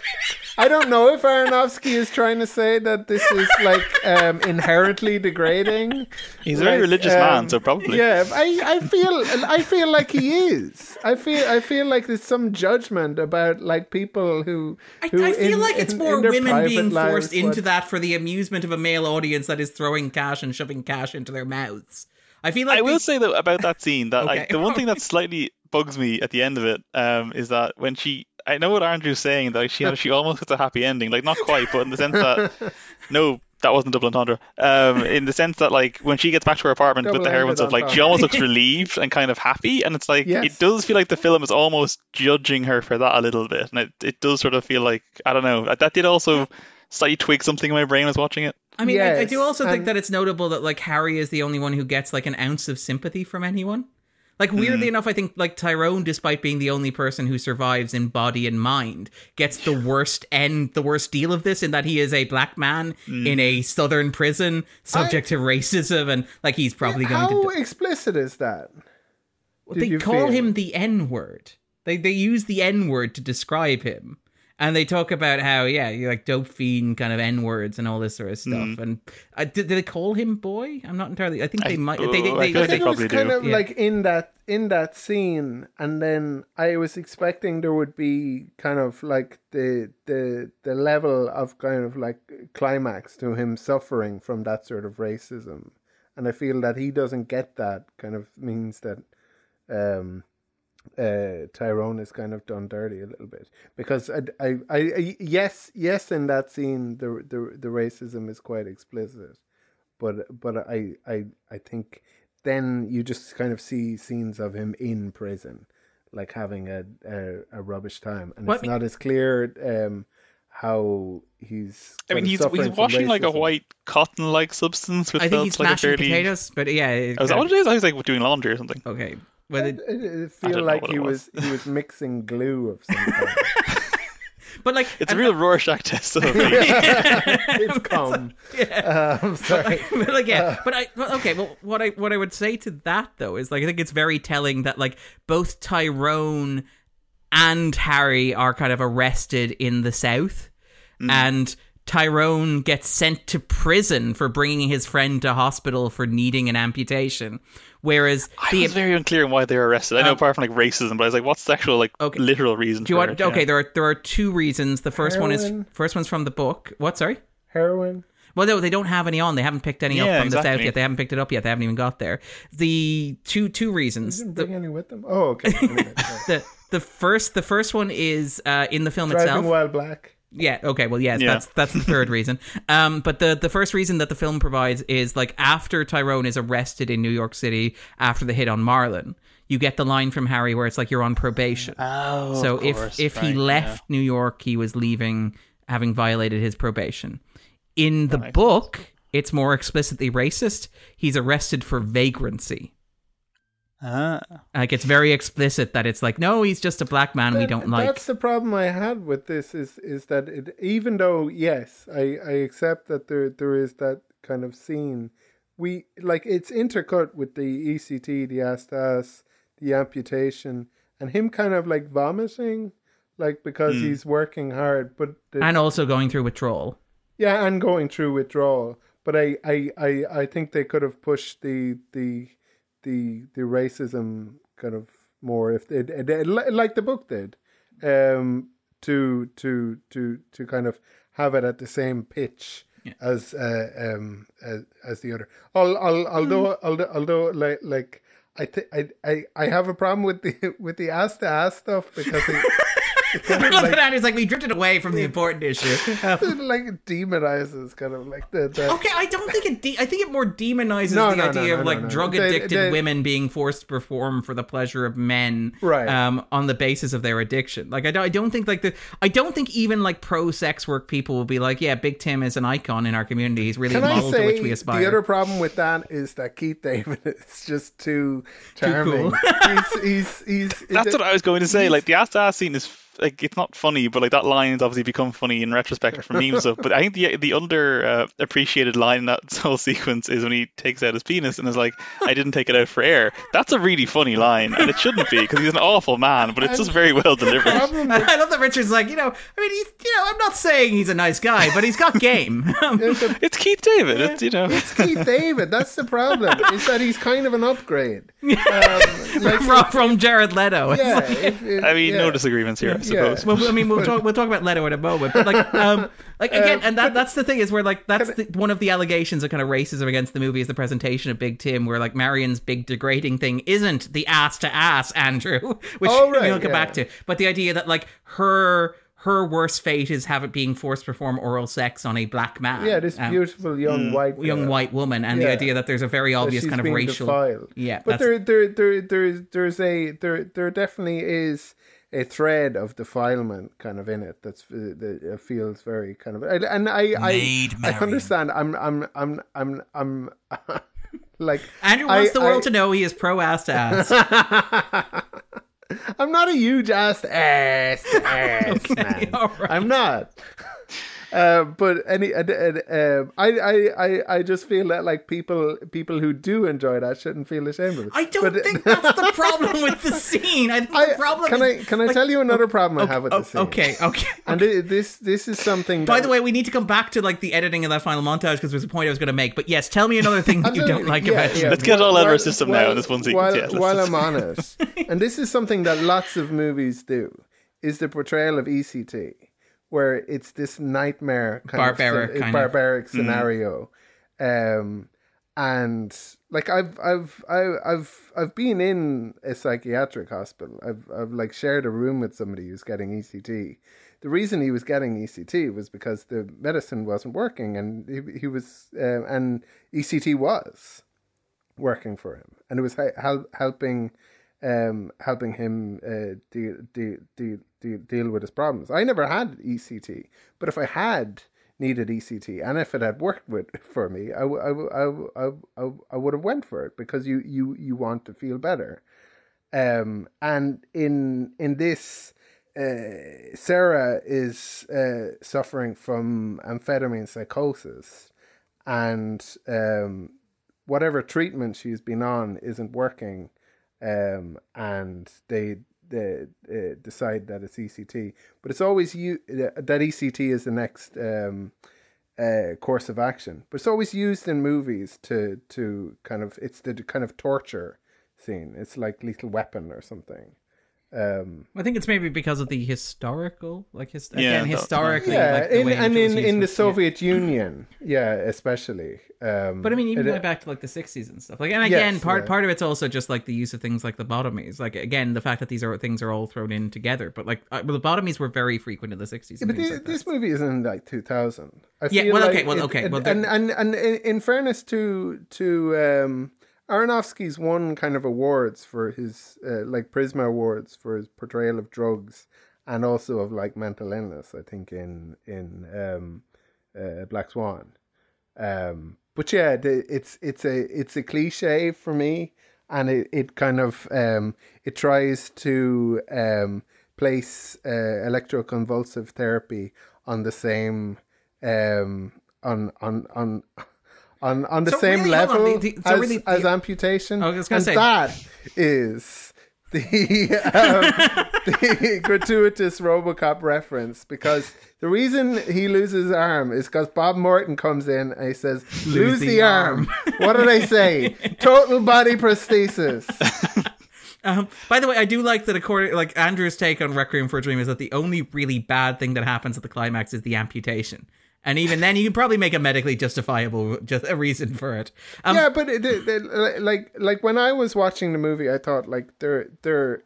Speaker 2: I don't know if Aronofsky is trying to say that this is like um inherently degrading.
Speaker 3: He's a very
Speaker 2: Like,
Speaker 3: religious
Speaker 2: um,
Speaker 3: man, so probably.
Speaker 2: Yeah, I, I feel I feel like he is. I feel I feel like there's some judgment about like people who.
Speaker 1: I,
Speaker 2: who
Speaker 1: I feel
Speaker 2: in-
Speaker 1: like it's
Speaker 2: in-
Speaker 1: more
Speaker 2: in
Speaker 1: women being forced into
Speaker 2: watch-
Speaker 1: that for the amusement of a male audience that is throwing cash and shoving cash into their mouths. I feel like
Speaker 3: I will say though about that scene that
Speaker 1: Okay.
Speaker 3: like the one thing that slightly bugs me at the end of it um, is that when she I know what Andrew's saying that like, she she almost gets a happy ending like not quite but in the sense that no that wasn't double entendre um, in the sense that like when she gets back to her apartment with the heroin
Speaker 2: Double-ended
Speaker 3: stuff like she almost looks relieved and kind of happy and it's like
Speaker 2: Yes.
Speaker 3: it does feel like the film is almost judging her for that a little bit and it, it does sort of feel like I don't know that did also slightly twig something in my brain as watching it
Speaker 1: I mean, I, I do
Speaker 2: Yes,
Speaker 1: also think that it's notable that like Harry is the only one who gets like an ounce of sympathy from anyone. Like weirdly mm-hmm. enough, I think like Tyrone, despite being the only person who survives in body and mind, gets the worst end, the worst deal of this in that he is a black man in a mm. southern prison, subject to racism, and like he's probably going to
Speaker 2: How
Speaker 1: to.
Speaker 2: explicit is that?
Speaker 1: They call
Speaker 2: feel?
Speaker 1: him the N word. They they use the N word to describe him. And they talk about how, yeah, you like dope fiend kind of N words and all this sort of stuff. And uh, did, did they call him boy? I'm not entirely. I think they
Speaker 3: I-
Speaker 1: might.
Speaker 3: oh,
Speaker 1: they, they,
Speaker 3: I
Speaker 1: they,
Speaker 2: I
Speaker 3: like
Speaker 1: they-
Speaker 2: think it was
Speaker 3: probably
Speaker 2: kind
Speaker 3: do.
Speaker 2: of
Speaker 1: Yeah.
Speaker 2: like in that in that scene, and then I was expecting there would be kind of like the the the level of kind of like climax to him suffering from that sort of racism, and I feel that he doesn't get that. Kind of means that um, uh, Tyrone is kind of done dirty a little bit because I, I, I, I yes yes in that scene the the the racism is quite explicit but but I I I think then you just kind of see scenes of him in prison, like having a a, a rubbish time, and
Speaker 1: Well, I
Speaker 2: it's
Speaker 1: mean-
Speaker 2: not as clear um how he's.
Speaker 3: I mean he's he's washing like a white cotton like substance which
Speaker 1: I think he's
Speaker 3: like a
Speaker 1: smashing
Speaker 3: fairly
Speaker 1: potatoes, but yeah. it
Speaker 3: Oh, is that
Speaker 1: kind
Speaker 3: what it is? I was like doing laundry or something.
Speaker 1: Okay. Well, it,
Speaker 2: It, it, it feel like he
Speaker 3: it
Speaker 2: was.
Speaker 3: was.
Speaker 2: he was mixing glue of some kind.
Speaker 1: but like,
Speaker 3: It's a real Rorschach test of a
Speaker 2: it's cum. Um, sorry.
Speaker 1: but like
Speaker 2: Uh.
Speaker 1: yeah but i well, okay well what i what i would say to that though is like i think it's very telling that like both tyrone and harry are kind of arrested in the south
Speaker 3: Mm.
Speaker 1: and tyrone gets sent to prison for bringing his friend to hospital for needing an amputation whereas
Speaker 3: I
Speaker 1: the
Speaker 3: was very unclear on why they were arrested. I know
Speaker 1: Um,
Speaker 3: apart from like racism, but I was like, what's the actual like
Speaker 1: Okay.
Speaker 3: literal reason
Speaker 1: do you
Speaker 3: for
Speaker 1: want
Speaker 3: it?
Speaker 1: okay
Speaker 3: Yeah.
Speaker 1: there are there are two reasons the first one is first one's from the book what sorry
Speaker 2: Heroin.
Speaker 1: Well, no, they don't have any on. They haven't picked any
Speaker 3: Yeah,
Speaker 1: up from the south yet. They haven't picked it up yet. They haven't even got there. The two two reasons.
Speaker 2: Didn't
Speaker 1: The,
Speaker 2: bring any with them. Oh, okay.
Speaker 1: The the first the first one is uh, in the film
Speaker 2: Driving
Speaker 1: itself.
Speaker 2: while black.
Speaker 1: Yeah. Okay. Well, yes.
Speaker 3: Yeah.
Speaker 1: That's that's the third reason. Um, but the the first reason that the film provides is like after Tyrone is arrested in New York City after the hit on Marlon, you get the line from Harry where it's like you're on probation.
Speaker 3: Oh,
Speaker 1: so if if he
Speaker 3: right,
Speaker 1: left New York, he was leaving having violated his probation. In the book, it's more explicitly racist. He's arrested for vagrancy.
Speaker 3: Ah.
Speaker 1: Like it's very explicit that it's like, no, he's just a black man we don't like.
Speaker 2: That's the problem I had with this is is that it, even though yes, I I accept that there there is that kind of scene, we like it's intercut with the ECT, the astas, the amputation, and him kind of like vomiting, like because
Speaker 3: Hmm.
Speaker 2: he's working hard, but the,
Speaker 1: And also going through withdrawal.
Speaker 2: yeah, and going through withdrawal. But I, I, I, I think they could have pushed the the the the racism kind of more if they, they like the book did, um, to to to to kind of have it at the same pitch as uh, um as, as the other. Al- al- although although although like like I think I, I I have a problem with the with the ass to ass stuff because it, it kind of
Speaker 1: love
Speaker 2: like,
Speaker 1: that. It's like we drifted away from the important issue.
Speaker 2: It like demonizes kind of like the, the
Speaker 1: okay, I don't think it. De- I think it more demonizes
Speaker 2: No,
Speaker 1: the
Speaker 2: no, no,
Speaker 1: idea
Speaker 2: no,
Speaker 1: of like
Speaker 2: no.
Speaker 1: drug addicted
Speaker 2: they-
Speaker 1: women being forced to perform for the pleasure of men,
Speaker 2: Right.
Speaker 1: Um, on the basis of their addiction. Like I don't, I don't think like the. I don't think even like pro sex work people will be like, yeah, Big Tim is an icon in our community. He's really
Speaker 2: Can
Speaker 1: a
Speaker 2: I
Speaker 1: model to
Speaker 2: say
Speaker 1: which we aspire.
Speaker 2: the other problem with that is that Keith David is just too charming.
Speaker 1: cool.
Speaker 2: he's, he's, he's,
Speaker 3: That's what I was going to say. Like the ass to ass scene is like it's not funny, but like that line has obviously become funny in retrospect for memes stuff. But I think the the under uh, appreciated line in that whole sequence is when he takes out his penis and is like, "I didn't take it out for air." That's a really funny line, and it shouldn't be because he's an awful man, but it's just very well delivered.
Speaker 2: problem
Speaker 1: I love that Richard's like, you know, I mean, he's, you know, I'm not saying he's a nice guy, but he's got game.
Speaker 3: It's Keith David. It's you know.
Speaker 2: it's Keith David. That's the problem. Is that he's kind of an upgrade. Um, like,
Speaker 1: from, from Jared Leto.
Speaker 2: Yeah,
Speaker 1: like-
Speaker 2: if- if-
Speaker 3: I mean,
Speaker 2: yeah.
Speaker 3: no disagreements here, I suppose.
Speaker 1: well, I mean, we'll talk. We'll talk about Leto in a moment. But like, um, like again,
Speaker 2: Um,
Speaker 1: and that that's the thing is where like that's the, one of the allegations of kind of racism against the movie is the presentation of Big Tim, where like Marion's big degrading thing isn't the ass to ass Andrew, which
Speaker 2: Oh, right,
Speaker 1: we'll come
Speaker 2: yeah.
Speaker 1: back to, but the idea that like her. Her worst fate is having being forced to perform oral sex on a black man.
Speaker 2: Yeah, this
Speaker 1: um,
Speaker 2: beautiful young white
Speaker 1: young
Speaker 2: girl.
Speaker 1: white woman, and
Speaker 2: Yeah.
Speaker 1: the idea that there's a very obvious kind of racial.
Speaker 2: defiled.
Speaker 1: Yeah,
Speaker 2: but there, there, there, there's, there's a there, there definitely is a thread of defilement kind of in it that's uh, that uh, feels very kind of and and I I, I understand. I'm I'm I'm I'm I'm like
Speaker 1: Andrew wants
Speaker 2: I-
Speaker 1: the world
Speaker 2: I-
Speaker 1: to know he is pro ass to ass.
Speaker 2: I'm not a huge ass ass ass man.
Speaker 1: all right.
Speaker 2: I'm not. Uh, but any, uh, uh, um, I, I, I, I just feel that like people, people who do enjoy that shouldn't feel ashamed of it.
Speaker 1: I don't
Speaker 2: But-
Speaker 1: think that's the problem with the scene. I think
Speaker 2: I,
Speaker 1: the problem
Speaker 2: can
Speaker 1: is,
Speaker 2: I can I tell you another problem I have with
Speaker 1: Oh,
Speaker 2: the scene?
Speaker 1: okay, okay.
Speaker 2: And thi- this this is something.
Speaker 1: By the way, we need to come back to like the editing of that final montage because there's a point I was going to make. But yes, tell me another thing that you don't like
Speaker 2: Yeah,
Speaker 1: about
Speaker 2: yeah.
Speaker 1: it.
Speaker 3: Let's get it all out of our
Speaker 2: While-
Speaker 3: system now in this one sequence.
Speaker 2: While,
Speaker 3: Yeah,
Speaker 2: while I'm on it, and this is something that lots of movies do, is the portrayal of ECT, where it's this nightmare, kind
Speaker 1: Barbaric
Speaker 2: of,
Speaker 1: kind of.
Speaker 2: barbaric scenario, um, and like I've I've I- I've I've been in a psychiatric hospital. I've I've like shared a room with somebody who's getting ECT. The reason he was getting ECT was because the medicine wasn't working, and he, he was uh, and ECT was working for him, and it was he- hel- helping um, helping him uh, deal, deal, deal, deal, deal with his problems. I never had ECT, but if I had needed ECT and if it had worked with for me, I, would have went for it because you, you, you want to feel better. Um, and in in this, uh, Sarah is uh, suffering from amphetamine psychosis, and um, whatever treatment she's been on isn't working, um, and they they decide that it's ECT. But it's always you that ECT is the next um, uh, course of action. But it's always used in movies to to kind of it's the kind of torture scene. It's like Lethal Weapon or something. Um,
Speaker 1: I think it's maybe because of the historical, like his,
Speaker 3: Yeah,
Speaker 1: again,
Speaker 3: that-
Speaker 1: historically,
Speaker 2: yeah,
Speaker 1: like the
Speaker 2: in,
Speaker 1: way
Speaker 2: and in, in the
Speaker 1: was- yeah.
Speaker 2: Soviet Union, yeah, especially. Um,
Speaker 1: But I mean, even
Speaker 2: it-
Speaker 1: going back to like the '60s and stuff. Like, and again,
Speaker 2: Yes,
Speaker 1: part
Speaker 2: yeah.
Speaker 1: part of it's also just like the use of things like lobotomies. Like, again, the fact that these are things are all thrown in together. But like, uh, lobotomies were very frequent in the '60s.
Speaker 2: Yeah, but
Speaker 1: things like
Speaker 2: this movie is in like 2000. I
Speaker 1: Yeah,
Speaker 2: feel
Speaker 1: well,
Speaker 2: like
Speaker 1: okay, well, okay,
Speaker 2: it-
Speaker 1: well,
Speaker 2: and and and in, in fairness to to um, Aronofsky's won kind of awards for his uh, like PRISM awards for his portrayal of drugs and also of like mental illness. I think in in um, uh, Black Swan. Um, but yeah, the, it's it's a it's a cliche for me, and it, it kind of um, it tries to um, place uh, electroconvulsive therapy on the same um, on on on on on the
Speaker 1: So
Speaker 2: same
Speaker 1: really, hold on,
Speaker 2: level
Speaker 1: the- the- so
Speaker 2: as,
Speaker 1: really
Speaker 2: as amputation.
Speaker 1: I was gonna
Speaker 2: and
Speaker 1: say-
Speaker 2: that is the um, the gratuitous RoboCop reference because the reason he loses his arm is because Bob Morton comes in and he says, "Lose,
Speaker 1: the
Speaker 2: the, arm." what did I say? Total body prosthesis.
Speaker 1: Um, by the way, I do like that. According, like Andrew's take on Requiem for a Dream is that the only really bad thing that happens at the climax is the amputation, and even then, you can probably make a medically justifiable just a reason for it. Um,
Speaker 2: yeah, but it, it, it- like like when I was watching the movie, I thought like they're they're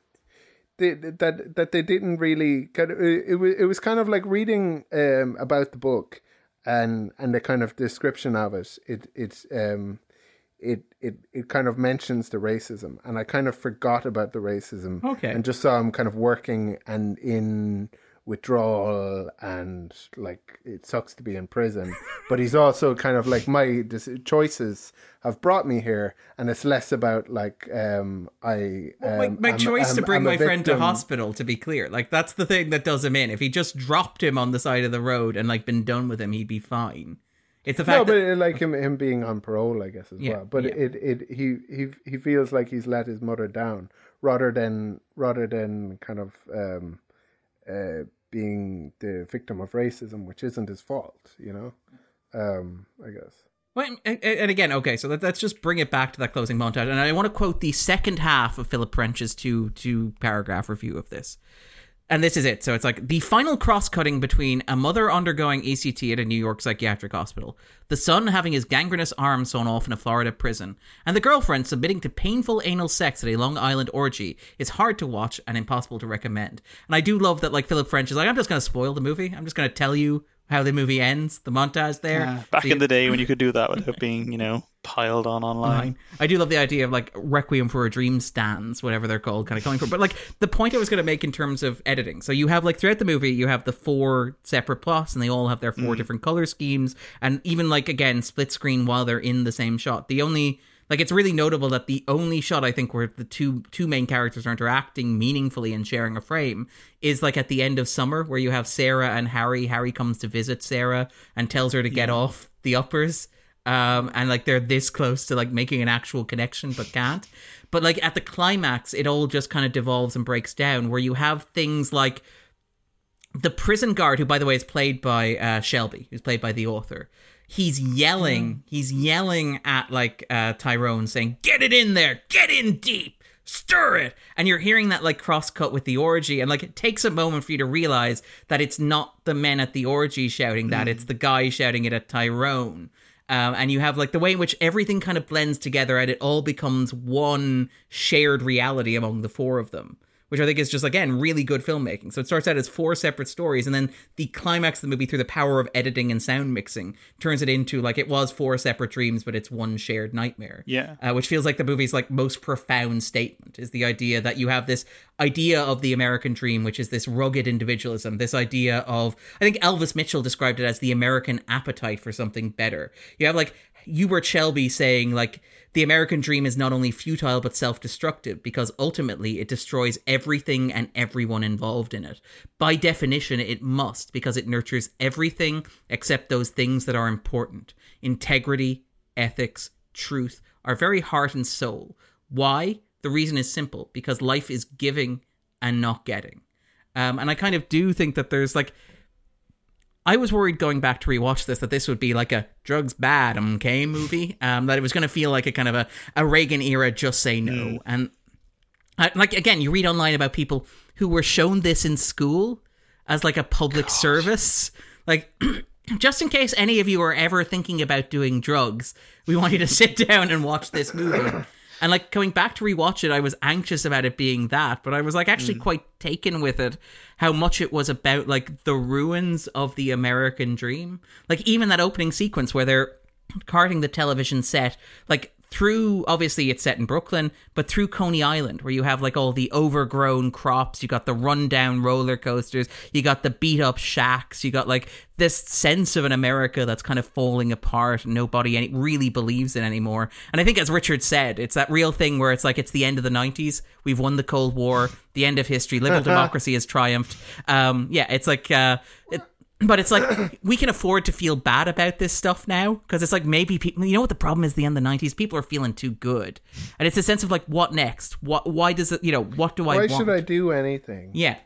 Speaker 2: they, that that they didn't really kind of, it, it was it was kind of like reading um about the book and and the kind of description of it. It it's um it it it kind of mentions the racism, and I kind of forgot about the racism.
Speaker 1: Okay.
Speaker 2: and just saw him kind of working and in withdrawal and like it sucks to be in prison but he's also kind of like my dis- choices have brought me here and it's less about like um i um,
Speaker 1: my, my
Speaker 2: I'm-
Speaker 1: choice to
Speaker 2: I'm-
Speaker 1: bring
Speaker 2: I'm
Speaker 1: my friend to hospital to be clear like that's the thing that does him in if he just dropped him on the side of the road and like been done with him he'd be fine it's the fact
Speaker 2: no, but
Speaker 1: that
Speaker 2: it, like him, him being on parole, I guess as
Speaker 1: Yeah,
Speaker 2: well. But
Speaker 1: yeah.
Speaker 2: it, it, he, he, he feels like he's let his mother down rather than, rather than kind of, um, uh, being the victim of racism, which isn't his fault, you know. Um, I guess.
Speaker 1: Well, and again, okay, so let, let's just bring it back to that closing montage, and I want to quote the second half of Philip French's two two paragraph review of this, and this is it. So it's like the final cross cutting between a mother undergoing ECT at a New York psychiatric hospital, the son having his gangrenous arm sewn off in a Florida prison, and the girlfriend submitting to painful anal sex at a Long Island orgy is hard to watch and impossible to recommend. And I do love that, like Philip French is like, I'm just going to spoil the movie. I'm just going to tell you how the movie ends, the montage there.
Speaker 3: Yeah, back
Speaker 1: So you-
Speaker 3: in the day when you could do that without being, you know, piled on online.
Speaker 1: Fine. I do love the idea of like Requiem for a Dream stands, whatever they're called, kind of coming from. But like the point I was going to make in terms of editing. So you have like throughout the movie, you have the four separate plots, and they all have their four mm. different color schemes, and even like again split screen while they're in the same shot. The only like it's really notable that the only shot I think where the two two main characters are interacting meaningfully and sharing a frame is like at the end of summer where you have Sarah and Harry. Harry comes to visit Sarah and tells her to get off the uppers um, and like they're this close to like making an actual connection but can't. But like at the climax, it all just kind of devolves and breaks down, where you have things like the prison guard, who by the way is played by uh, Selby, who's played by the author. He's yelling, he's yelling at like uh, Tyrone, saying, "Get it in there, get in deep." Stir it, and you're hearing that like cross cut with the orgy, and like it takes a moment for you to realize that it's not the men at the orgy shouting that; it's the guy shouting it at Tyrone. Um, and you have like the way in which everything kind of blends together and it all becomes one shared reality among the four of them which i think is just again really good filmmaking so it starts out as four separate stories and then the climax of the movie through the power of editing and sound mixing turns it into like it was four separate dreams but it's one shared nightmare
Speaker 3: Yeah.
Speaker 1: uh, which feels like the movie's like most profound statement is the idea that you have this idea of the American dream, which is this rugged individualism, this idea of I think Elvis Mitchell described it as the American appetite for something better. You have like Hubert Selby saying like the American dream is not only futile but self-destructive because ultimately it destroys everything and everyone involved in it. By definition, it must because it nurtures everything except those things that are important. Integrity, ethics, truth, our very heart and soul. Why? The reason is simple because life is giving and not getting. Um, and I kind of do think that there's like. I was worried going back to rewatch this that this would be like a drugs bad, okay movie. Um, that it was going to feel like a kind of a, a Reagan era just say no. And uh, like again, you read online about people who were shown this in school as like a public service. Like, just in case any of you are ever thinking about doing drugs, we want you to sit down and watch this movie. And like going back to rewatch it, I was anxious about it being that, but I was like actually mm. quite taken with it. How much it was about like the ruins of the American dream. Like even that opening sequence where they're carting the television set like through obviously it's set in Brooklyn, but through Coney Island, where you have like all the overgrown crops, you got the rundown roller coasters, you got the beat up shacks, you got like this sense of an America that's kind of falling apart and nobody any- really believes in anymore. And I think, as Richard said, it's that real thing where it's like it's the end of the 90s, we've won the Cold War, the end of history, liberal democracy has triumphed. Um, yeah, it's like. Uh, it, but it's like we can afford to feel bad about this stuff now because it's like maybe people. You know what the problem is? The end of the nineties, people are feeling too good, and it's a sense of like, what next? What? Why does it? You know, what do I?
Speaker 2: Why should I do anything?
Speaker 1: Yeah,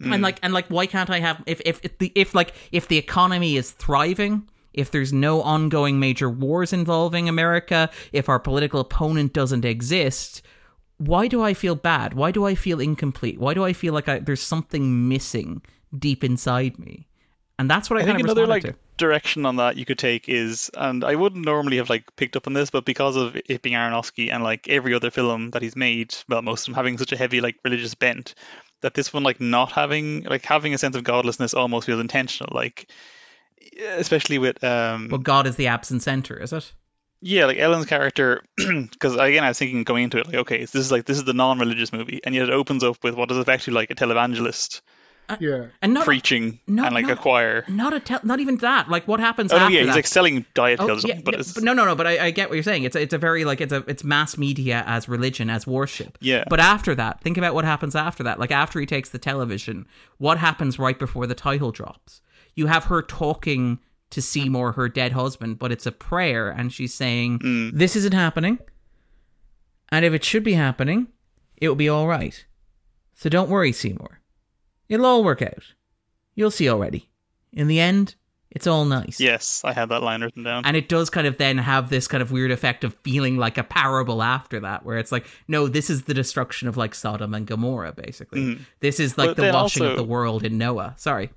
Speaker 1: and like, and like, why can't I have? If if if the if like if the economy is thriving. If there's no ongoing major wars involving America, if our political opponent doesn't exist, why do I feel bad? Why do I feel incomplete? Why do I feel like I, there's something missing deep inside me? And that's what I,
Speaker 3: I think another like
Speaker 1: to.
Speaker 3: direction on that you could take is, and I wouldn't normally have like picked up on this, but because of it being Aronofsky and like every other film that he's made, well, most of them having such a heavy like religious bent, that this one like not having like having a sense of godlessness almost feels intentional. Like, especially with um,
Speaker 1: Well, God is the absent center, is it?
Speaker 3: yeah, like Ellen's character, because again, I was thinking going into it, like, okay, so this is like this is the non-religious movie, and yet it opens up with what is effectively like a televangelist
Speaker 2: Yeah.
Speaker 1: And not
Speaker 3: preaching
Speaker 1: no,
Speaker 3: and like
Speaker 1: no.
Speaker 3: a choir.
Speaker 1: not a tel- not even that. Like what happens
Speaker 3: Oh
Speaker 1: after
Speaker 3: yeah, he's
Speaker 1: that?
Speaker 3: like selling diet
Speaker 1: Oh,
Speaker 3: pills, or
Speaker 1: yeah,
Speaker 3: but
Speaker 1: yeah,
Speaker 3: it's
Speaker 1: but no, no, no. But I, I get what you're saying. It's a, it's a very like it's a it's mass media as religion as worship.
Speaker 3: Yeah.
Speaker 1: But after that, think about what happens after that. Like after he takes the television, what happens right before the title drops? You have her talking to Seymour, her dead husband, but it's a prayer, and she's saying,
Speaker 3: Mm.
Speaker 1: "This isn't happening, and if it should be happening, it will be all right. So don't worry, Seymour. It'll all work out. You'll see already. In the end, it's all nice."
Speaker 3: yes, I had that line written down.
Speaker 1: and it does kind of then have this kind of weird effect of feeling like a parable after that where it's like no this is the destruction of like sodom and gomorrah basically mm-hmm. this is like
Speaker 3: But
Speaker 1: the washing of the world in noah sorry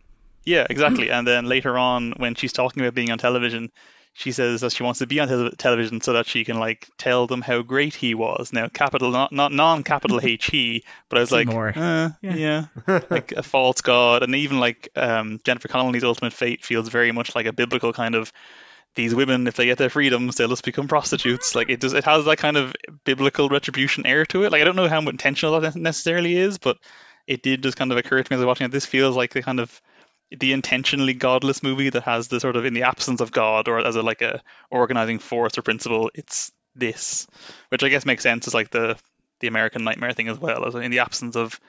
Speaker 3: Yeah, exactly. and then later on, when she's talking about being on television, she says that she wants to be on tel- television so that she can like tell them how great he was. Now, capital not not non-capital H he, but I was like,
Speaker 1: Seymour.
Speaker 3: uh, yeah, like a false god, and even like um, Jennifer Connelly's ultimate fate feels very much like a biblical kind of. These women, if they get their freedoms, they'll just become prostitutes. Like it does, it has that kind of biblical retribution air to it. Like I don't know how intentional that necessarily is, but it did just kind of occur to me as I was watching it. This feels like the kind of the intentionally godless movie that has the sort of in the absence of God or as a like a organizing force or principle, it's this, which I guess makes sense as like the the American nightmare thing as well. As in the absence of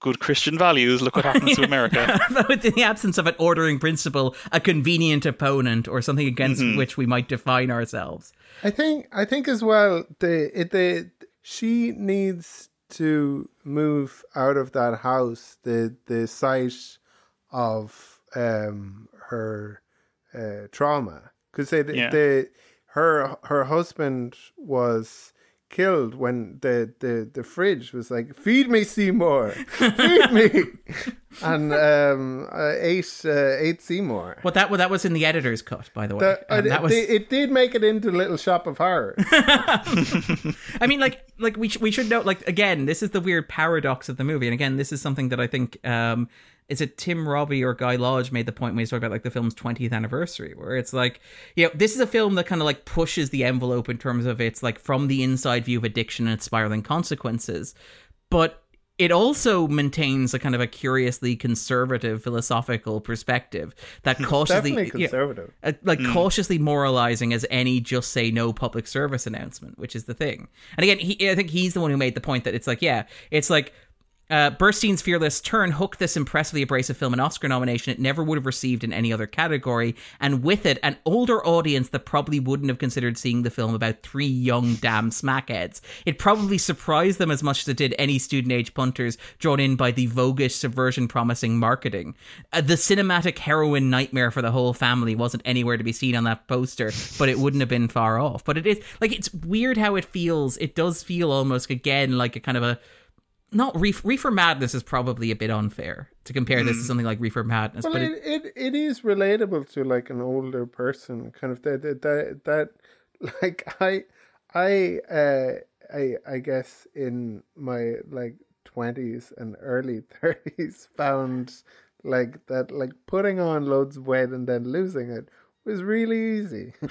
Speaker 3: good Christian values, look what happens to America.
Speaker 1: but in the absence of an ordering principle a convenient opponent or something against
Speaker 3: Mm-hmm.
Speaker 1: which we might define ourselves
Speaker 2: I think I think as well the it the she needs to move out of that house the the site of um her uh, trauma. Because the,
Speaker 3: Yeah.
Speaker 2: the her her husband was killed when the the the fridge was like feed me Seymour! Feed me! And um uh, ate uh, ate Seymour.
Speaker 1: But that well, that was in the editor's cut by the way.
Speaker 2: That,
Speaker 1: And
Speaker 2: uh,
Speaker 1: that
Speaker 2: it,
Speaker 1: was
Speaker 2: it did make it into Little Shop of Horrors.
Speaker 1: I mean, like, like we sh- we should note, like, again, this is the weird paradox of the movie, and again, this is something that I think um, is it Tim Robey or Guy Lodge made the point when he talked about like the film's 20th anniversary, where it's like, you know, this is a film that kind of like pushes the envelope in terms of its like from the inside view of addiction and its spiraling consequences, but it also maintains a kind of a curiously conservative philosophical perspective that cautiously
Speaker 2: Definitely
Speaker 1: you know,
Speaker 2: conservative.
Speaker 1: uh, like cautiously moralizing as any just say no public service announcement, which is the thing. And again, he, I think he's the one who made the point that it's like, yeah, it's like uh, Burstyn's Fearless Turn hooked this impressively abrasive film an Oscar nomination it never would have received in any other category, and with it, an older audience that probably wouldn't have considered seeing the film about three young damn smackheads. It probably surprised them as much as it did any student age punters drawn in by the voguish subversion promising marketing. Uh, the cinematic heroin nightmare for the whole family wasn't anywhere to be seen on that poster, but it wouldn't have been far off. But it is like it's weird how it feels. It does feel almost again like a kind of a not reef, reefer madness is probably a bit unfair to compare this to something like reefer madness
Speaker 2: Well,
Speaker 1: but
Speaker 2: it,
Speaker 1: it,
Speaker 2: it it is relatable to like an older person, kind of that that that, that like I I uh I I guess in my like twenties and early thirties found like that like putting on loads of weight and then losing it was really easy.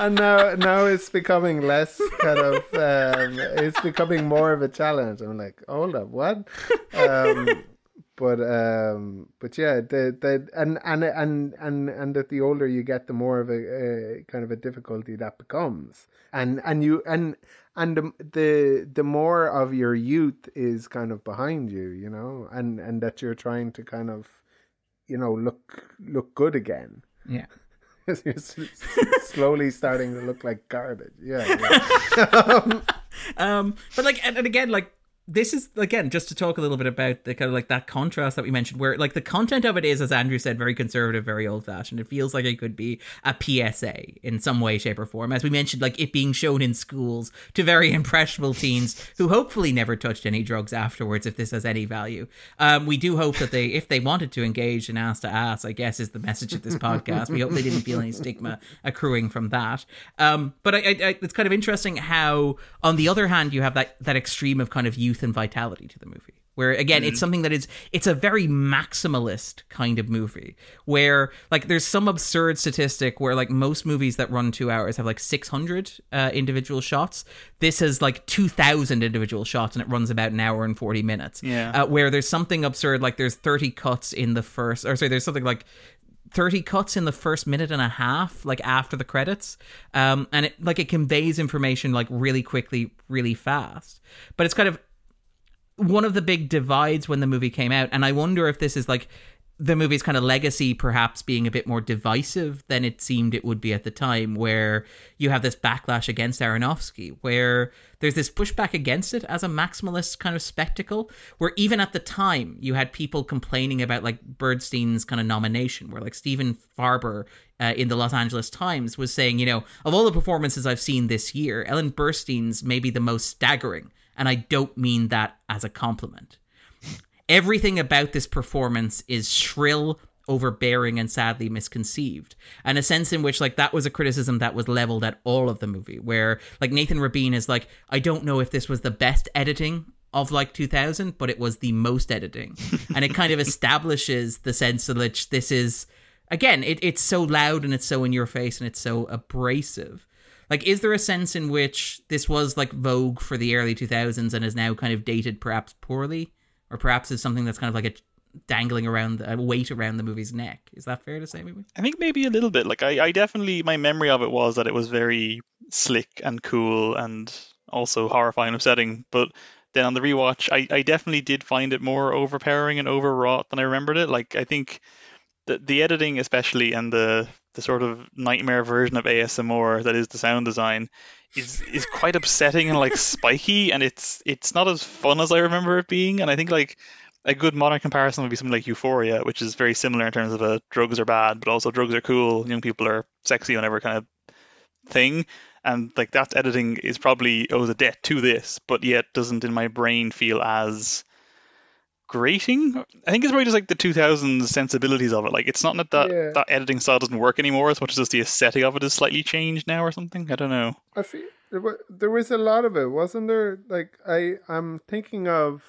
Speaker 2: and now, now it's becoming less kind of, um, it's becoming more of a challenge. I'm like, hold up, what? Um, but um, but yeah, the the and and and and and that the older you get, the more of a, a kind of a difficulty that becomes, and and you and and the, the the more of your youth is kind of behind you, you know, and and that you're trying to kind of, you know, look look good again.
Speaker 1: Yeah.
Speaker 2: you're slowly starting to look like garbage. Yeah. yeah.
Speaker 1: um, but like, and, and again, like this is again just to talk a little bit about the kind of like that contrast that we mentioned where like the content of it is as andrew said very conservative very old fashioned it feels like it could be a psa in some way shape or form as we mentioned like it being shown in schools to very impressionable teens who hopefully never touched any drugs afterwards if this has any value. Um, we do hope that they if they wanted to engage in ass to ass i guess is the message of this podcast. We hope they didn't feel any stigma accruing from that. Um, but I, I, it's kind of interesting how on the other hand you have that that extreme of kind of youth youth and vitality to the movie. Where again mm-hmm. it's something that is it's a very maximalist kind of movie where like there's some absurd statistic where like most movies that run two hours have like 600 uh, individual shots. This has like 2000 individual shots and it runs about an hour and 40 minutes.
Speaker 3: Yeah.
Speaker 1: Uh, where there's something absurd like there's 30 cuts in the first or sorry there's something like 30 cuts in the first minute and a half like after the credits. Um and it like it conveys information like really quickly really fast. But it's kind of one of the big divides when the movie came out, and I wonder if this is like the movie's kind of legacy perhaps being a bit more divisive than it seemed it would be at the time, where you have this backlash against Aronofsky, where there's this pushback against it as a maximalist kind of spectacle, where even at the time you had people complaining about like Burstyn's kind of nomination, where like Stephen Farber uh, in the Los Angeles Times was saying, you know, of all the performances I've seen this year, Ellen Burstyn's maybe the most staggering and I don't mean that as a compliment. Everything about this performance is shrill, overbearing, and sadly misconceived. And a sense in which, like, that was a criticism that was leveled at all of the movie, where, like, Nathan Rabin is like, I don't know if this was the best editing of like 2000 but it was the most editing and it kind of establishes the sense in which this is again it, it's so loud and it's so in your face and it's so abrasive like, is there a sense in which this was like Vogue for the early 2000s and is now kind of dated perhaps poorly? Or perhaps is something that's kind of like a dangling around a weight around the movie's neck. Is that fair to say, maybe?
Speaker 3: I think maybe a little bit. Like I, I definitely my memory of it was that it was very slick and cool and also horrifying and upsetting. But then on the rewatch, I, I definitely did find it more overpowering and overwrought than I remembered it. Like I think the the editing especially and the the sort of nightmare version of ASMR that is the sound design is is quite upsetting and like spiky and it's it's not as fun as I remember it being and I think like a good modern comparison would be something like Euphoria which is very similar in terms of a drugs are bad but also drugs are cool young people are sexy whatever kind of thing and like that editing is probably owes a debt to this but yet doesn't in my brain feel as grating. I think it's probably just like the 2000s sensibilities of it. Like it's not that that, yeah. that editing style doesn't work anymore as much as just the aesthetic of it is slightly changed now or something. I don't know.
Speaker 2: I feel there was a lot of it, wasn't there? Like I I'm thinking of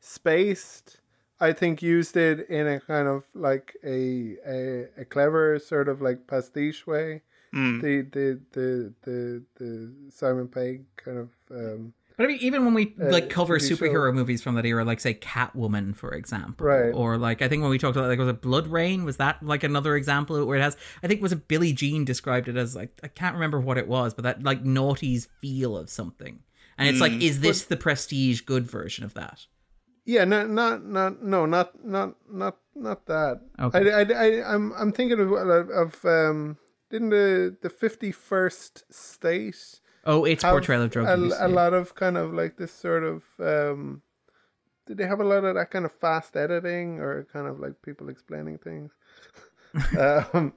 Speaker 2: Spaced. I think used it in a kind of like a a, a clever sort of like pastiche way.
Speaker 3: Mm.
Speaker 2: The, the the the the Simon Pegg kind of um,
Speaker 1: but I mean, even when we uh, like cover superhero show. movies from that era, like say Catwoman, for example,
Speaker 2: right?
Speaker 1: Or like I think when we talked about like was it Blood Rain? Was that like another example where it has? I think was a Billie Jean described it as like I can't remember what it was, but that like naughty's feel of something, and it's mm. like, is this but, the prestige good version of that?
Speaker 2: Yeah, not not not no, not not not not that. Okay. I, I, I I'm I'm thinking of of um didn't the the fifty first state
Speaker 1: Oh, its portrayal of drug
Speaker 2: a,
Speaker 1: use.
Speaker 2: A yeah. lot of kind of like this sort of. Um, did they have a lot of that kind of fast editing or kind of like people explaining things? um,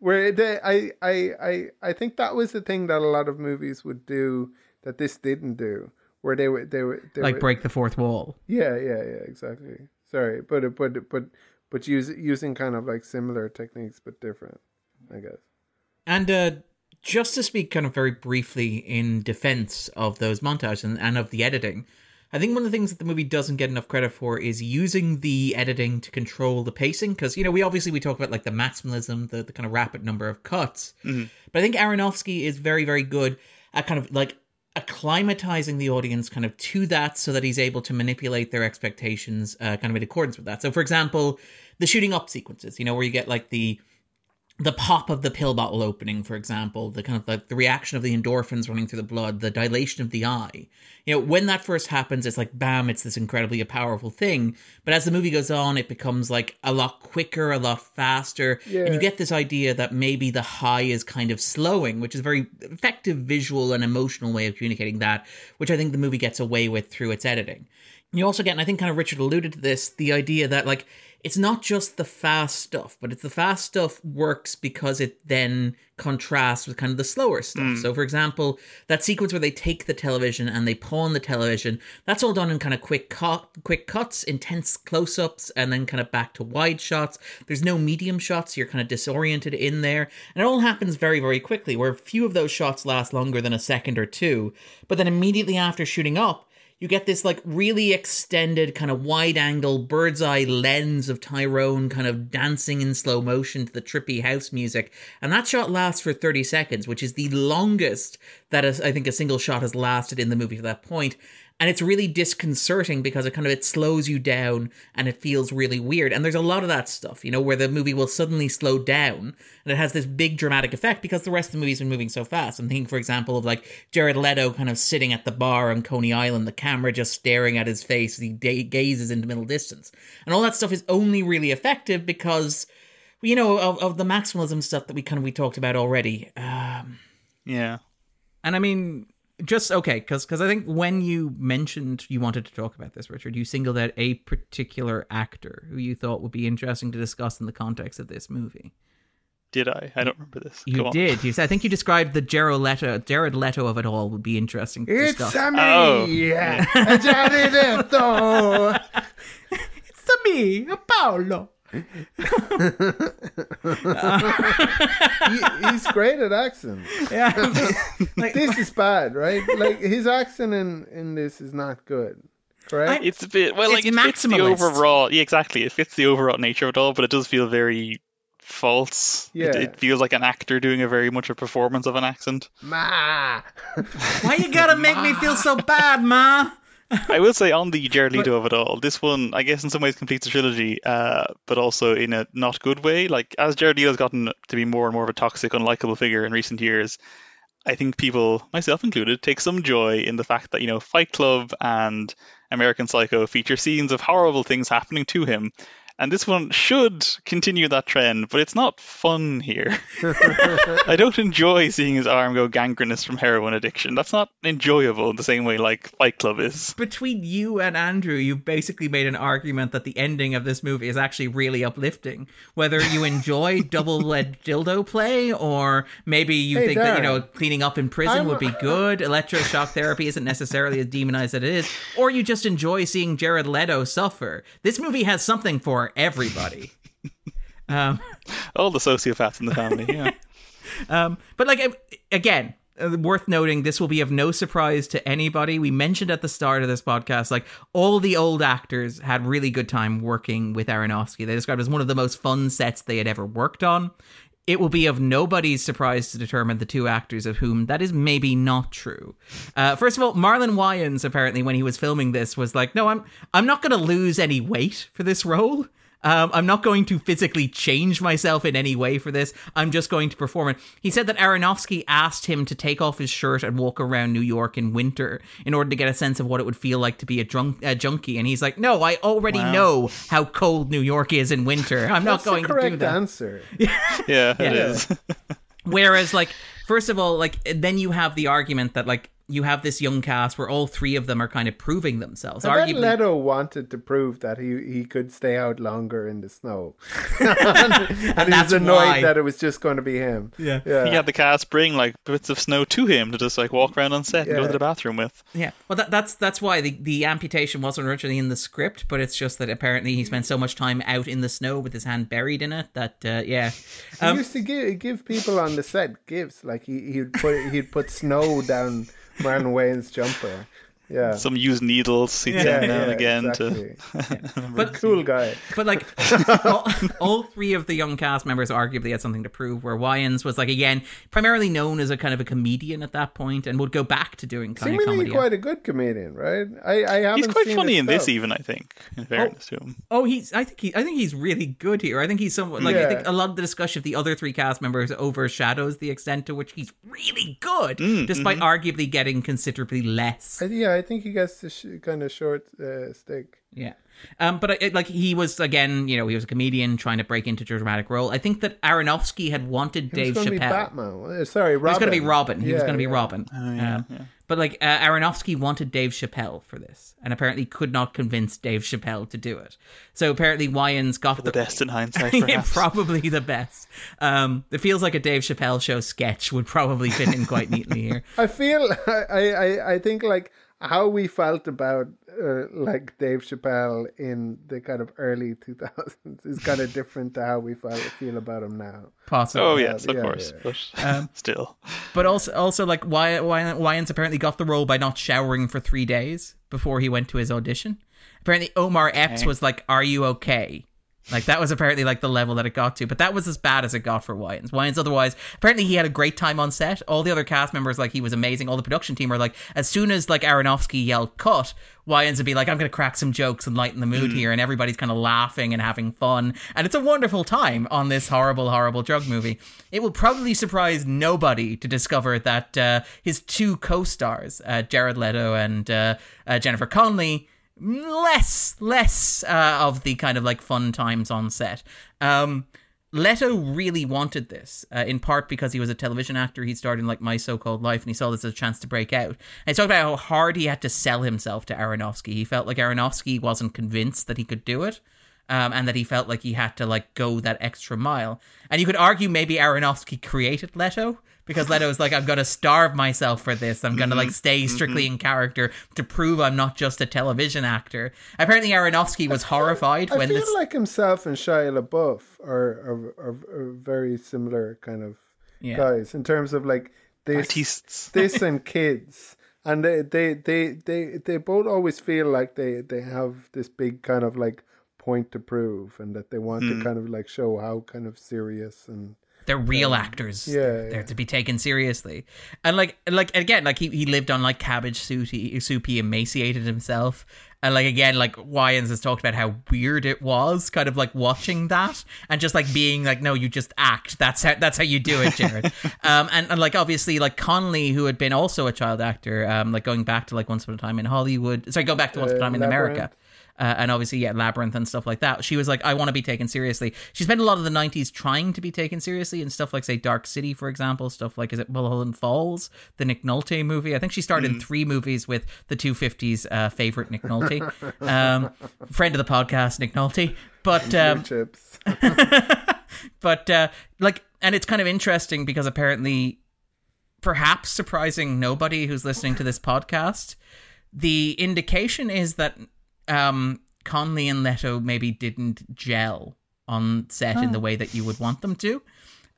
Speaker 2: where they, I, I, I, I think that was the thing that a lot of movies would do that this didn't do, where they were, they were, they
Speaker 1: like
Speaker 2: were,
Speaker 1: break the fourth wall.
Speaker 2: Yeah, yeah, yeah, exactly. Sorry, but but but but use, using kind of like similar techniques but different, I guess.
Speaker 1: And uh, just to speak kind of very briefly in defense of those montages and, and of the editing, I think one of the things that the movie doesn't get enough credit for is using the editing to control the pacing. Because you know, we obviously we talk about like the maximalism, the, the kind of rapid number of cuts.
Speaker 3: Mm-hmm.
Speaker 1: But I think Aronofsky is very, very good at kind of like acclimatizing the audience kind of to that so that he's able to manipulate their expectations uh, kind of in accordance with that. So, for example, the shooting up sequences, you know, where you get like the the pop of the pill bottle opening, for example, the kind of like the reaction of the endorphins running through the blood, the dilation of the eye. You know, when that first happens, it's like bam, it's this incredibly powerful thing. But as the movie goes on, it becomes like a lot quicker, a lot faster,
Speaker 2: Yeah.
Speaker 1: and you get this idea that maybe the high is kind of slowing, which is a very effective visual and emotional way of communicating that, which I think the movie gets away with through its editing. You also get, and I think kind of Richard alluded to this, the idea that like it's not just the fast stuff, but it's the fast stuff works because it then contrasts with kind of the slower stuff. Hmm. So, for example, that sequence where they take the television and they pawn the television, that's all done in kind of quick cut, quick cuts, intense close-ups, and then kind of back to wide shots. There's no medium shots; you're kind of disoriented in there, and it all happens very, very quickly. Where a few of those shots last longer than a second or two, but then immediately after shooting up you get this like really extended kind of wide angle bird's eye lens of Tyrone kind of dancing in slow motion to the trippy house music. And that shot lasts for 30 seconds which is the longest that I think a single shot has lasted in the movie to that point and it's really disconcerting because it kind of it slows you down and it feels really weird. And there's a lot of that stuff you know where the movie will suddenly slow down and it has this big dramatic effect because the rest of the movie's been moving so fast. I'm thinking for example of like jared leto kind of sitting at the bar on coney island the camera just staring at his face as he gazes into middle distance. And all that stuff is only really effective because you know of, of the maximalism stuff that we kind of we talked about already. Um
Speaker 3: Yeah.
Speaker 1: and I mean, just okay, because because I think when you mentioned you wanted to talk about this, Richard, you singled out a particular actor who you thought would be interesting to discuss in the context of this movie.
Speaker 3: Did I? I don't remember this.
Speaker 1: You
Speaker 3: Go on.
Speaker 1: did. You said, I think you described the Jared Leto, Jared Leto of it all would be interesting to
Speaker 2: It's
Speaker 1: discuss.
Speaker 2: a me,
Speaker 3: Oh.
Speaker 2: yeah. Jared Leto.
Speaker 1: It's a me, a Paolo.
Speaker 2: He, he's great at accents.
Speaker 1: Yeah, like,
Speaker 2: This is bad, right? Like his accent in in this is not good. Correct?
Speaker 3: It's a bit well, like
Speaker 1: It's
Speaker 3: it fits the overall. Yeah, exactly. It fits the overall nature of it all, but it does feel very false. It,
Speaker 2: Yeah.
Speaker 3: it feels like an actor doing a very much a performance of an accent.
Speaker 2: Ma.
Speaker 1: why you gotta make me feel so bad, ma?
Speaker 3: I will say on the Jared Leto of it all, this one, I guess, in some ways completes the trilogy, uh, but also in a not good way. Like as Jared has gotten to be more and more of a toxic, unlikable figure in recent years, I think people, myself included, take some joy in the fact that you know Fight Club and American Psycho feature scenes of horrible things happening to him. And this one should continue that trend, but it's not fun here. I don't enjoy seeing his arm go gangrenous from heroin addiction. That's not enjoyable in the same way like Fight Club is.
Speaker 1: between you and Andrew, you've basically made an argument that the ending of this movie is actually really uplifting. Whether you enjoy double-lead dildo play, or maybe you
Speaker 2: Hey,
Speaker 1: think that you know cleaning up in prison
Speaker 2: I'm-
Speaker 1: would be good, electroshock therapy isn't necessarily as demonized as it is, or you just enjoy seeing Jared Leto suffer. This movie has something for everybody. um,
Speaker 3: All the sociopaths in the family, yeah.
Speaker 1: Um, but like again, uh, worth noting, this will be of no surprise to anybody. We mentioned at the start of this podcast, like all the old actors had really good time working with Aronofsky. They described it as one of the most fun sets they had ever worked on. It will be of nobody's surprise to determine the two actors of whom that is maybe not true. Uh, first of all, Marlon Wayans apparently, when he was filming this, was like, "No, I'm I'm not going to lose any weight for this role." Um, I'm not going to physically change myself in any way for this. I'm just going to perform it. He said that Aronofsky asked him to take off his shirt and walk around New York in winter in order to get a sense of what it would feel like to be a drunk a junkie. And he's like, "No, I already
Speaker 3: Wow.
Speaker 1: know how cold New York is in winter. I'm not
Speaker 2: That's the
Speaker 1: going to do
Speaker 2: correct
Speaker 1: that."
Speaker 2: answer.
Speaker 3: Yeah, it is.
Speaker 1: Whereas, like, first of all, like, then you have the argument that like you have this young cast where all three of them are kind of proving themselves.
Speaker 2: I bet
Speaker 1: Arguably,
Speaker 2: Leto wanted to prove that he he could stay out longer in the snow, and, he
Speaker 1: that's
Speaker 2: was annoyed
Speaker 1: why.
Speaker 2: that it was just going to be him.
Speaker 1: Yeah.
Speaker 2: yeah.
Speaker 3: He had the cast bring like bits of snow to him to just like walk around on set and go to the bathroom with.
Speaker 1: Yeah, well, that, that's that's why the, the amputation wasn't originally in the script, but it's just that apparently he spent so much time out in the snow with his hand buried in it that uh, yeah,
Speaker 2: He
Speaker 1: um,
Speaker 2: used to give give people on the set gifts like he he'd put he'd put snow down Marlon Wayans' jumper. Yeah.
Speaker 3: Some used needles he'd
Speaker 2: yeah,
Speaker 3: send now
Speaker 2: yeah,
Speaker 3: and again
Speaker 2: exactly.
Speaker 3: to.
Speaker 1: But
Speaker 2: cool guy.
Speaker 1: But like all, all three of the young cast members arguably had something to prove. Where Wayans was like again primarily known as a kind of a comedian at that point, and would go back to doing kind of
Speaker 2: Seemingly
Speaker 1: comedy.
Speaker 2: quite a good comedian, right? I, I haven't
Speaker 3: He's quite
Speaker 2: seen
Speaker 3: funny
Speaker 2: his
Speaker 3: in this, even I think. In fairness to him,
Speaker 1: Oh, he's. I think he. I think he's really good here. I think he's somewhat like. I
Speaker 2: Yeah.
Speaker 1: think a lot of the discussion of the other three cast members overshadows the extent to which he's really good,
Speaker 3: Mm,
Speaker 1: despite
Speaker 3: mm-hmm.
Speaker 1: arguably getting considerably less.
Speaker 2: I, yeah, I think he gets the sh- kind of short uh, stick.
Speaker 1: Yeah. Um, but it, like he was again, you know, he was a comedian trying to break into a dramatic role. I think that Aronofsky had wanted
Speaker 2: He
Speaker 1: Dave
Speaker 2: was going to be
Speaker 1: Chappelle.
Speaker 2: Batman. Uh, Sorry, Robin.
Speaker 1: He was going to be Robin. He was going to be
Speaker 2: yeah.
Speaker 1: Robin.
Speaker 3: Oh, yeah,
Speaker 1: Um,
Speaker 3: yeah.
Speaker 1: But like uh, Aronofsky wanted Dave Chappelle for this, and apparently could not convince Dave Chappelle to do it. So apparently Wayans got
Speaker 3: the best in hindsight,
Speaker 1: probably the best. Um, it feels like a Dave Chappelle show sketch would probably fit in quite neatly here.
Speaker 2: I feel I, I I think like how we felt about uh, like Dave Chappelle in the kind of early 2000s is kind of different to how we feel, feel about him now.
Speaker 1: Possibly.
Speaker 3: Oh yes, of
Speaker 2: yeah,
Speaker 3: course.
Speaker 2: yeah.
Speaker 3: But
Speaker 1: Um,
Speaker 3: still,
Speaker 1: But also, also like Wy- Wy- Wayans apparently got the role by not showering for three days before he went to his audition. Apparently, Omar Epps
Speaker 3: Okay.
Speaker 1: was like, "Are you okay?" Like that was apparently like the level that it got to, but that was as bad as it got for Wayans. Wayans, otherwise, apparently he had a great time on set. All the other cast members, like he was amazing. All the production team were like, as soon as like Aronofsky yelled "cut," Wayans would be like, "I'm going to crack some jokes and lighten the mood here," and everybody's kind of laughing and having fun, and it's a wonderful time on this horrible, horrible drug movie. It will probably surprise nobody to discover that uh, his two co-stars, uh, Jared Leto and uh, uh, Jennifer Connelly less less uh, of the kind of like fun times on set. Um, Leto really wanted this, uh, in part because he was a television actor. He started in like My So-Called Life, and he saw this as a chance to break out. And he talked about how hard he had to sell himself to Aronofsky. He felt like Aronofsky wasn't convinced that he could do it. Um, and that he felt like he had to like go that extra mile. And you could argue maybe Aronofsky created Leto because Leto was like, I'm going to starve myself for this. I'm going to like stay strictly in character to prove I'm not just a television actor. Apparently, Aronofsky was horrified
Speaker 2: I
Speaker 1: when
Speaker 2: feel
Speaker 1: this.
Speaker 2: like himself and Shia LaBeouf are are, are, are very similar kind of
Speaker 1: Yeah.
Speaker 2: guys in terms of like this
Speaker 3: artists.
Speaker 2: this and kids. And they, they, they, they, they both always feel like they, they have this big kind of like point to prove and that they want
Speaker 3: Hmm.
Speaker 2: to kind of like show how kind of serious and
Speaker 1: they're real actors.
Speaker 2: yeah,
Speaker 1: they're
Speaker 2: yeah.
Speaker 1: to be taken seriously. And like, like again, like he, he lived on like cabbage soup. He, soup. He emaciated himself. And like again, like Wayans has talked about how weird it was, kind of like watching that and just like being like, no, you just act. That's how that's how you do it, Jared. um, and, and like obviously like Connelly, who had been also a child actor, um, like going back to like Once Upon a Time in Hollywood. Sorry, go back to Once Upon a
Speaker 2: Uh,
Speaker 1: Time in
Speaker 2: Labyrinth.
Speaker 1: Uh, and obviously yeah labyrinth and stuff like that. She was like i want to be taken seriously. She spent a lot of the 90s trying to be taken seriously and stuff like say dark city for example stuff like is it mulholland falls the nick nolte movie? I think she starred in three movies with the 250s uh, favorite nick nolte. Um, friend of the podcast nick nolte. But um,
Speaker 2: chips.
Speaker 1: but uh, like and it's kind of interesting because apparently perhaps surprising nobody who's listening to this podcast the indication is that um connelly and leto maybe didn't gel on set in the way that you would want them to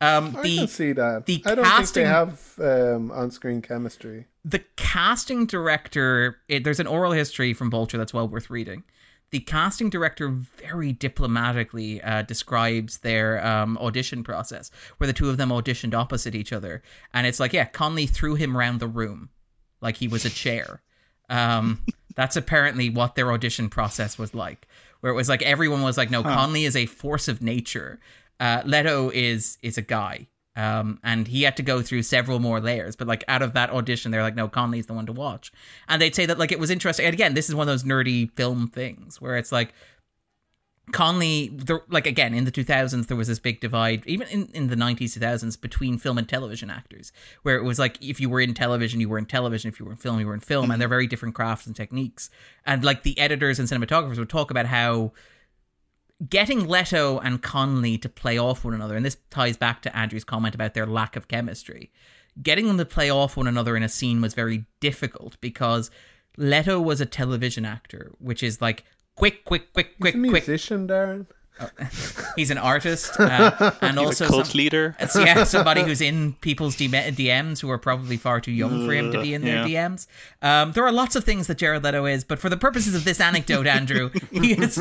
Speaker 1: um
Speaker 2: I
Speaker 1: the
Speaker 2: can see that.
Speaker 1: the
Speaker 2: I don't
Speaker 1: casting-
Speaker 2: think they have um, on-screen chemistry.
Speaker 1: the casting director it, there's an oral history from vulture that's well worth reading the casting director very diplomatically uh, describes their um, audition process where the two of them auditioned opposite each other and it's like yeah connelly threw him around the room like he was a chair um, that's apparently what their audition process was like where it was like everyone was like no connelly is a force of nature uh, leto is is a guy um, and he had to go through several more layers. But like out of that audition, they're like, no, Connelly's the one to watch. And they'd say that like it was interesting. And again, this is one of those nerdy film things where it's like Connelly, there, like again in the 2000s, there was this big divide, even in, in the 90s, 2000s, between film and television actors, where it was like if you were in television, you were in television. If you were in film, you were in film, and mm-hmm. they're very different crafts and techniques. And like the editors and cinematographers would talk about how getting Leto and Connelly to play off one another, and this ties back to Andrew's comment about their lack of chemistry. Getting them to play off one another in a scene was very difficult because Leto was a television actor, which is like quick, quick, quick, quick,
Speaker 2: He's a
Speaker 1: quick.
Speaker 2: musician, Darren.
Speaker 1: He's an artist uh, and
Speaker 3: He's
Speaker 1: also
Speaker 3: a cult
Speaker 1: some-
Speaker 3: leader.
Speaker 1: yeah, somebody who's in people's DM- DMs who are probably far too young for him to be in their
Speaker 3: Yeah.
Speaker 1: DMs. Um, there are lots of things that Jared Leto is, but for the purposes of this anecdote, Andrew, he is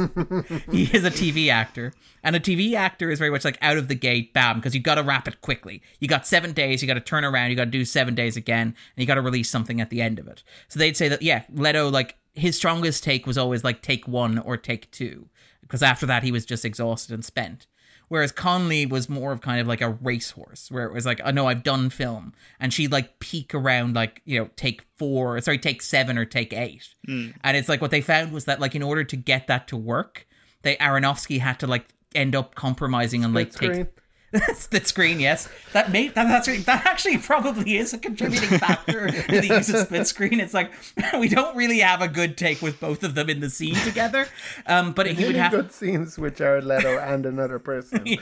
Speaker 1: he is a TV actor, and a TV actor is very much like out of the gate, bam, because you got to wrap it quickly. You got seven days, you got to turn around, you got to do seven days again, and you got to release something at the end of it. So they'd say that yeah, Leto like his strongest take was always like take one or take two, because after that he was just exhausted and spent. Whereas Connelly was more of kind of like a racehorse, where it was like, oh no, I've done film, and she'd like peak around like you know take four, sorry, take seven or take eight, hmm. and it's like what they found was that like in order to get that to work, they Aronofsky had to like end up compromising and like take split screen. Yes, that may that that's that actually probably is a contributing factor to the use of split screen. It's like we don't really have a good take with both of them in the scene together, um, but he would have
Speaker 2: good scenes with Jared Leto and another person.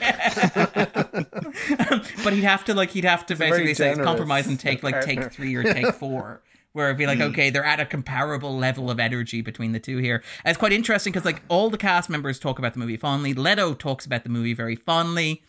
Speaker 1: but he'd have to like he'd have to
Speaker 2: very
Speaker 1: basically say compromise and take like
Speaker 2: partner.
Speaker 1: take three or take four where it'd be like okay they're at a comparable level of energy between the two here and it's quite interesting because like all the cast members talk about the movie fondly leto talks about the movie very fondly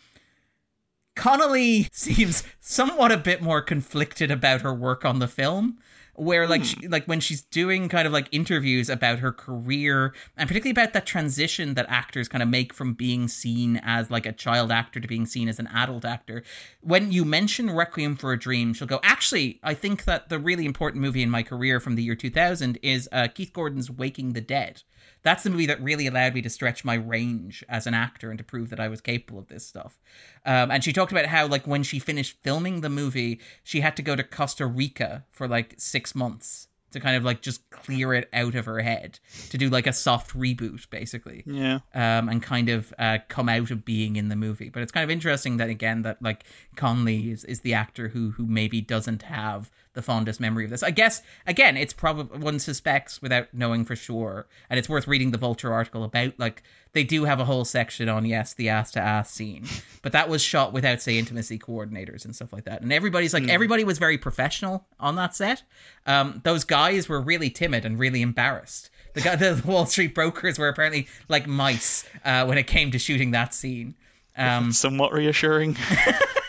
Speaker 1: connelly seems somewhat a bit more conflicted about her work on the film where like she, like when she's doing kind of like interviews about her career and particularly about that transition that actors kind of make from being seen as like a child actor to being seen as an adult actor when you mention requiem for a dream she'll go actually i think that the really important movie in my career from the year 2000 is uh, keith gordon's waking the dead that's the movie that really allowed me to stretch my range as an actor and to prove that I was capable of this stuff. Um, and she talked about how, like, when she finished filming the movie, she had to go to Costa Rica for like six months to kind of like just clear it out of her head to do like a soft reboot, basically
Speaker 3: Yeah.
Speaker 1: um, and kind of uh, come out of being in the movie. But it's kind of interesting that again that like Connelly is, is the actor who who maybe doesn't have the fondest memory of this. I guess again, it's probably one suspects without knowing for sure, and it's worth reading the Vulture article about like they do have a whole section on yes the ass to ass scene, but that was shot without say intimacy coordinators and stuff like that, and everybody's like everybody was very professional on that set. Um, those guys were really timid and really embarrassed. The guy, the Wall Street brokers were apparently like mice uh, when it came to shooting that scene. Um,
Speaker 3: Somewhat reassuring.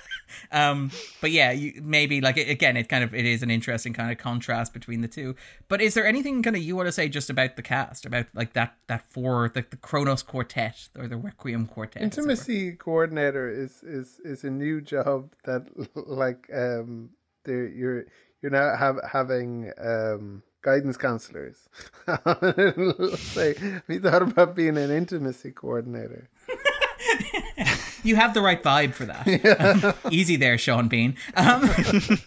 Speaker 1: um, but yeah, you, maybe like again, it kind of it is an interesting kind of contrast between the two. But is there anything kind of you want to say just about the cast, about like that that four the, the Kronos Quartet or the Requiem Quartet?
Speaker 2: Intimacy coordinator is is is a new job that like um there you're you're now have having um guidance counselors. Say, have you thought about being an intimacy coordinator?
Speaker 1: You have the right vibe for that. Easy there, Sean Bean. Um,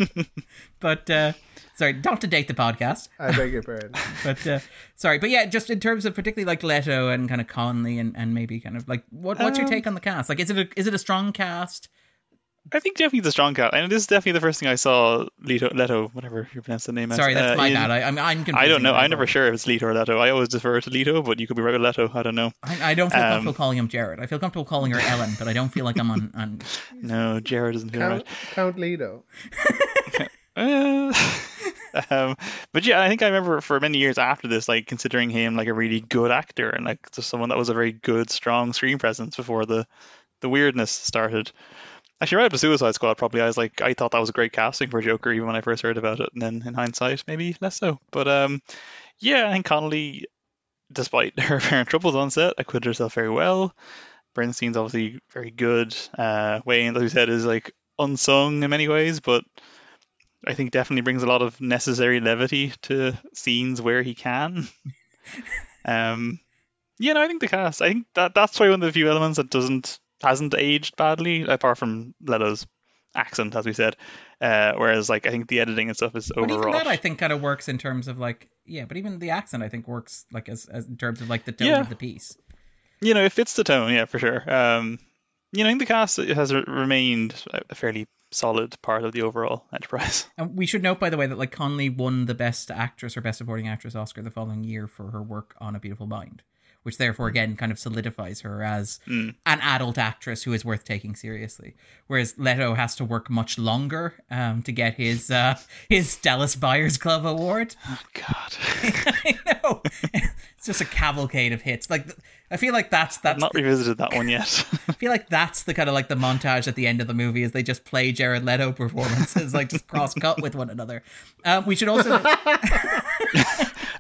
Speaker 1: but uh, sorry, not to date the podcast.
Speaker 2: I beg your pardon.
Speaker 1: But uh, sorry, but yeah, just in terms of particularly like Leto and kind of Connelly and, and maybe kind of like what what's your
Speaker 3: Um,
Speaker 1: take on the cast? Like, is it a, is it a strong cast?
Speaker 3: I think definitely the strong cat. And this is definitely the first thing I saw Leto, Leto whatever you pronounce the name as.
Speaker 1: Sorry, that's
Speaker 3: uh,
Speaker 1: my
Speaker 3: in-
Speaker 1: bad. I, I'm I'm confusing
Speaker 3: I don't know. I'm never sure if it's Leto or Leto. I always defer to Leto, but you could be right with Leto. I don't know.
Speaker 1: I, I don't feel
Speaker 3: Um,
Speaker 1: comfortable calling him Jared. I feel comfortable calling her Ellen, but I don't feel like I'm on. on
Speaker 3: No, Jared doesn't feel
Speaker 2: Count,
Speaker 3: right.
Speaker 2: Count Lido.
Speaker 3: Uh, um, but yeah, I think I remember for many years after this, like considering him like a really good actor and like just someone that was a very good, strong screen presence before the the weirdness started. Actually, right up to Suicide Squad, probably I was like, I thought that was a great casting for Joker, even when I first heard about it, and then in hindsight, maybe less so. But um, yeah, I think Connelly, despite her apparent troubles on set, acquitted herself very well. Burstyn's obviously very good. Uh, Wayne, as we said, is like unsung in many ways, but I think definitely brings a lot of necessary levity to scenes where he can. um, yeah, no, I think the cast. I think that that's probably one of the few elements that doesn't hasn't aged badly, apart from Leto's accent, as we said. Uh, whereas, like, I think the editing and stuff is overall.
Speaker 1: but even that, I think, kind of works in terms of like, yeah. But even the accent, I think, works like as, as in terms of like the tone
Speaker 3: Yeah.
Speaker 1: of the piece.
Speaker 3: you know, it fits the tone, yeah, for sure. Um, you know, I think the cast has remained a a fairly solid part of the overall enterprise.
Speaker 1: And we should note, by the way, that like Connelly won the Best Actress or Best Supporting Actress Oscar the following year for her work on A Beautiful Mind, which therefore again kind of solidifies her as
Speaker 3: Mm.
Speaker 1: an adult actress who is worth taking seriously. Whereas Leto has to work much longer um, to get his uh, his Dallas Buyers Club award.
Speaker 3: Oh God,
Speaker 1: I know it's just a cavalcade of hits. Like I feel like that's that's
Speaker 3: I've not revisited that one yet.
Speaker 1: I feel like that's the kind of like the montage at the end of the movie is they just play Jared Leto performances like just cross cut with one another. Um, we should also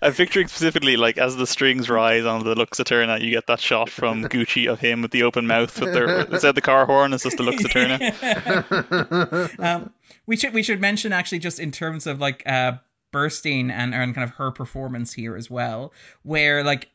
Speaker 3: I'm picturing specifically like as the strings rise on the Lux Aeterna, you get that shot from Gucci of him with the open mouth with their the car horn, it's just the Lux Aeterna.
Speaker 1: um, we should we should mention actually just in terms of like uh Burstyn and and kind of her performance here as well, where like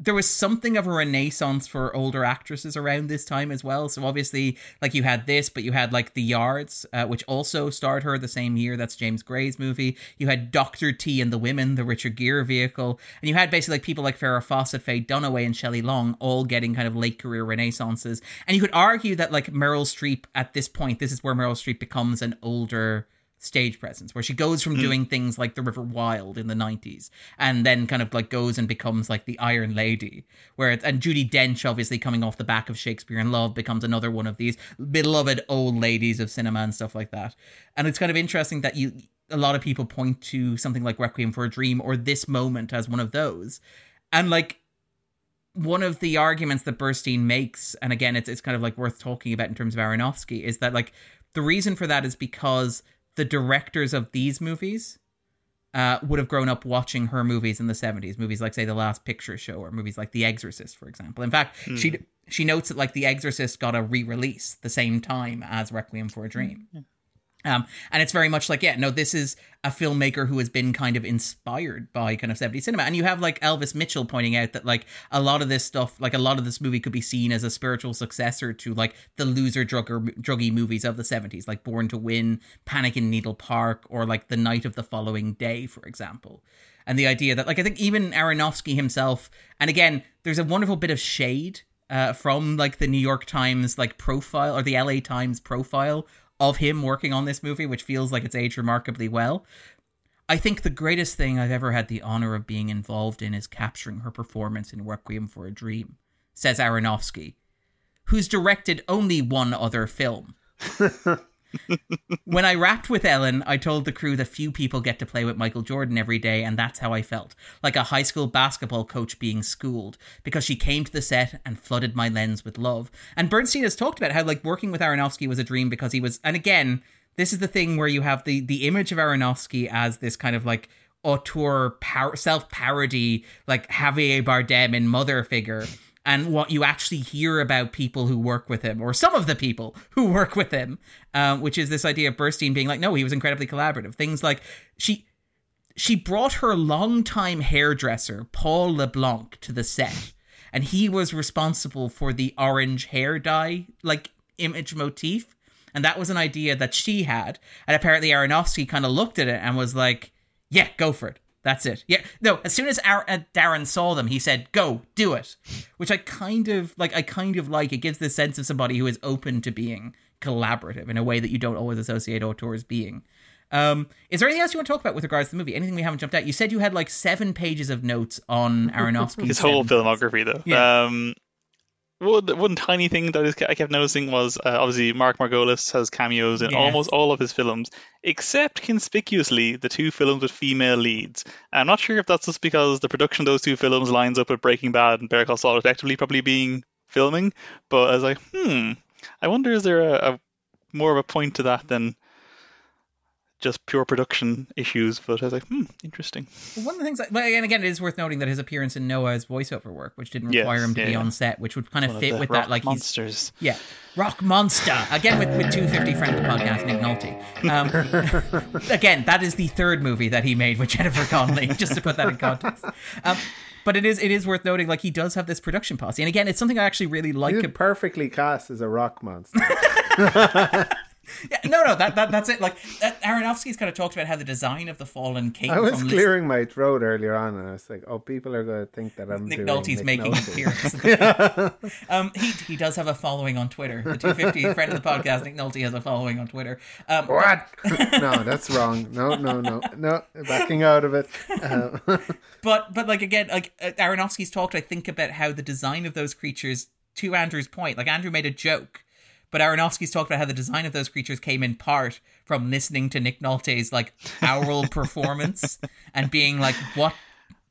Speaker 1: there was something of a renaissance for older actresses around this time as well. So obviously, like you had this, but you had like The Yards, uh, which also starred her the same year. That's James Gray's movie. You had Doctor T and the Women, the Richard Gere vehicle, and you had basically like people like Farrah Fawcett, Faye Dunaway, and Shelley Long all getting kind of late career renaissances. And you could argue that like Meryl Streep at this point, this is where Meryl Streep becomes an older stage presence where she goes from hmm. doing things like the river wild in the 90s and then kind of like goes and becomes like the iron lady where it's and judi dench obviously coming off the back of shakespeare in love becomes another one of these beloved old ladies of cinema and stuff like that. And it's kind of interesting that you a lot of people point to something like requiem for a dream or this moment as one of those. And like one of the arguments that Burstyn makes, and again, it's it's kind of like worth talking about in terms of Aronofsky, is that like the reason for that is because the directors of these movies uh, would have grown up watching her movies in the 70s movies like say the last picture show or movies like the exorcist for example. In fact she she notes that like the exorcist got a re-release the same time as requiem for a dream um, and it's very much like, yeah, no, this is a filmmaker who has been kind of inspired by kind of 70s cinema. And you have like Elvis Mitchell pointing out that like a lot of this stuff, like a lot of this movie could be seen as a spiritual successor to like the loser drugger, druggy movies of the 70s, like Born to Win, Panic in Needle Park, or like The Night of the Following Day, for example. And the idea that, like, I think even Aronofsky himself, and again, there's a wonderful bit of shade uh, from like the New York Times like profile or the LA Times profile of him working on this movie, which feels like it's aged remarkably well. I think the greatest thing I've ever had the honor of being involved in is capturing her performance in Requiem for a Dream, says Aronofsky, who's directed only one other film. when I wrapped with Ellen, I told the crew that few people get to play with Michael Jordan every day, and that's how I felt like a high school basketball coach being schooled because she came to the set and flooded my lens with love. And Burstyn has talked about how like working with Aronofsky was a dream because he was, and again, this is the thing where you have the the image of Aronofsky as this kind of like auteur par- self parody, like Javier Bardem in Mother figure and what you actually hear about people who work with him, or some of the people who work with him, um, which is this idea of Burstyn being like, no, he was incredibly collaborative. Things like she she brought her longtime hairdresser Paul LeBlanc to the set, and he was responsible for the orange hair dye like image motif, and that was an idea that she had, and apparently Aronofsky kind of looked at it and was like, yeah, go for it. That's it. Yeah. No, as soon as Ar- uh, Darren saw them, he said, "Go, do it," which I kind of like. I kind of like. It gives the sense of somebody who is open to being collaborative in a way that you don't always associate auteurs being. Um, is there anything else you want to talk about with regards to the movie? Anything we haven't jumped out? You said you had like seven pages of notes on Aronofsky.
Speaker 3: His whole filmography, though.
Speaker 1: Yeah.
Speaker 3: Um, one, one tiny thing that is, I kept noticing was uh, obviously Mark Margolis has cameos in
Speaker 1: Yes.
Speaker 3: almost all of his films, except conspicuously the two films with female leads. I'm not sure if that's just because the production of those two films lines up with Breaking Bad and Better Call Saul effectively probably being filming, but I was like, hmm, I wonder is there a, a more of a point to that than just pure production issues? But I was like, hmm, interesting.
Speaker 1: One of the things, that, but again, again, it is worth noting that his appearance in Noah's voiceover work, which didn't
Speaker 3: Yes,
Speaker 1: require him to
Speaker 3: yeah,
Speaker 1: be
Speaker 3: yeah.
Speaker 1: on set, which would kind of
Speaker 3: One
Speaker 1: fit
Speaker 3: the
Speaker 1: with
Speaker 3: rock
Speaker 1: that, like he's
Speaker 3: monsters.
Speaker 1: Yeah, Rock Monster again with with two fifty friend of the podcast Nick Nolte. Um, again, that is the third movie that he made with Jennifer Connelly. Just to put that in context. Um, but it is it is worth noting, like he does have this production posse, and again, it's something I actually really like.
Speaker 2: He's perfectly cast as a rock monster.
Speaker 1: Yeah, no, no, that, that that's it. Like that, Aronofsky's kind of talked about how the design of the Fallen came
Speaker 2: I was clearing my throat earlier on, and I was like, "Oh, people are going to think that I'm
Speaker 1: Nick
Speaker 2: doing
Speaker 1: Nolte's
Speaker 2: Nick
Speaker 1: making
Speaker 2: Nolte.
Speaker 1: appearance. um, he he does have a following on Twitter. The 250 friend of the podcast, Nick Nolte, has a following on Twitter. Um,
Speaker 2: What? no, that's wrong. No, no, no, no. Backing out of it. Uh,
Speaker 1: but but like again, like uh, Aronofsky's talked, I think about how the design of those creatures. To Andrew's point, like Andrew made a joke, but Aronofsky's talked about how the design of those creatures came in part from listening to Nick Nolte's like oral performance and being like, what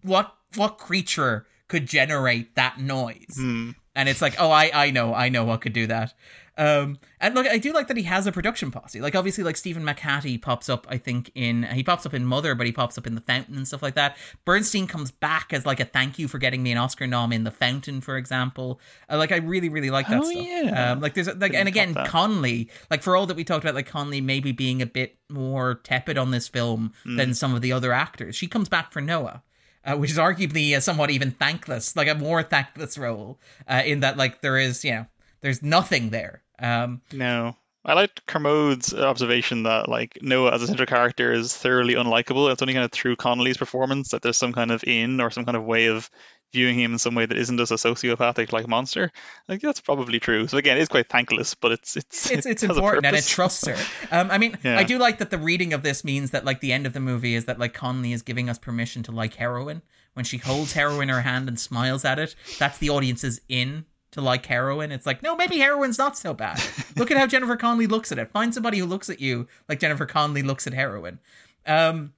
Speaker 1: what what creature could generate that noise? Hmm. And it's like, oh, I I know, I know what could do that. Um, and look, I do like that he has a production posse. Like, obviously, like Stephen McHattie pops up, I think in he pops up in Mother, but he pops up in The Fountain and stuff like that. Burstyn comes back as like a thank you for getting me an Oscar nom in The Fountain, for example. Uh, like, I really, really like that
Speaker 3: Oh,
Speaker 1: stuff.
Speaker 3: yeah.
Speaker 1: Um, like, there's like,
Speaker 3: Didn't
Speaker 1: and again. Connelly, like for all that we talked about, like Connelly maybe being a bit more tepid on this film
Speaker 3: Hmm.
Speaker 1: than some of the other actors. She comes back for Noah uh, which is arguably a somewhat even thankless, like a more thankless role, uh, in that like there is, you know, there's nothing there. Um,
Speaker 3: No. I liked Kermode's observation that like Noah as a central character is thoroughly unlikable. It's only kind of through Connelly's performance that there's some kind of in or some kind of way of viewing him in some way that isn't just a sociopathic like monster. Like that's probably true. So again, it's quite thankless, but it's it's
Speaker 1: it's it's
Speaker 3: it
Speaker 1: important and it trusts her. Um, I mean,
Speaker 3: Yeah.
Speaker 1: I do like that the reading of this means that like the end of the movie is that like Connelly is giving us permission to like heroin when she holds heroin in her hand and smiles at it. That's the audience's in to like heroin. It's like no, maybe heroin's not so bad. Look at how Jennifer Connelly looks at it. Find somebody who looks at you like Jennifer Connelly looks at heroin. Um,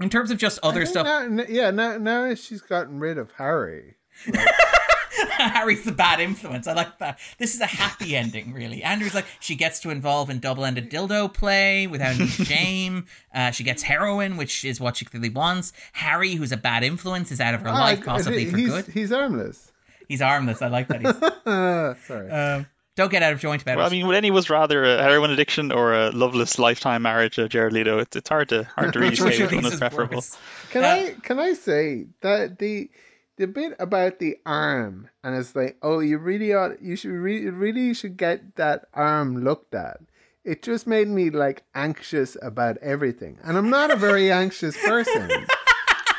Speaker 1: in terms of just other stuff,
Speaker 2: now- yeah, now, now she's gotten rid of Harry.
Speaker 1: Harry's the bad influence. I like that. This is a happy ending, really. Andrew's like she gets to involve in double-ended dildo play without any shame. Uh, she gets heroin, which is what she clearly wants. Harry, who's a bad influence, is out of her life,
Speaker 2: Ah,
Speaker 1: possibly for
Speaker 2: he's,
Speaker 1: good.
Speaker 2: He's armless.
Speaker 1: He's armless. I like that. He's,
Speaker 2: sorry.
Speaker 1: um, don't get out of joint about
Speaker 3: Well, I mean, would any was rather a heroin addiction or a loveless lifetime marriage of Jared Leto? It's, it's hard to hard to really say which one
Speaker 1: these
Speaker 3: is
Speaker 1: is
Speaker 3: preferable.
Speaker 1: worse?
Speaker 2: Can
Speaker 1: Uh,
Speaker 2: I can I say that the the bit about the arm and it's like, oh, you really ought, you should really really should get that arm looked at. It just made me like anxious about everything, and I'm not a very anxious person.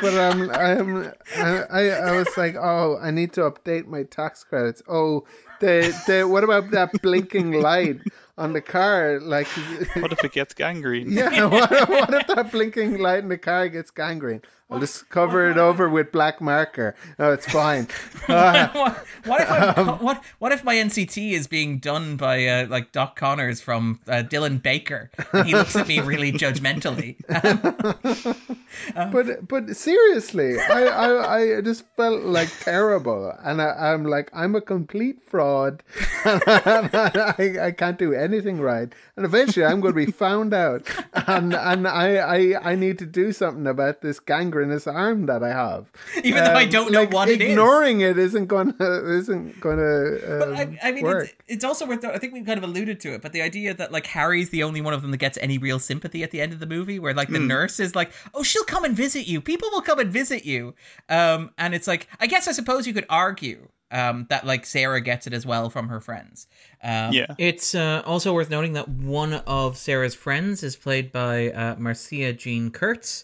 Speaker 2: But I'm, I'm, I, I, I was like, oh, I need to update my tax credits. Oh, the, the, what about that blinking light on the car? Like,
Speaker 3: What if it gets gangrene?
Speaker 2: yeah, what, what if that blinking light in the car gets gangrene? I'll just cover it over with black marker. No, it's fine. Ah,
Speaker 1: what, what if
Speaker 2: Um,
Speaker 1: what what if my NCT is being done by uh, like Doc Connors from uh, Dylan Baker? He looks at me really judgmentally.
Speaker 2: but but seriously, I, I, I just felt like terrible, and I, I'm like I'm a complete fraud, and I, I can't do anything right, and eventually I'm going to be found out, and and I, I I need to do something about this gangrenous arm that I have.
Speaker 1: Even though I
Speaker 2: Um,
Speaker 1: don't know
Speaker 2: like,
Speaker 1: what it is.
Speaker 2: ignoring it isn't gonna isn't gonna. Um,
Speaker 1: But I, I mean,
Speaker 2: work.
Speaker 1: it's, it's also worth. I think we've kind of alluded to it, but the idea that like Harry's the only one of them that gets any real sympathy at the end of the movie, where like the
Speaker 2: Hmm.
Speaker 1: nurse is like, "Oh, she'll come and visit you. People will come and visit you." Um, and it's like, I guess I suppose you could argue. Um, that like Sarah gets it as well from her friends. Um,
Speaker 3: Yeah.
Speaker 1: It's uh, also worth noting that one of Sarah's friends is played by uh, Marcia Jean Kurtz,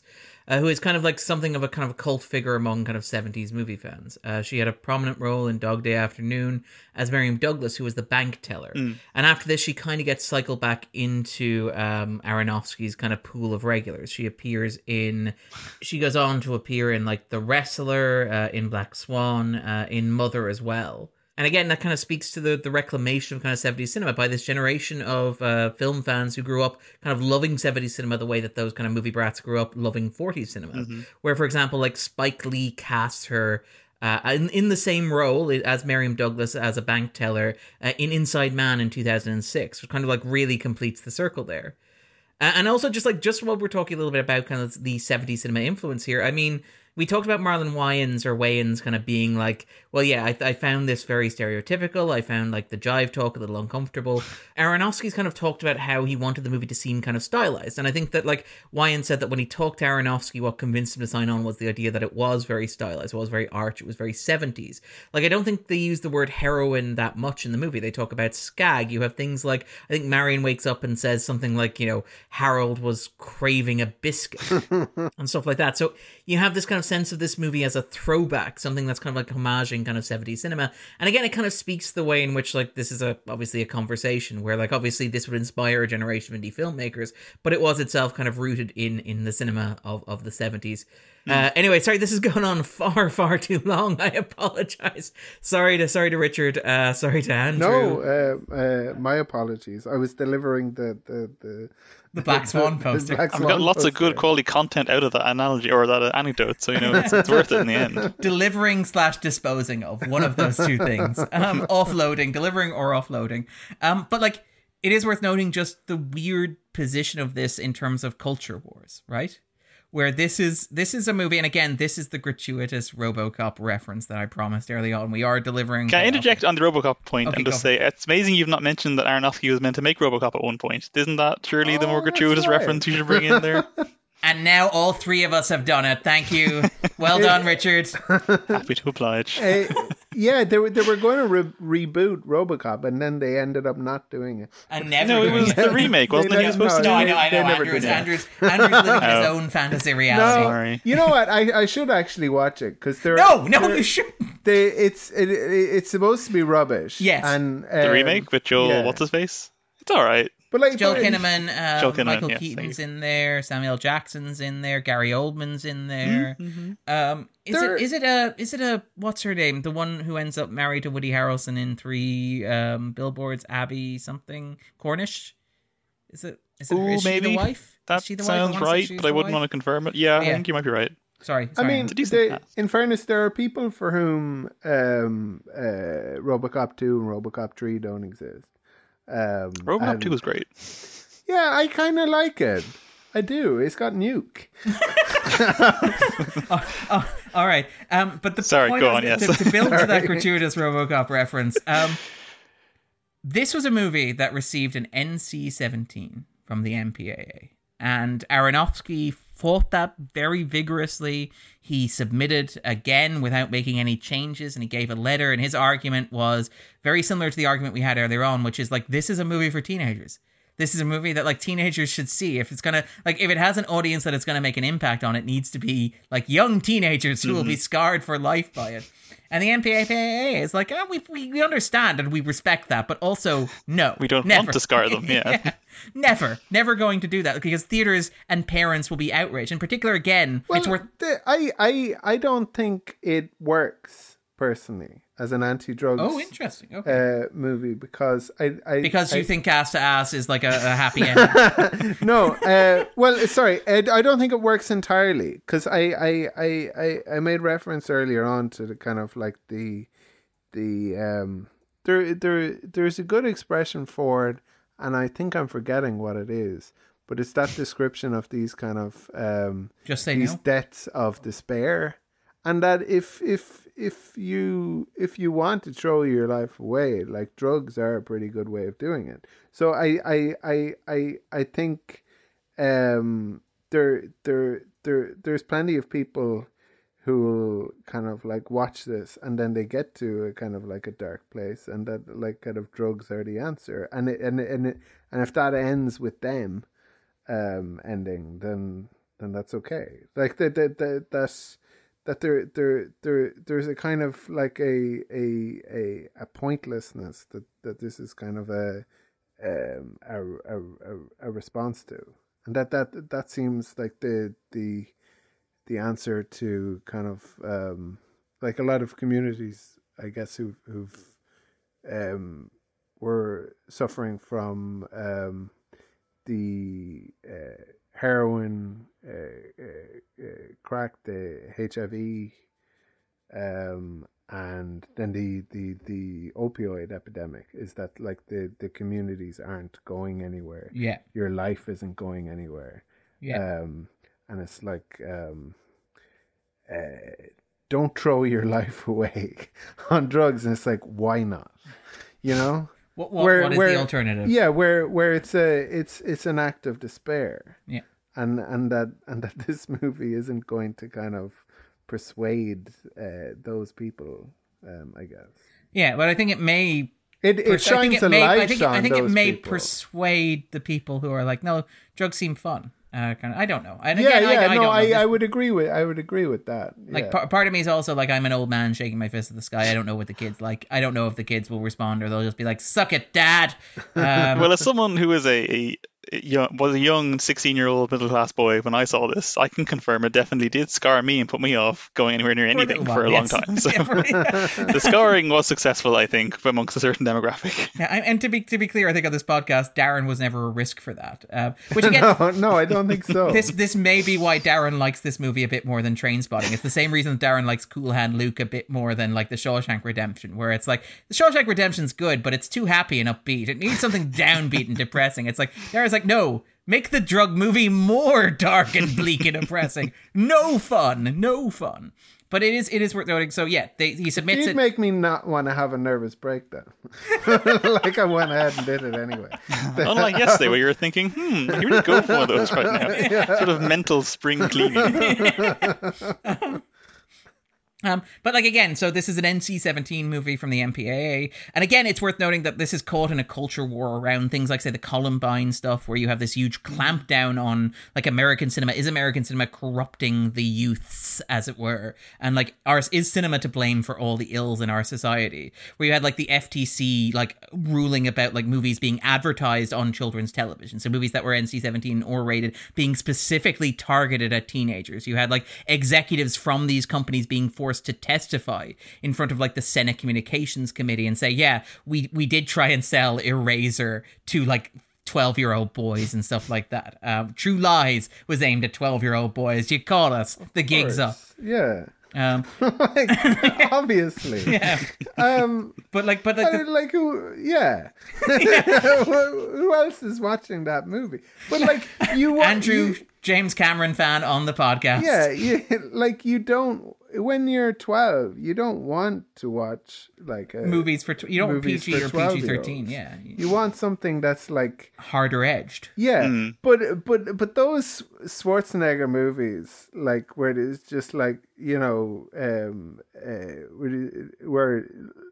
Speaker 1: uh, who is kind of like something of a kind of a cult figure among kind of 70s movie fans. Uh, she had a prominent role in Dog Day Afternoon as Miriam Douglas, who was the bank teller. And after this, she kind of gets cycled back into um, Aronofsky's kind of pool of regulars. She appears in, she goes on to appear in like The Wrestler, uh, in Black Swan, uh, in Mother as well. And again, that kind of speaks to the, the reclamation of kind of 70s cinema by this generation of uh, film fans who grew up kind of loving 70s cinema the way that those kind of movie brats grew up loving 40s cinema. Where, for example, like Spike Lee casts her uh, in, in the same role as Miriam Douglas as a bank teller uh, in Inside Man in 2006, which kind of like really completes the circle there. Uh, and also just like just while we're talking a little bit about kind of the 70s cinema influence here, I mean, we talked about Marlon Wayans or Wayans kind of being like, well, yeah, I, I found this very stereotypical. I found like the jive talk a little uncomfortable. Aronofsky's kind of talked about how he wanted the movie to seem kind of stylized, and I think that like Wayans said that when he talked to Aronofsky, what convinced him to sign on was the idea that it was very stylized, it was very arch, it was very seventies. Like I don't think they use the word heroin that much in the movie. They talk about skag. You have things like I think Marion wakes up and says something like, you know, Harold was craving a biscuit and stuff like that. So you have this kind of sense of this movie as a throwback, something that's kind of like homaging kind of 70s cinema. And again, it kind of speaks the way in which like this is a obviously a conversation where like obviously this would inspire a generation of indie filmmakers, but it was itself kind of rooted in in the cinema of, of the 70s. Uh, anyway, sorry, this is going on far, far too long. I apologize. Sorry to, sorry to Richard. Uh, sorry to Andrew.
Speaker 2: No, uh, uh, my apologies. I was delivering the the the,
Speaker 1: the Black Swan poster.
Speaker 2: Black
Speaker 3: I've got lots of good quality content out of that analogy or that anecdote, so you know it's, it's worth it in the end.
Speaker 1: delivering slash disposing of one of those two things um offloading delivering or offloading um but like it is worth noting just the weird position of this in terms of culture wars right where this is this is a movie and again this is the gratuitous robocop reference that i promised early on we are delivering
Speaker 3: Can I interject on the RoboCop point
Speaker 1: Okay,
Speaker 3: and just
Speaker 1: go.
Speaker 3: say it's amazing you've not mentioned that Aronofsky was meant to make RoboCop at one point. Isn't that surely the
Speaker 2: Oh,
Speaker 3: more gratuitous
Speaker 2: right.
Speaker 3: reference you should bring in there?
Speaker 1: and now all three of us have done it thank you well done richard
Speaker 3: Happy to oblige.
Speaker 2: Uh, yeah, they were they were going to re- reboot RoboCop, and then they ended up not doing it.
Speaker 1: and never
Speaker 3: No, it
Speaker 1: doing
Speaker 3: was the remake, wasn't
Speaker 2: They
Speaker 3: it? He was
Speaker 2: never-
Speaker 3: supposed to
Speaker 1: no,
Speaker 3: do
Speaker 1: I know, I know. Andrew's. Andrew's, Andrew's living in his
Speaker 3: Oh.
Speaker 1: own fantasy reality.
Speaker 3: Sorry.
Speaker 2: You know what? I, I should actually watch it because they're
Speaker 1: No, no,
Speaker 2: they're-
Speaker 1: you shouldn't.
Speaker 2: They it's it, it, it's supposed to be rubbish.
Speaker 1: Yes.
Speaker 2: and
Speaker 3: The
Speaker 2: um,
Speaker 3: remake with Joel,
Speaker 2: yeah.
Speaker 3: what's his face? It's all right.
Speaker 2: But like
Speaker 1: Joel Kinnaman, uh,
Speaker 3: Joel Kinnaman,
Speaker 1: Michael
Speaker 3: yes,
Speaker 1: Keaton's in there, Samuel Jackson's in there, Gary Oldman's in there. Um, is
Speaker 2: There-
Speaker 1: it is it a is it a what's her name? The one who ends up married to Woody Harrelson in three um, billboards, Abbie something Cornish. Is it is it
Speaker 3: Ooh,
Speaker 1: is she the
Speaker 3: maybe.
Speaker 1: wife?
Speaker 3: That
Speaker 1: is she the
Speaker 3: sounds
Speaker 1: wife?
Speaker 3: right, but I wouldn't want to confirm it. Yeah, I think you might be right.
Speaker 1: Sorry,
Speaker 2: I mean,
Speaker 3: It's a decent
Speaker 2: they, in fairness, there are people for whom um, uh, RoboCop two and RoboCop three don't exist. Um,
Speaker 3: RoboCop
Speaker 2: and-
Speaker 3: 2 was great.
Speaker 2: Yeah, I kind of like it. I do. It's got nuke.
Speaker 1: oh, all right. Um, but the
Speaker 3: Sorry,
Speaker 1: point
Speaker 3: go on,
Speaker 1: to,
Speaker 3: yes.
Speaker 1: to build to that gratuitous RoboCop reference. Um, this was a movie that received an NC-17 from the MPAA, and Aronofsky fought that very vigorously. He submitted again without making any changes, and he gave a letter. And his argument was very similar to the argument we had earlier on, which is like this is a movie for teenagers this is a movie that like teenagers should see if it's gonna like if it has an audience that it's gonna make an impact on it needs to be like young teenagers who will
Speaker 3: Mm-hmm.
Speaker 1: be scarred for life by it and the MPAA is like oh, we, we we understand and we respect that but also no
Speaker 3: We don't
Speaker 1: never.
Speaker 3: want to scar them, yeah.
Speaker 1: never never going to do that because theaters and parents will be outraged in particular again it's worth
Speaker 2: the, I, I, I don't think it works personally as an anti-drugs
Speaker 1: oh interesting. Okay.
Speaker 2: uh, movie because I, I
Speaker 1: because you
Speaker 2: I-
Speaker 1: think ass to ass is like a, a happy ending.
Speaker 2: No, uh, well, sorry, Ed, I don't think it works entirely because I, I, I, I, I made reference earlier on to the kind of like the, the um, there, there, there's a good expression for it, and I think I'm forgetting what it is, but it's that description of these kind of um,
Speaker 1: just say
Speaker 2: these
Speaker 1: no?
Speaker 2: debts of despair, and that if if if you if you want to throw your life away, like drugs are a pretty good way of doing it. So I I I I, I think um there there there there's plenty of people who kind of like watch this and then they get to a kind of like a dark place and that like kind of drugs are the answer and it, and and it, and if that ends with them um ending then then that's okay like that that that that's that there there there there's a kind of like a a a, a pointlessness that that this is kind of a um a, a, a, response to. And that that that seems like the the the answer to kind of um like a lot of communities i guess who who've um were suffering from um the uh, heroin uh, uh, uh, crack the hiv um and then the the the opioid epidemic is that like the the communities aren't going anywhere.
Speaker 1: Yeah.
Speaker 2: Your life isn't going anywhere.
Speaker 1: Yeah.
Speaker 2: Um and it's like um uh, don't throw your life away on drugs, and it's like, why not? You know.
Speaker 1: What, what, what is the alternative?
Speaker 2: Yeah, where where it's a it's it's an act of despair.
Speaker 1: Yeah.
Speaker 2: And and that and that this movie isn't going to kind of persuade uh, those people, um, I guess.
Speaker 1: Yeah, but I think it may
Speaker 2: it, it shines a
Speaker 1: may,
Speaker 2: light
Speaker 1: I think,
Speaker 2: on
Speaker 1: I think it may
Speaker 2: people.
Speaker 1: persuade the people who are like, no, drugs seem fun. Uh, kind of, I don't know. And
Speaker 2: yeah,
Speaker 1: again,
Speaker 2: yeah,
Speaker 1: I, I
Speaker 2: no,
Speaker 1: don't know.
Speaker 2: I, I would agree with I would agree with that.
Speaker 1: like
Speaker 2: yeah.
Speaker 1: par- part of me is also like I'm an old man shaking my fist at the sky. I don't know what the kids like. I don't know if the kids will respond or they'll just be like, "Suck it, dad." Um,
Speaker 3: Well, as someone who is a, a, a young, was a young 16 year old middle class boy when I saw this, I can confirm it definitely did scar me and put me off going anywhere near anything
Speaker 1: little
Speaker 3: for a
Speaker 1: while,
Speaker 3: long time. So
Speaker 1: Yeah, for-
Speaker 3: the scarring was successful, I think, amongst a certain demographic.
Speaker 1: Yeah, and- and to be to be clear, I think on this podcast, Darren was never a risk for that. Um, which again,
Speaker 2: no, no, I don't think so.
Speaker 1: this this may be why Darren likes this movie a bit more than Trainspotting. It's the same reason Darren likes Cool Hand Luke a bit more than like the Shawshank Redemption, where it's like the Shawshank Redemption's good, but it's too happy and upbeat. It needs something downbeat and depressing. It's like Darren's like, no, make the drug movie more dark and bleak and depressing. No fun, no fun. But it is it is worth noting. So yeah, they, he submits
Speaker 2: You'd
Speaker 1: it.
Speaker 2: make me not want to have a nervous breakdown. like I went ahead and did it anyway.
Speaker 3: Unlike yesterday, where you were thinking, hmm, I really go for one of those right now. Sort of mental spring cleaning.
Speaker 1: Um, Um, but like again, so this is an NC-17 movie from the MPAA, and again, it's worth noting that this is caught in a culture war around things like say the Columbine stuff, where you have this huge clampdown on like American cinema. Is American cinema corrupting the youths, as it were? And like, ours is cinema to blame for all the ills in our society? Where you had like the FTC like ruling about like movies being advertised on children's television, so movies that were NC-17 or rated being specifically targeted at teenagers. You had like executives from these companies being forced to testify in front of like the Senate Communications Committee and say, yeah, we we did try and sell Eraser to like 12 year old boys and stuff like that. Um, True Lies was aimed at 12 year old boys. You caught us, the gig's up.
Speaker 2: Yeah.
Speaker 1: Um,
Speaker 2: Like, obviously.
Speaker 1: yeah,
Speaker 2: Um,
Speaker 1: but like, but like, the,
Speaker 2: like who? Yeah. who who else is watching that movie? But like you,
Speaker 1: Andrew
Speaker 2: you-
Speaker 1: James Cameron fan on the podcast.
Speaker 2: yeah, you, like you don't when you're 12, you don't want to watch like a,
Speaker 1: movies for tw- you don't want PG or PG thirteen. Yeah,
Speaker 2: You want something that's like
Speaker 1: harder edged.
Speaker 2: Yeah, but but but those Schwarzenegger movies, like where it's just like you know, um, uh, where, where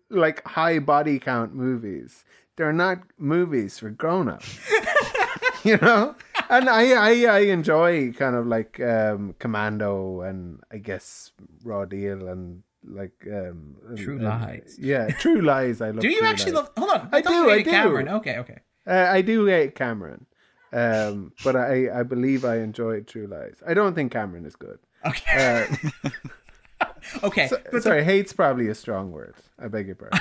Speaker 2: like high body count movies, they're not movies for grown ups. you know, and I, I I enjoy kind of like um, Commando and I guess Raw Deal and like um,
Speaker 1: True Lies.
Speaker 2: Yeah, True Lies. I love.
Speaker 1: Do you actually
Speaker 2: Lies.
Speaker 1: love? Hold on,
Speaker 2: I
Speaker 1: thought
Speaker 2: do, I do.
Speaker 1: Cameron. Okay, okay.
Speaker 2: Uh, I do hate Cameron, um, but I, I believe I enjoyed True Lies. I don't think Cameron is good.
Speaker 1: Okay.
Speaker 2: Uh,
Speaker 1: okay. but
Speaker 2: sorry, hate's probably a strong word. I beg your pardon.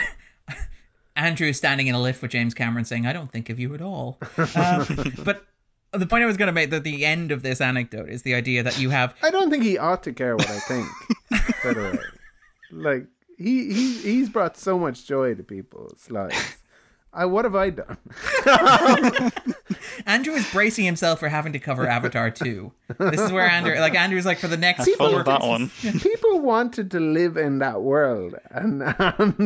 Speaker 1: Andrew is standing in a lift with James Cameron saying, I don't think of you at all. Um, but the point I was going to make at the end of this anecdote is the idea that you have.
Speaker 2: I don't think he ought to care what I think. by the way, like he, he he's brought so much joy to people's lives. I what have I done?
Speaker 1: Andrew is bracing himself for having to cover Avatar 2. This is where Andrew, like, Andrew's like, for the next
Speaker 3: Fun
Speaker 1: four.
Speaker 3: with that one.
Speaker 2: People wanted to live in that world, and, and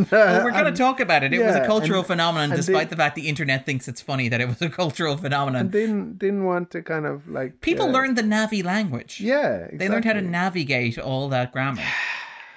Speaker 2: uh,
Speaker 1: Well, we're going to talk about it. It was a cultural
Speaker 2: and-
Speaker 1: phenomenon,
Speaker 2: and
Speaker 1: despite
Speaker 2: they-
Speaker 1: the fact the internet thinks it's funny that it was a cultural phenomenon.
Speaker 2: didn't didn't want to kind of like
Speaker 1: People
Speaker 2: uh,
Speaker 1: learned the Na'vi language.
Speaker 2: Yeah,
Speaker 1: They learned how to navigate all that grammar.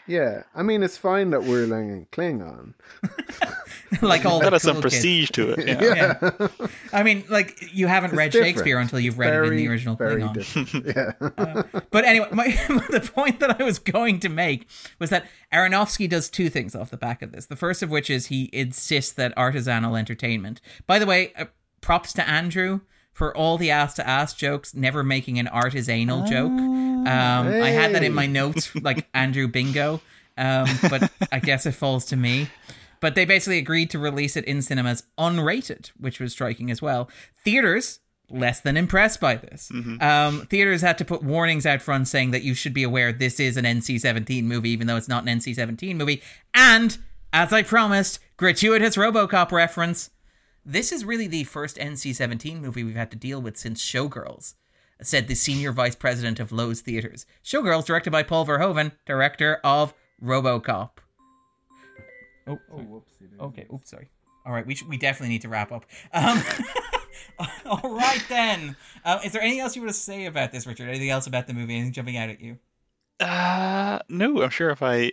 Speaker 2: Yeah, I mean it's fine that we're learning Klingon.
Speaker 1: like all
Speaker 3: That
Speaker 1: the
Speaker 3: has some
Speaker 1: cool kids.
Speaker 3: prestige to it. Yeah.
Speaker 1: Yeah. I mean, like, you haven't read
Speaker 2: different.
Speaker 1: Shakespeare until you've read it in the original
Speaker 2: very
Speaker 1: Klingon.
Speaker 2: different. Yeah.
Speaker 1: But anyway, my, the point that I was going to make was that Aronofsky does two things off the back of this. The first of which is he insists that artisanal entertainment. By the way, uh, props to Andrew for all the ass to ass jokes, never making an artisanal joke. Um, I had that in my notes, like Andrew Bingo, um, but I guess it falls to me. But they basically agreed to release it in cinemas unrated, which was striking as well. Theaters less than impressed by this. Um, theaters had to put warnings out front saying that you should be aware this is an NC-17 movie, even though it's not an NC-17 movie. And as I promised, gratuitous RoboCop reference. This is really the first NC-17 movie we've had to deal with since Showgirls. Said the senior vice president of Loews Theaters. Showgirls, directed by Paul Verhoeven, director of RoboCop. Oh, okay. Oops, sorry. All right, we should, we definitely need to wrap up. Um, all right then. Uh, is there anything else you want to say about this, Richard? Anything else about the movie? Anything jumping out at you?
Speaker 3: Uh, no, I'm sure if I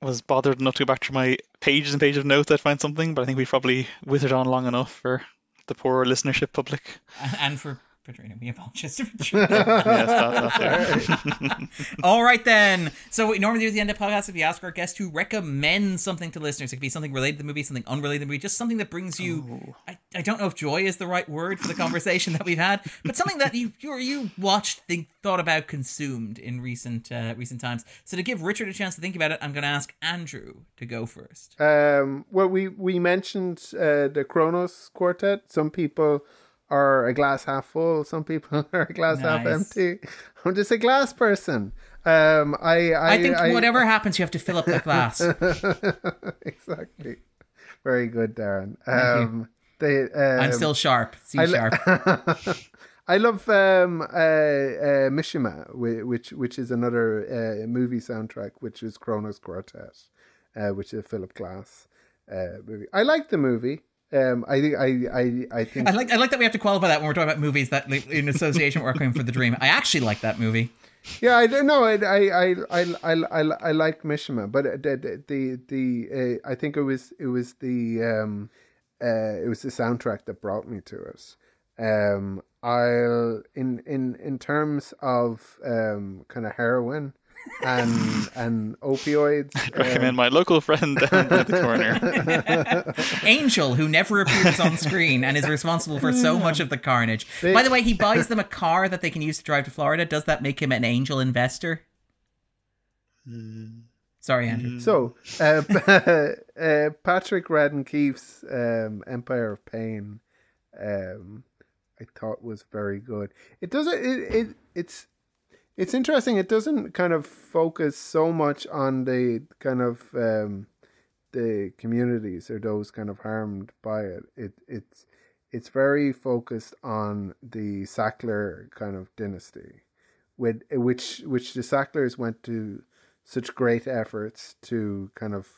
Speaker 3: was bothered enough to go back to my pages and pages of notes, I'd find something. But I think we've probably withered on long enough for the poor listenership public.
Speaker 1: And for Katrina, we apologize to
Speaker 3: yes, that,
Speaker 1: that's All right, then. So, we normally do at the end of podcast if we ask our guests to recommend something to listeners. It could be something related to the movie, something unrelated to the movie, just something that brings you. Oh. I, I don't know if joy is the right word for the conversation that we've had, but something that you you, you watched, think, thought about, consumed in recent uh, recent times. So, to give Richard a chance to think about it, I'm going to ask Andrew to go first.
Speaker 2: Um, well, we we mentioned uh, the Kronos Quartet. Some people are a glass half full. Some people are a glass nice. half empty. I'm just a glass person. Um, I, I,
Speaker 1: I think I, whatever happens, you have to fill up the glass.
Speaker 2: exactly. Very good, Darren. Um, they, um,
Speaker 1: I'm still sharp. C I sharp.
Speaker 2: I love um, uh, uh, Mishima, which which is another uh, movie soundtrack, which is Kronos Quartet, uh, which is a Philip Glass uh, movie. I like the movie. Um, I think I, I I think
Speaker 1: I like I like that we have to qualify that when we're talking about movies that in association with Requiem for the Dream. I actually like that movie.
Speaker 2: Yeah, I don't know. I I I I I, I like Mishima, but the the the uh, I think it was it was the um uh it was the soundtrack that brought me to it. Um, I'll in in in terms of um kind of heroin and and opioids.
Speaker 3: Recommend um, my local friend down at the corner.
Speaker 1: Angel, who never appears on screen and is responsible for so much of the carnage. They, By the way, he buys them a car that they can use to drive to Florida. Does that make him an angel investor? Sorry, Andrew.
Speaker 2: So, uh, uh, Patrick Radden Keefe's um, Empire of Pain, um, I thought was very good. It doesn't. It, it it's it's interesting. It doesn't kind of focus so much on the kind of um, the communities or those kind of harmed by it. It it's it's very focused on the Sackler kind of dynasty, with which which the Sacklers went to such great efforts to kind of,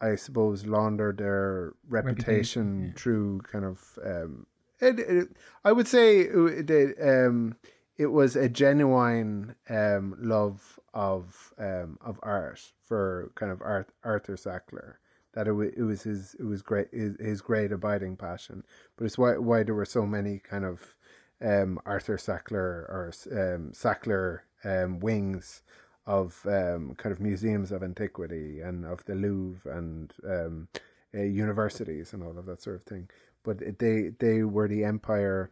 Speaker 2: I suppose, launder their reputation, reputation yeah. through kind of. Um, it, it, I would say that um, it was a genuine um, love of um, of art for kind of Art, Arthur Sackler. That it, w- it was his it was great his, his great abiding passion. But it's why why there were so many kind of um, Arthur Sackler or um, Sackler um, wings of um, kind of museums of antiquity and of the Louvre and um, uh, universities and all of that sort of thing. But they they were the empire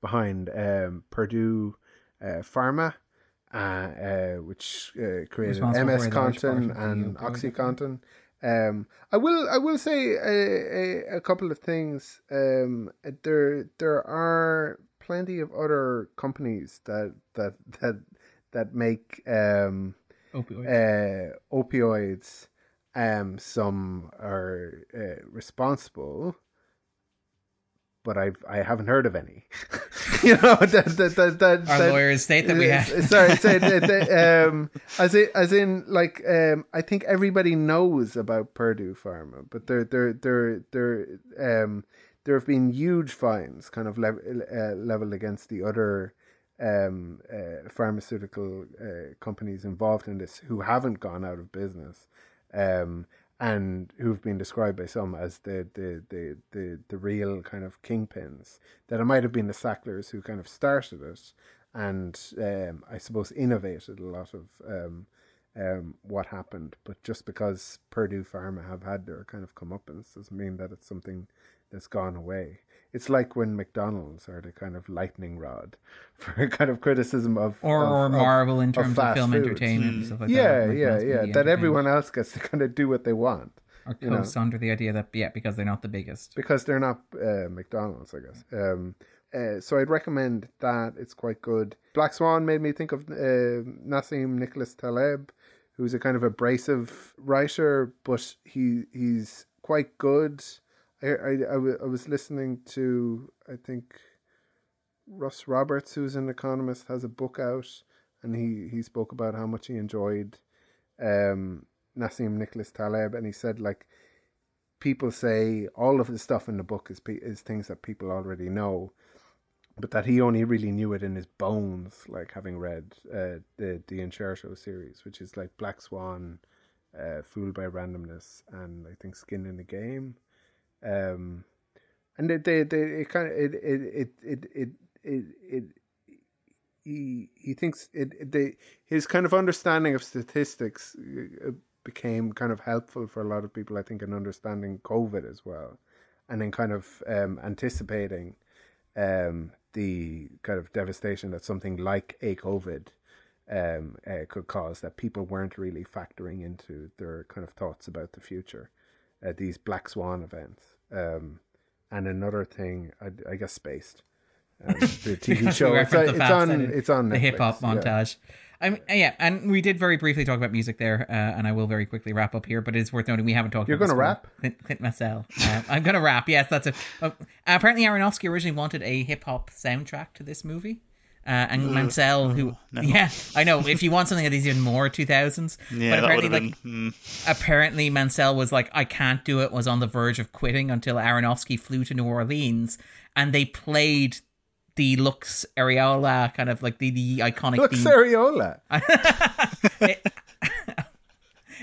Speaker 2: behind um, Purdue uh, Pharma, uh, uh, which uh, created MS Contin and OxyContin. Um, I will I will say a, a, a couple of things. Um, there there are plenty of other companies that that that that make um,
Speaker 1: opioids.
Speaker 2: Uh, opioids. Um, some are uh, responsible but I've I haven't heard of any. you know that that that, that
Speaker 1: our
Speaker 2: that,
Speaker 1: lawyers state that we have.
Speaker 2: sorry, say that, um, as in as in like um, I think everybody knows about Purdue Pharma, but there there there there um there have been huge fines kind of lev- uh, leveled against the other um uh, pharmaceutical uh, companies involved in this who haven't gone out of business. Um, and who've been described by some as the the the the, the real kind of kingpins. That it might have been the Sacklers who kind of started it, and um, I suppose innovated a lot of um, um, what happened. But just because Purdue Pharma have had their kind of comeuppance doesn't mean that it's something that's gone away. It's like when McDonald's are the kind of lightning rod for a kind of criticism of
Speaker 1: or,
Speaker 2: of,
Speaker 1: or Marvel in terms of, of film foods. entertainment and stuff like
Speaker 2: yeah, that. Yeah, yeah, yeah. That everyone else gets to kind of do what they want.
Speaker 1: Or coast you know? under the idea that yeah, because they're not the biggest.
Speaker 2: Because they're not uh, McDonald's, I guess. Um, uh, so I'd recommend that. It's quite good. Black Swan made me think of uh, Nassim Nicholas Taleb, who's a kind of abrasive writer, but he he's quite good I, I, I, w- I was listening to I think Russ Roberts, who's an economist, has a book out, and he he spoke about how much he enjoyed um, Nassim Nicholas Taleb, and he said like people say all of the stuff in the book is is things that people already know, but that he only really knew it in his bones, like having read uh, the the Incerto series, which is like Black Swan, uh, Fooled by Randomness, and I think Skin in the Game. Um, and they, they, they it kind of it it it it it it, he he thinks it, they his kind of understanding of statistics uh, became kind of helpful for a lot of people I think in understanding COVID as well and then kind of um, anticipating um, the kind of devastation that something like a COVID um, uh, could cause that people weren't really factoring into their kind of thoughts about the future uh, these black swan events um, and another thing I, I guess spaced um, the TV show. it's, uh, it's on. It's on
Speaker 1: the hip hop
Speaker 2: yeah.
Speaker 1: montage. I mean, yeah, and we did very briefly talk about music there, uh, and I will very quickly wrap up here. But it's worth noting we haven't talked.
Speaker 2: You're gonna rap?
Speaker 1: Clint, Clint Mansell. Uh, I'm gonna rap. Yes, that's it. Uh, apparently, Aronofsky originally wanted a hip hop soundtrack to this movie. Uh, and Mansell, who, yeah, I know. If you want something that is even more 2000s,
Speaker 3: Yeah,
Speaker 1: but apparently,
Speaker 3: have
Speaker 1: like,
Speaker 3: been. mm.
Speaker 1: apparently Mansell was like, I can't do it, was on the verge of quitting until Aronofsky flew to New Orleans and they played the Lux Areola, kind of like the, the iconic
Speaker 2: Look,
Speaker 1: theme.
Speaker 2: Sariola.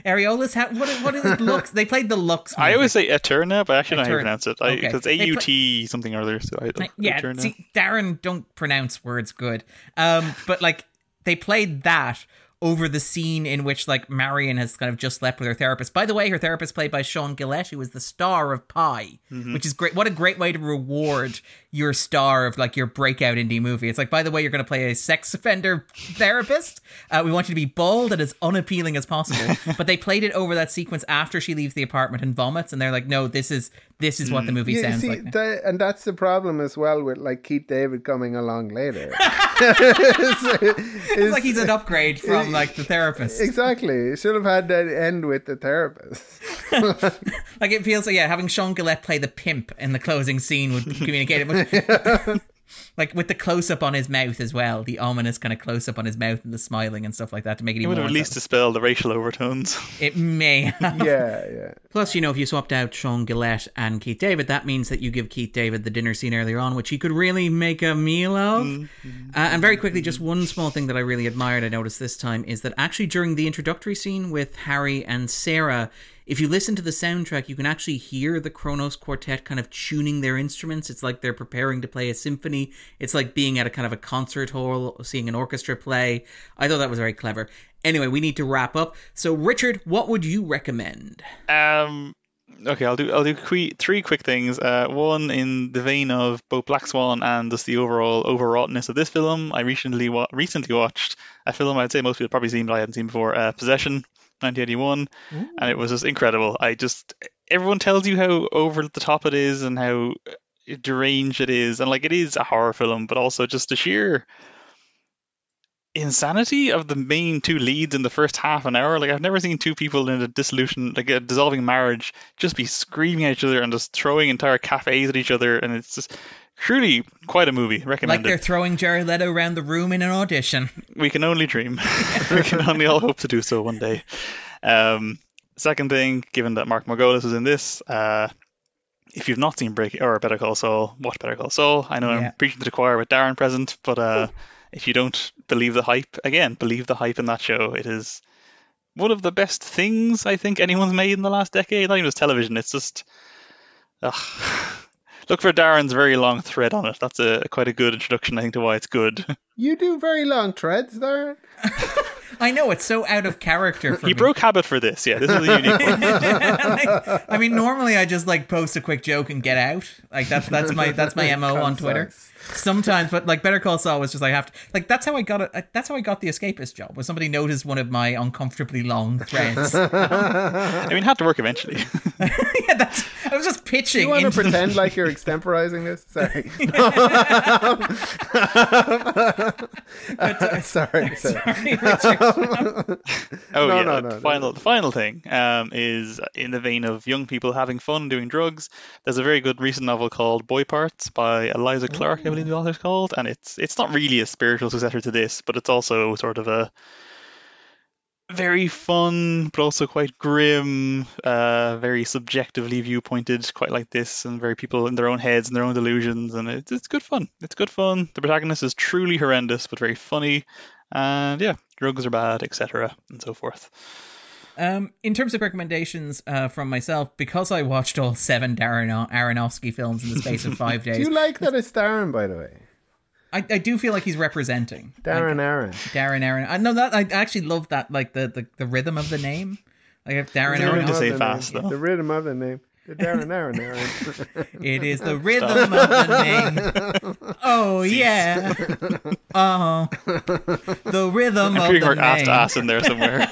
Speaker 1: Areolas, ha- what, what is it? Lux? They played the Lux.
Speaker 3: I always say Eterna, but I actually don't know how you pronounce it.
Speaker 1: Okay.
Speaker 3: Because
Speaker 1: They
Speaker 3: A
Speaker 1: pla-
Speaker 3: U T something or other. So I,
Speaker 1: yeah,
Speaker 3: Eterna.
Speaker 1: see, Darren don't pronounce words good. Um, but like they played that over the scene in which like Marion has kind of just slept with her therapist. By the way, her therapist played by Sean Gullette, who was the star of Pi, which is great. What a great way to reward your star of like your breakout indie movie. It's like, by the way, you're going to play a sex offender therapist. Uh, we want you to be bold and as unappealing as possible. but they played it over that sequence after she leaves the apartment and vomits, and they're like, no, this is this is what the movie
Speaker 2: Yeah,
Speaker 1: sounds
Speaker 2: see,
Speaker 1: like.
Speaker 2: that, and that's the problem as well with like Keith David coming along later. it's,
Speaker 1: It's like he's an upgrade from like the therapist.
Speaker 2: exactly. It should have had that end with the therapist.
Speaker 1: Like it feels like yeah, having Sean Gullette play the pimp in the closing scene would communicate it. But, like with the close up on his mouth as well, the ominous kind of close up on his mouth and the smiling and stuff like that to make it
Speaker 3: It
Speaker 1: even
Speaker 3: would
Speaker 1: more.
Speaker 3: at least
Speaker 1: unsettling.
Speaker 3: dispelled the racial overtones.
Speaker 1: It may. have.
Speaker 2: yeah, yeah.
Speaker 1: Plus, you know, if you swapped out Sean Gullette and Keith David, that means that you give Keith David the dinner scene earlier on, which he could really make a meal of. Uh, and very quickly, just one small thing that I really admired, I noticed this time, is that actually during the introductory scene with Harry and Sarah, if you listen to the soundtrack, you can actually hear the Kronos Quartet kind of tuning their instruments. It's like they're preparing to play a symphony. It's like being at a kind of a concert hall, seeing an orchestra play. I thought that was very clever. Anyway, we need to wrap up. So, Richard, what would you recommend?
Speaker 3: Um, okay, I'll do I'll do three quick things. Uh, one in the vein of both Black Swan and just the overall overwroughtness of this film. I recently wa- recently watched a film I'd say most people probably seen, but I hadn't seen before. Uh, Possession, 1981, and it was just incredible. I just everyone tells you how over the top it is and how deranged it is, and like it is a horror film, but also just the sheer insanity of the main two leads in the first half an hour. Like I've never seen two people in a dissolution, like a dissolving marriage, just be screaming at each other and just throwing entire cafes at each other, and it's just truly quite a movie.
Speaker 1: Like they're throwing Jared Leto around the room in an audition.
Speaker 3: we can only dream. we can only all hope to do so one day. Um, second thing, given that Mark Margolis is in this, uh, if you've not seen Breaking or Better Call Saul, watch Better Call Saul. I know
Speaker 1: Yeah.
Speaker 3: I'm preaching to the choir with Darren present, but uh, if you don't believe the hype, again, believe the hype in that show. It is one of the best things I think anyone's made in the last decade. Not even just television. It's just. Ugh. Look for Darren's very long thread on it. That's a quite a good introduction, I think, to why it's good.
Speaker 2: You do very long threads Darren.
Speaker 1: I know it's so out of character for
Speaker 3: you
Speaker 1: me.
Speaker 3: broke habit for this, yeah. This is a unique one.
Speaker 1: Like, I mean, normally I just like post a quick joke and get out. Like that's that's my that's my mo on Twitter.
Speaker 2: Concise.
Speaker 1: Sometimes, but like Better Call Saul was just like I have to like that's how I got it. That's how I got the escapist job. Was somebody noticed one of my uncomfortably long threads?
Speaker 3: I mean, it had to work eventually.
Speaker 1: yeah, that's. I was just pitching.
Speaker 2: You want to
Speaker 1: into the-
Speaker 2: pretend like you're extemporizing this? Sorry. sorry. sorry.
Speaker 1: Sorry,
Speaker 3: Oh
Speaker 2: No,
Speaker 3: yeah,
Speaker 2: no,
Speaker 3: the
Speaker 2: no, no,
Speaker 3: final
Speaker 2: no.
Speaker 3: the final thing um, is in the vein of young people having fun doing drugs. There's a very good recent novel called Boy Parts by Eliza Clark, I believe the author's called, and it's it's not really a spiritual successor to this, but it's also sort of a very fun, but also quite grim, uh, very subjectively viewpointed, quite like this, and very people in their own heads and their own delusions, and it's it's good fun. It's good fun. The protagonist is truly horrendous, but very funny, and yeah, drugs are bad, etc., and so forth.
Speaker 1: Um, in terms of recommendations uh, from myself, because I watched all seven Darren Aronofsky films in the space of five days.
Speaker 2: Do
Speaker 1: days,
Speaker 2: you like that it's Darren, by the way?
Speaker 1: I, I do feel like he's representing
Speaker 2: Darren Aaron.
Speaker 1: Darren Aaron. I know that I actually love that, like the, the, the rhythm of the name. Like if Darren
Speaker 3: It's
Speaker 1: Aaron,
Speaker 3: to say
Speaker 2: the
Speaker 3: fast,
Speaker 2: name.
Speaker 3: though.
Speaker 2: The rhythm of the name. The Darren Aaron Aaron.
Speaker 1: it is the rhythm of the name. Oh yeah, oh, the rhythm
Speaker 3: I'm
Speaker 1: of
Speaker 3: sure
Speaker 1: the
Speaker 3: you're ass
Speaker 1: name.
Speaker 3: to ass in there somewhere.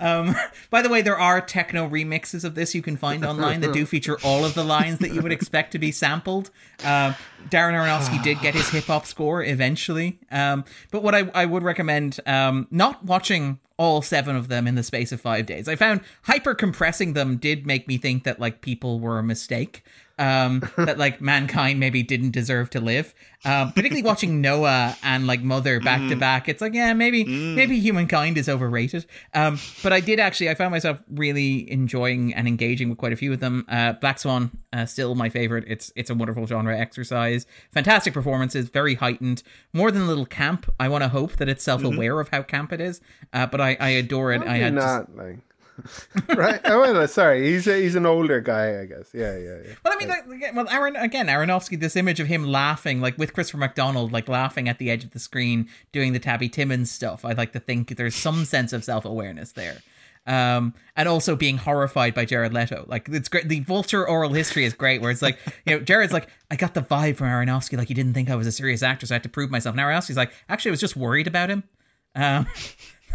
Speaker 1: Um, by the way, there are techno remixes of this you can find online that do feature all of the lines that you would expect to be sampled. Um, Darren Aronofsky did get his hip hop score eventually. Um, but what I, I would recommend, um, not watching all seven of them in the space of five days. I found hyper compressing them did make me think that like people were a mistake. Um, that like mankind maybe didn't deserve to live. Um, particularly watching Noah and like Mother back to back, it's like yeah, maybe maybe humankind is overrated. Um, but I did actually, I found myself really enjoying and engaging with quite a few of them. Uh, Black Swan, uh, still my favorite. It's it's a wonderful genre exercise. Fantastic performances, very heightened, more than a little camp. I want to hope that it's self aware of how camp it is. Uh, but I, I adore it. I
Speaker 2: Probably
Speaker 1: had just-
Speaker 2: not like. right. Oh, well, sorry. He's a, he's an older guy, I guess. Yeah, yeah, yeah.
Speaker 1: But I mean, like, again, well, Aaron again, Aronofsky. This image of him laughing, like with Christopher McDonald, like laughing at the edge of the screen, doing the Tappy Tibbons stuff. I'd like to think there's some sense of self awareness there, um, and also being horrified by Jared Leto. Like it's great. The Vulture oral history is great, where it's like, you know, Jared's like, I got the vibe from Aronofsky, like he didn't think I was a serious actor, so I had to prove myself. And Aronofsky's like, actually, I was just worried about him. Um,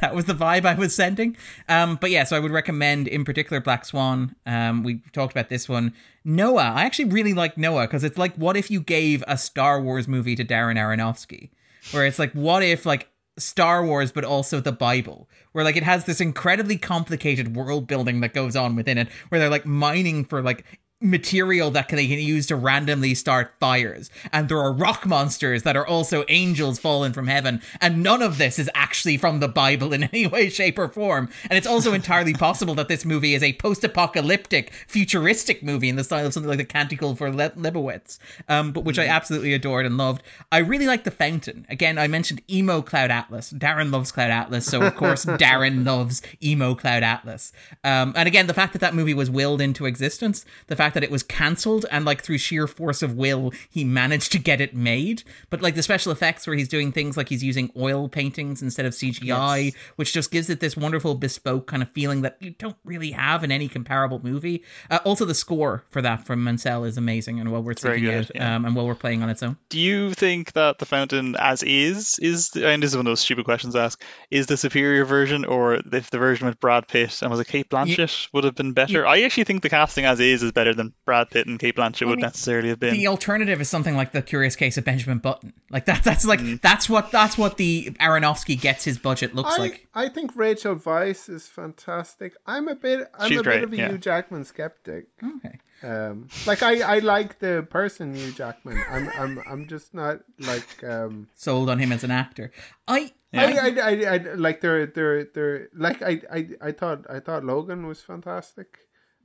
Speaker 1: that was the vibe I was sending. Um, but yeah, so I would recommend in particular Black Swan. Um, we talked about this one. Noah. I actually really like Noah because it's like, what if you gave a Star Wars movie to Darren Aronofsky? Where it's like, what if like Star Wars, but also the Bible, where like it has this incredibly complicated world building that goes on within it, where they're like mining for like material that they can use to randomly start fires. And there are rock monsters that are also angels fallen from heaven. And none of this is actually from the Bible in any way, shape, or form. And it's also entirely possible that this movie is a post apocalyptic, futuristic movie in the style of something like The Canticle for Le- Leibowitz, um, but which I absolutely adored and loved. I really like The Fountain. Again, I mentioned Emo Cloud Atlas. Darren loves Cloud Atlas. So, of course, Darren loves Emo Cloud Atlas. Um, and again, the fact that that movie was willed into existence, the fact that it was cancelled and like through sheer force of will he managed to get it made but like the special effects where he's doing things like he's using oil paintings instead of cgi which just gives it this wonderful bespoke kind of feeling that you don't really have in any comparable movie uh, also the score for that from mansell is amazing and well worth seeking
Speaker 3: good,
Speaker 1: out
Speaker 3: yeah.
Speaker 1: um, and well worth playing on its own
Speaker 3: Do you think that the fountain, as is, is the, and this is one of those stupid questions to ask, is the superior version, or if the version with Brad Pitt and was it Cate Blanchett would have been better? I actually think the casting as is is better than Brad Pitt and Cate Blanchett would
Speaker 1: mean,
Speaker 3: necessarily have been.
Speaker 1: the alternative is something like the curious case of benjamin button like that that's like
Speaker 3: Mm.
Speaker 1: that's what that's what the aronofsky gets his budget looks
Speaker 2: I,
Speaker 1: like
Speaker 2: I think Rachel Weisz is fantastic. I'm a bit I'm
Speaker 3: She's
Speaker 2: a
Speaker 3: great,
Speaker 2: bit of a
Speaker 3: yeah.
Speaker 2: Hugh Jackman skeptic.
Speaker 1: okay
Speaker 2: Um, like I, I like the person Hugh Jackman. I'm I'm I'm just not like um
Speaker 1: sold on him as an actor i
Speaker 3: Yeah.
Speaker 2: I, I, I, I like they're they're they're like I, I I thought I thought Logan was fantastic.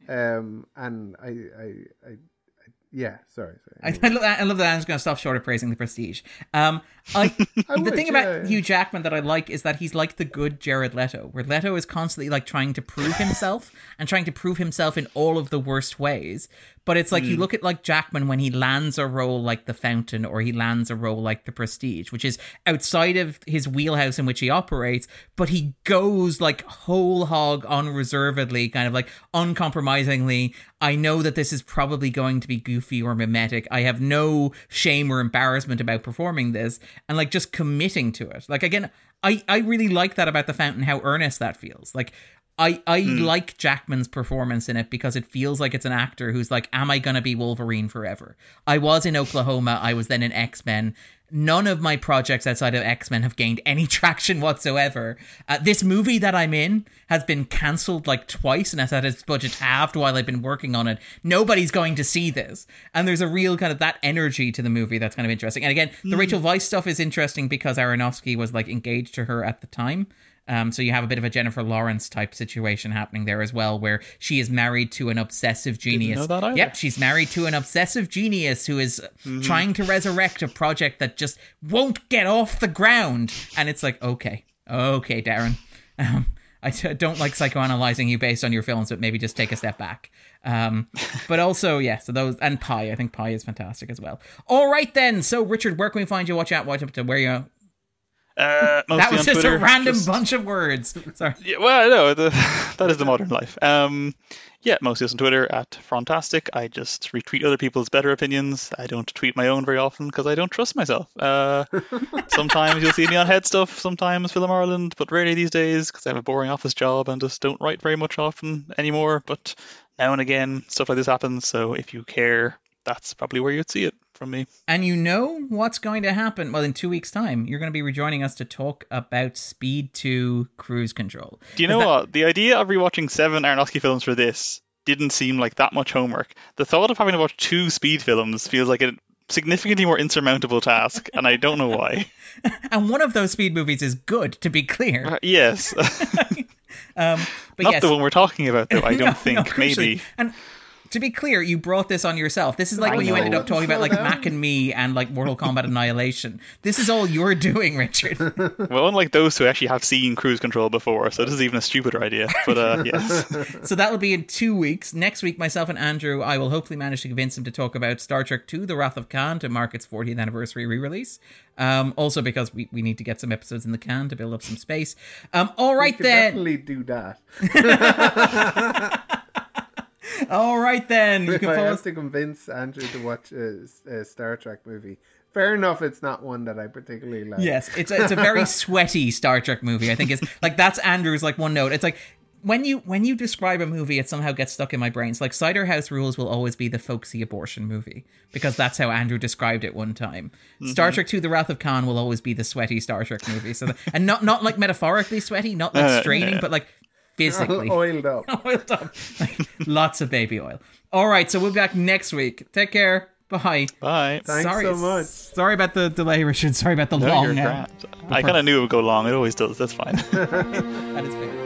Speaker 2: Um and I I, I, I yeah, sorry,
Speaker 1: I,
Speaker 2: sorry.
Speaker 1: I, love that. I love that. I'm just going to stop short of praising the prestige. Um, I,
Speaker 2: I
Speaker 1: the
Speaker 2: would,
Speaker 1: thing
Speaker 2: yeah,
Speaker 1: about
Speaker 2: yeah.
Speaker 1: Hugh Jackman that I like is that he's like the good Jared Leto, where Leto is constantly like trying to prove himself and trying to prove himself in all of the worst ways. But it's like
Speaker 2: Hmm.
Speaker 1: you look at like Jackman when he lands a role like The Fountain or he lands a role like The Prestige, which is outside of his wheelhouse in which he operates, but he goes like whole hog unreservedly, kind of like uncompromisingly. I know that this is probably going to be goofy or mimetic. I have no shame or embarrassment about performing this and like just committing to it. Like again, I I really like that about The Fountain how earnest that feels. Like I I like Jackman's performance in it because it feels like it's an actor who's like, am I gonna be Wolverine forever? I was in Oklahoma. I was then in X Men. none of my projects outside of X Men have gained any traction whatsoever. Uh, this movie that I'm in has been cancelled like twice and has had its budget halved while I've been working on it. Nobody's going to see this. And there's a real kind of that energy to the movie that's kind of interesting. And again, the Rachel Weisz stuff is interesting because Aronofsky was like engaged to her at the time. Um, so you have a bit of a Jennifer Lawrence type situation happening there as well, where she is married to an obsessive genius.
Speaker 3: know that.
Speaker 1: Yep, she's married to an obsessive genius who is trying to resurrect a project that just won't get off the ground. And it's like, okay, okay, Darren. Um, I t- don't like psychoanalyzing you based on your films, but maybe just take a step back. Um, but also, yeah, so those and Pi. I think Pi is fantastic as well. All right, then. So, Richard, where can we find you? Watch out, watch up to where you.
Speaker 3: Uh,
Speaker 1: That was just
Speaker 3: Twitter,
Speaker 1: a random
Speaker 3: just-
Speaker 1: bunch of words. Sorry.
Speaker 3: Yeah, well, no, the, that is the modern life. Um, yeah, mostly on Twitter at Frontastic. I just retweet other people's better opinions. I don't tweet my own very often because I don't trust myself. Uh, sometimes you'll see me on HeadStuff, sometimes Film Ireland, but rarely these days because I have a boring office job and just don't write very much often anymore. But now and again, stuff like this happens. So if you care, that's probably where you'd see it from me.
Speaker 1: And you know what's going to happen? Well, in two weeks' time, you're going to be rejoining us to talk about Speed 2 Cruise Control.
Speaker 3: Do you know
Speaker 1: that-
Speaker 3: what? The idea of rewatching seven Aronofsky films for this didn't seem like that much homework. The thought of having to watch two speed films feels like a significantly more insurmountable task, and I don't know why.
Speaker 1: And one of those Speed movies is good, to be clear.
Speaker 3: Uh, yes,
Speaker 1: Um, but
Speaker 3: not
Speaker 1: yes,
Speaker 3: the one we're talking about, though. I don't
Speaker 1: no,
Speaker 3: think
Speaker 1: crucially.
Speaker 3: maybe.
Speaker 1: And to be clear, you brought this on yourself. This is like
Speaker 2: I
Speaker 1: when you ended up talking about like
Speaker 2: Slow.
Speaker 1: Mac and Me and like Mortal Kombat Annihilation. This is all you're doing, Richard.
Speaker 3: Well, unlike those who actually have seen cruise control before, so this is even a stupider idea. But uh, yes,
Speaker 1: so that'll be in two weeks. Next week, myself and Andrew, I will hopefully manage to convince him to talk about Star Trek II: The Wrath of Khan to mark its 40th anniversary re-release. Um, also because we, we need to get some episodes in the can to build up some space. Um, all
Speaker 2: We
Speaker 1: right then.
Speaker 2: definitely do that.
Speaker 1: All right then. You
Speaker 2: If
Speaker 1: can
Speaker 2: I
Speaker 1: follow
Speaker 2: have
Speaker 1: us.
Speaker 2: to convince Andrew to watch a, a Star Trek movie, fair enough. It's not one that I particularly like.
Speaker 1: Yes, it's a, it's a very sweaty Star Trek movie. I think is like that's Andrew's like one note. It's like when you when you describe a movie, it somehow gets stuck in my brain. It's like Cider House Rules will always be the folksy abortion movie because that's how Andrew described it one time. Star Trek II: The Wrath of Khan will always be the sweaty Star Trek movie. So that, and not not like metaphorically sweaty, not like
Speaker 3: Uh,
Speaker 1: straining,
Speaker 3: yeah.
Speaker 1: but like physically
Speaker 2: oiled up.
Speaker 1: oiled up. Lots of baby oil. All right, so we'll be back next week. Take care. Bye.
Speaker 3: bye.
Speaker 2: Thanks
Speaker 1: sorry,
Speaker 2: so much.
Speaker 1: Sorry about the delay, Richard. Sorry about the
Speaker 3: No,
Speaker 1: long.
Speaker 3: you're
Speaker 1: uh.
Speaker 3: I kind of knew it would go long. It always does. That's fine.
Speaker 1: that is fair.